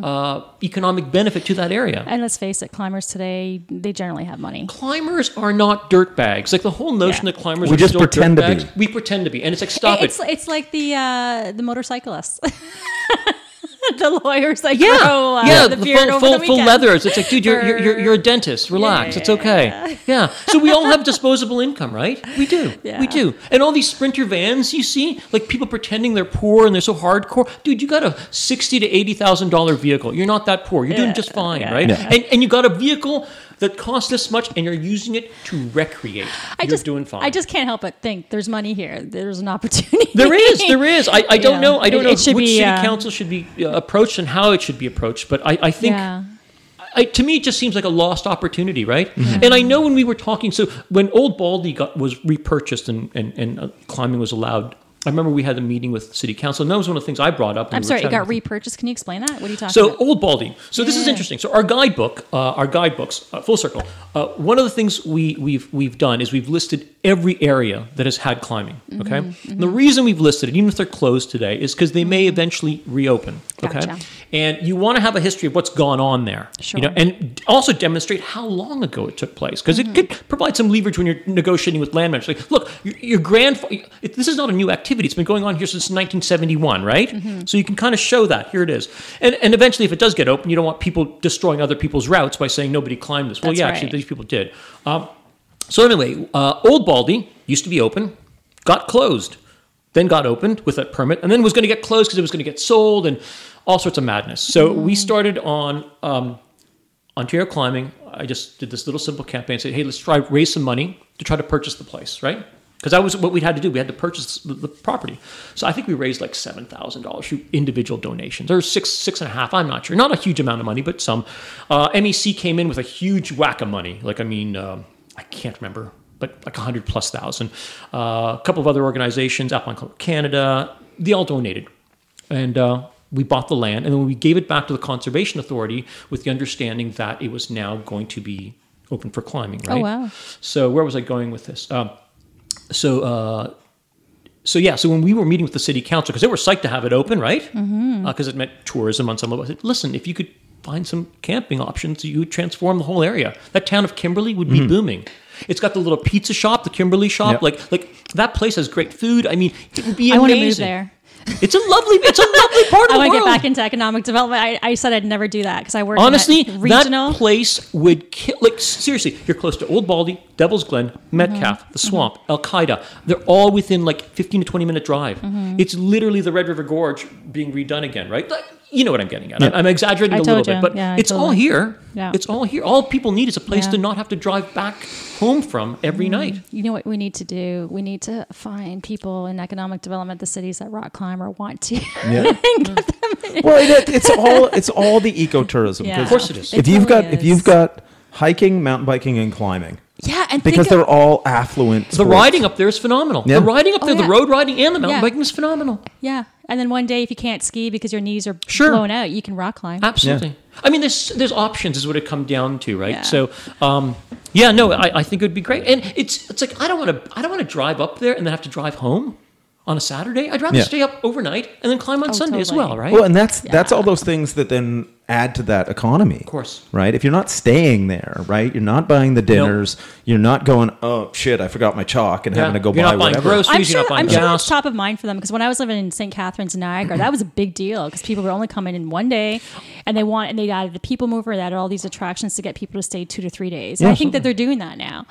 uh, economic benefit to that area. And let's face it, climbers today they generally have money. Climbers are not dirt bags. Like the whole notion Yeah. that climbers We are just still pretend dirt to be. We pretend to be, and it's like stop it's it. it's like the uh, the motorcyclists. the lawyers like Yeah, grow uh, yeah, the the beard full, over full, the full leathers. It's like, dude, you're, you're, you're, you're a dentist. Relax. Yeah, it's okay. Yeah. So we all have disposable income, right? We do. Yeah. We do. And all these sprinter vans you see, like people pretending they're poor and they're so hardcore. Dude, you got a sixty to eighty thousand dollar vehicle. You're not that poor. You're doing just fine, yeah. right? Yeah. And and you got a vehicle that cost this much, and you're using it to recreate. I you're just doing fine. I just can't help but think there's money here. There's an opportunity. There is, there is. I, I don't Yeah. know. I don't It- know it should which be, city uh, council should be uh, approached and how it should be approached. But I, I think Yeah. I, to me, it just seems like a lost opportunity, right? Mm-hmm. And I know when we were talking, so when Old Baldy got was repurchased and and, and uh, climbing was allowed, I remember we had a meeting with City Council, and that was one of the things I brought up. I'm we sorry, it got repurchased. Can you explain that? What are you talking so about? So, Old Baldy. So this is interesting. So our guidebook, uh, our guidebooks, uh, full circle. Uh, one of the things we we've we've done is we've listed every area that has had climbing. Okay. Mm-hmm, And the reason we've listed it, even if they're closed today, is because they may eventually reopen. Okay. Gotcha. And you want to have a history of what's gone on there. Sure. You know, and also demonstrate how long ago it took place because Mm-hmm. it could provide some leverage when you're negotiating with land managers. Like, look, your, your grandfather. This is not a new activity. It's been going on here since 1971, right? Mm-hmm. So you can kind of show that. Here it is. And and eventually, if it does get open, you don't want people destroying other people's routes by saying nobody climbed this. Well, That's yeah, right. actually, these people did. Um, so anyway, uh, Old Baldy used to be open, got closed, then got opened with a permit, and then was going to get closed because it was going to get sold and all sorts of madness. So we started on um, Ontario Climbing. I just did this little simple campaign. Said, hey, let's try raise some money to try to purchase the place, right? Because that was what we had to do. We had to purchase the, the property. So I think we raised like seven thousand dollars through individual donations, or six, six and a half. I'm not sure. Not a huge amount of money, but some. Uh, MEC came in with a huge whack of money. Like I mean, um, I can't remember, but like a hundred plus thousand. Uh, a couple of other organizations, Alpine Club Canada, they all donated and uh, we bought the land and then we gave it back to the conservation authority with the understanding that it was now going to be open for climbing right Oh, wow. so where was i going with this um, so uh, so yeah so when we were meeting with the city council because they were psyched to have it open right because Mm-hmm. it meant tourism on some of us said, listen if you could find some camping options you would transform the whole area that town of Kimberley would be booming it's got the little pizza shop, the Kimberley shop. Yep. Like, like that place has great food. I mean, it would be amazing. I want to move there. It's a lovely, it's a lovely part of world I want to get back into economic development. I, I said I'd never do that because I work Honestly, in that regional. that place would kill. Like seriously, you're close to Old Baldy, Devil's Glen, Metcalfe, Mm-hmm. the Swamp, Al Qaeda. They're all within like 15 to 20 minute drive. Mm-hmm. It's literally the Red River Gorge being redone again, right? Like, You know what I'm getting at. I'm- I'm exaggerating I a little told bit, but Yeah, I it's all totally- here. Yeah. It's all here. All people need is a place Yeah. to not have to drive back home from every Mm. night. You know what we need to do? We need to find people in economic development, the cities that rock climb or want to. Yeah. well, it, it's all it's all the ecotourism. Yeah. 'cause Of course it is. If It you've totally got if you've got hiking, mountain biking, and climbing, yeah, and because think they're of, all affluent. The sports. riding up there is phenomenal. Yeah. The riding up Oh, there, yeah. the road riding and the mountain Yeah. biking is phenomenal. yeah, and then one day if you can't ski because your knees are Sure. blown out, you can rock climb. Absolutely. I mean, there's there's options is what it come down to, right? Yeah. So, um, yeah, no, I, I think it would be great. And it's it's like I don't want to I don't want to drive up there and then have to drive home on a Saturday. I'd rather Yeah. stay up overnight and then climb on Oh, Sunday as well, right? Well, and that's that's all those things that then add to that economy. Of course. Right? If you're not staying there, right? You're not buying the dinners, you're not going, "Oh shit, I forgot my chalk" and Yeah. having to go You're buy not buying whatever. groceries. I'm you're sure. not buying I'm sure gas. it's top of mind for them because when I was living in St. Catharines, Niagara, that was a big deal because people were only coming in one day, and they want and they added the people mover, they added all these attractions to get people to stay two to three days. Yeah, I think that they're doing that now.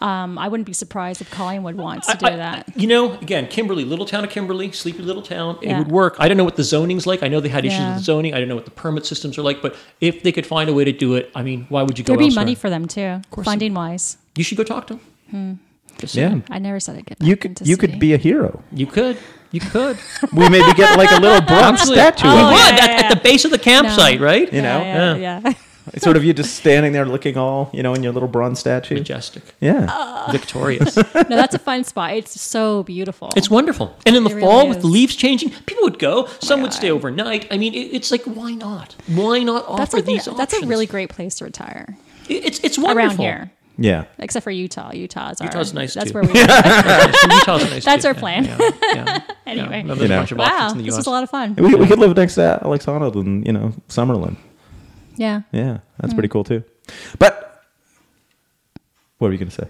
Um, I wouldn't be surprised if Collingwood wants to do I- I- that. You know, again, Kimberley, little town of Kimberley, sleepy little town. It would work. I don't know what the zoning's like. I know they had issues Yeah. with the zoning. I don't know what the permit systems are like. But if they could find a way to do it, I mean, why would you go There'd be elsewhere? money for them too, course funding wise. You should go talk to them. Hmm. Just Yeah. saying. I never said I'd get You could into you could be a hero. You could. You could. We maybe get like a little bronze statue. Oh, we would yeah, at, yeah, at the base of the campsite, right? You know? yeah, yeah. yeah. Sort of you just standing there looking all, you know, in your little bronze statue. Majestic, Yeah. Uh, victorious. no, that's a fun spot. It's so beautiful. it's wonderful. And in the It fall, really with the leaves changing, people would go. Some would God. stay overnight. I mean, it, it's like, why not? Why not offer that's, I think, these that's a really great place to retire It- It's it's wonderful around here. Yeah. Except for Utah. Utah's our, Utah's nice, That's too. where we Utah's nice That's too. our plan. Yeah, yeah, Anyway. Yeah. You know. bunch of options Wow, this US. was a lot of fun. We, we could live next to Alex Honnold in, you know, Summerlin. Yeah, Yeah. That's Hmm. pretty cool too. But what were you going to say?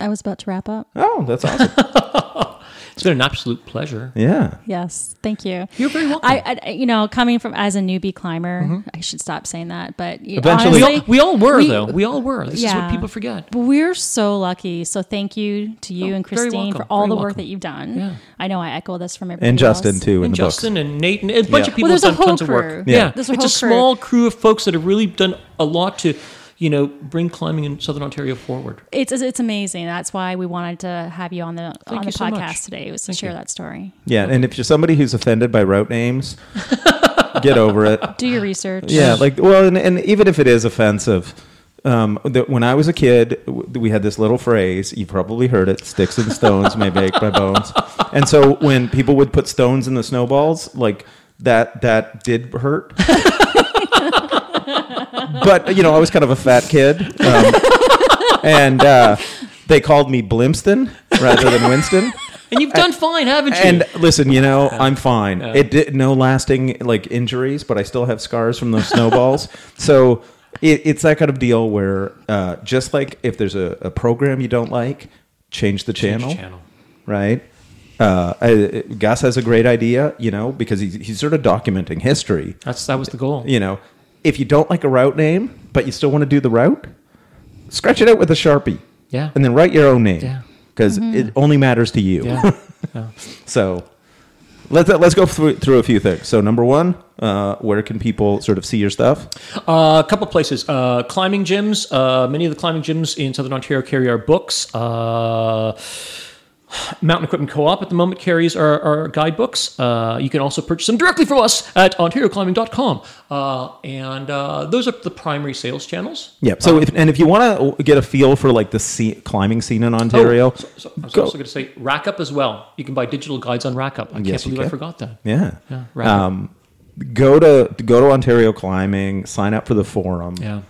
I was about to wrap up. Oh, that's awesome. It's been an absolute pleasure. Yeah. Yes, thank you. You're very welcome. I, I you know, coming from as a newbie climber, mm-hmm. I should stop saying that, but you- Eventually- we, all, we all were we- though. We all were. This is what people forget. But we're so lucky. So thank you to you Oh, and very Christine for all very the work welcome. that you've done. Yeah. I know I echo this from everybody And Justin else. too in and the Justin books. and Nate and a bunch Yeah. of people Well, there's have a done whole tons of crew. work. Yeah. There's a it's a crew. small crew of folks that have really done a lot to, you know, bring climbing in Southern Ontario forward. It's it's amazing. That's why we wanted to have you on the on the you so podcast much. today. Was to Thank share you. that story. Yeah, and if you're somebody who's offended by route names, get over it. Do your research. Yeah, like well, and, and even if it is offensive, um, the, when I was a kid, we had this little phrase. You've probably heard it: "Sticks and stones may break my bones." And so when people would put stones in the snowballs, like that, that did hurt. but you know, I was kind of a fat kid, um, and uh, they called me Blimston rather than Winston. And you've done fine, haven't you? And listen, you know, I'm fine. It did no lasting like injuries, but I still have scars from those snowballs. so it, it's that kind of deal where uh, just like if there's a, a program you don't like, change the channel, channel. right? Uh, I, Gus has a great idea, you know, because he's, he's sort of documenting history. That's that was the goal. You know, if you don't like a route name, but you still want to do the route, scratch it out with a sharpie. Yeah. And then write your own name. Yeah. Because it only matters to you. Yeah. yeah. So let's let's go through through a few things. So number one, uh, where can people sort of see your stuff? Uh, a couple places. Uh, climbing gyms. Uh, many of the climbing gyms in Southern Ontario carry our books. Uh, Mountain Equipment Co-op at the moment carries our, our guidebooks. Uh, you can also purchase them directly from us at OntarioClimbing.com. Uh, and uh, those are the primary sales channels. Yeah. So if, and if you want to get a feel for like the scene, climbing scene in Ontario, Oh, so, so I was go- also going to say Rakkup as well. You can buy digital guides on Rakkup. I can't Yes, believe I forgot that. yeah, Yeah, um, go to go to Ontario Climbing, sign up for the forum. Yeah.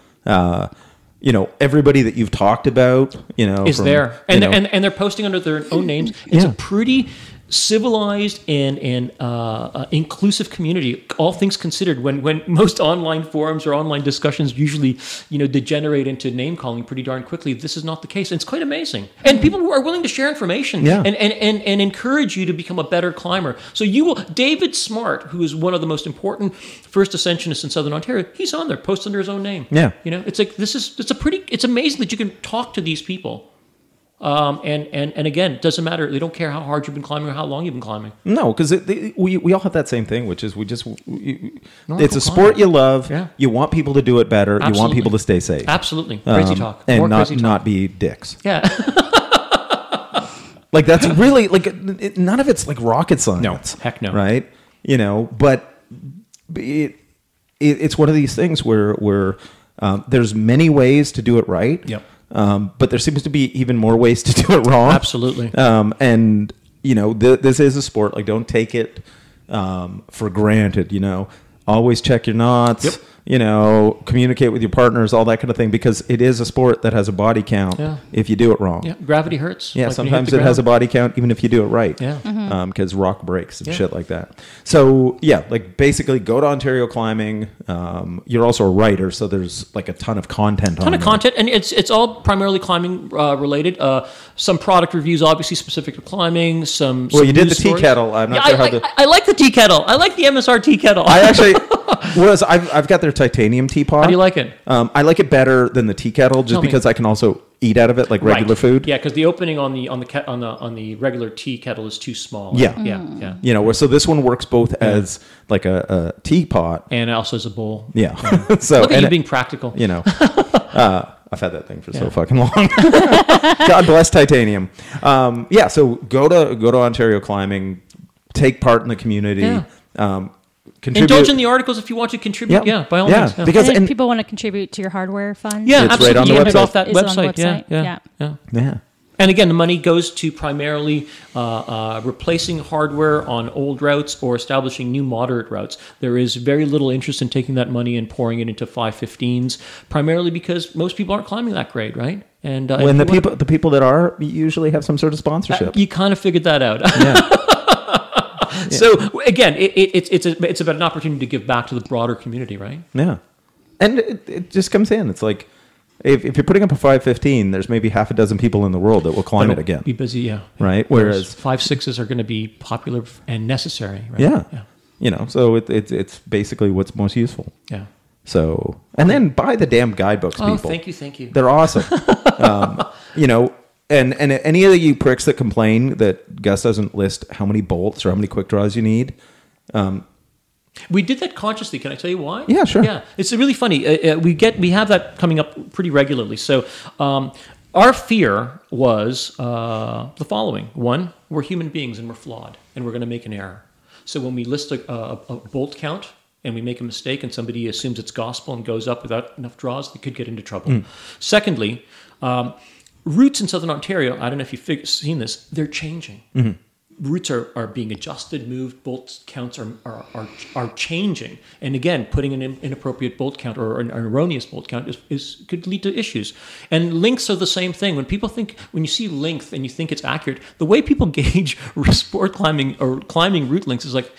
You know everybody that you've talked about. You know is from, there, you and, know- and and they're posting under their own names. It's Yeah. a pretty civilized and and uh, uh, inclusive community. All things considered, when when most online forums or online discussions usually you know degenerate into name calling pretty darn quickly, this is not the case. And it's quite amazing. And people who are willing to share information Yeah. and, and and and encourage you to become a better climber. So you will, David Smart, who is one of the most important first ascensionists in Southern Ontario, he's on there, posts under his own name. Yeah. You know, it's like this is it's a pretty it's amazing that you can talk to these people. Um, and and and again, it doesn't matter. They don't care how hard you've been climbing or how long you've been climbing. No, because we we all have that same thing, which is we just we, it's a sport you love. Yeah. You want people to do it better. You want people to stay safe. Absolutely, crazy Um, talk, and more not crazy talk. not be dicks. yeah, Like that's really like it, none of it's like rocket science. No, heck no. Right? You know, but it, it it's one of these things where where um, there's many ways to do it right. Yep. Um, but there seems to be even more ways to do it wrong. Absolutely. Um, and you know, th- this is a sport. Like, don't take it um, for granted. You know, always check your knots. Yep. You know, communicate with your partners, all that kind of thing, because it is a sport that has a body count. Yeah. If you do it wrong. yeah, gravity hurts. Yeah, Like when you hit sometimes the it has a body count, even if you do it right. Yeah. because rock breaks and Yeah. shit like that. So yeah, like basically, go to Ontario Climbing. Um, you're also a writer, so there's like a ton of content. ton on of there. content, and it's it's all primarily climbing uh, related. Uh, some product reviews, obviously specific to climbing. Some Well, some you did news the tea kettle. I'm not Yeah, sure I, how I, the- I, I like the tea kettle. I like the MSR tea kettle. I actually was. I've, I've got their titanium teapot. How do you like it? Um, I like it better than the tea kettle, just Tell me. because I can also eat out of it like regular Right. food. Yeah, because the opening on the on the ke- on the on the regular tea kettle is too small. Yeah. yeah, yeah. You know, so this one works both as like a, a teapot. And also as a bowl. Yeah. so Look at and you it- being practical. you know, uh, I've had that thing for so fucking long. God bless titanium. Um, yeah, so go to go to Ontario Climbing, take part in the community. Yeah. Um, contribute. Indulge in the articles if you want to contribute. Yeah, by all Yeah, means. Yeah. because- And if and- people want to contribute to your hardware fund, yeah, It's right absolutely. on the You get website. off that Is it on the website. Yeah, website? yeah, Yeah. yeah. yeah. And again, the money goes to primarily uh, uh, replacing hardware on old routes or establishing new moderate routes. There is very little interest in taking that money and pouring it into 515s, primarily because most people aren't climbing that grade, right? And uh, When if the people the people that are usually have some sort of sponsorship. you kind of figured that out. yeah. so again, it, it, it's it's a, it's about an opportunity to give back to the broader community, right? Yeah. And it, it just comes in. It's like, if, if you're putting up a 515, there's maybe half a dozen people in the world that will climb it again, Be busy, yeah. right? Whereas Whereas, five sixes are going to be popular and necessary, right? yeah, yeah, you know, so it, it's it's basically what's most useful. yeah. So, and then buy the damn guidebooks, Oh, people. thank you, thank you. They're awesome. um, you know, and and any of you pricks that complain that Gus doesn't list how many bolts or how many quick draws you need, We did that consciously. Can I tell you why? Yeah, sure. Yeah, it's really funny. Uh, uh, we get we have that coming up pretty regularly. So um, our fear was uh, the following: one, we're human beings and we're flawed, and we're going to make an error. So when we list a, a, a bolt count and we make a mistake, and somebody assumes it's gospel and goes up without enough draws, they could get into trouble. Secondly. Um, Routes in Southern Ontario, I don't know if you've seen this, they're changing mm-hmm. routes are, are being adjusted, moved, bolt counts are, are, are, are changing. And again, putting an inappropriate bolt count or an erroneous bolt count is, is could lead to issues. And lengths are the same thing. When people think, when you see length and you think it's accurate, the way people gauge sport climbing or climbing route lengths is like,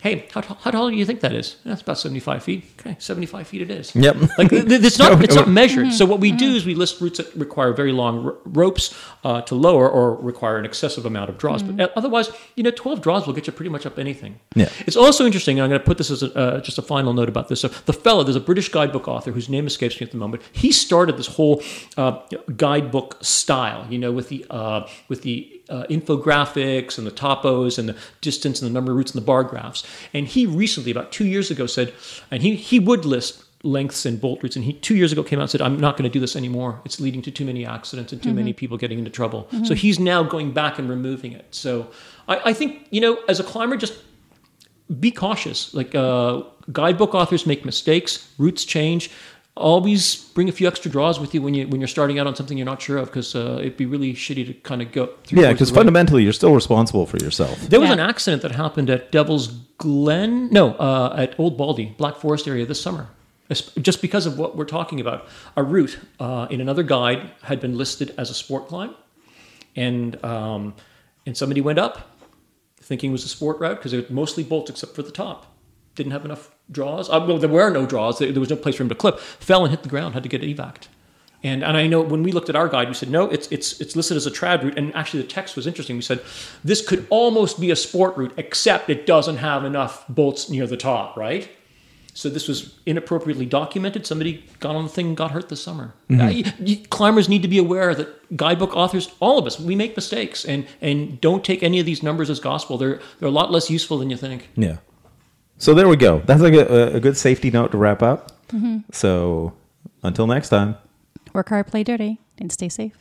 hey, how, t- how tall do you think that is? That's about 75 feet. Okay, 75 feet it is. Yep. Like th- th- it's not it's not measured. So what we do is we list routes that require very long r- ropes uh, to lower or require an excessive amount of draws. But uh, otherwise, you know, 12 draws will get you pretty much up anything. Yeah. It's also interesting, and I'm going to put this as a, uh, just a final note about this. So the fellow, there's a British guidebook author whose name escapes me at the moment. He started this whole uh, guidebook style, you know, with the uh, with the uh, infographics and the topos and the distance and the number of routes and the bar graphs. And he recently, about two years ago, said, and he he would list lengths and bolt routes. And he two years ago came out and said, "I'm not going to do this anymore. It's leading to too many accidents and too many people getting into trouble." So he's now going back and removing it. So I, I think you know, as a climber, just be cautious. Like uh, guidebook authors make mistakes, routes change. Always bring a few extra draws with you when you when you're starting out on something you're not sure of, because uh, it'd be really shitty to kind of go. through yeah, because fundamentally you're still responsible for yourself. There was an accident that happened at Devil's Glen, no, uh, at Old Baldy, Black Forest area this summer. Just because of what we're talking about, a route uh, in another guide had been listed as a sport climb, and um, and somebody went up, thinking it was a sport route because it was mostly bolts except for the top. Didn't have enough draws. Uh, well, there were no draws. There, there was no place for him to clip. Fell and hit the ground. Had to get evac'd. And and I know when we looked at our guide, we said no, it's it's it's listed as a trad route. And actually, the text was interesting. We said this could almost be a sport route, except it doesn't have enough bolts near the top, right? So this was inappropriately documented. Somebody got on the thing and got hurt this summer. Uh, you- you- climbers need to be aware that guidebook authors, all of us, we make mistakes, and and don't take any of these numbers as gospel. They're they're a lot less useful than you think. Yeah. So there we go. That's like a, a good safety note to wrap up. Mm-hmm. So until next time. Work hard, play dirty, and stay safe.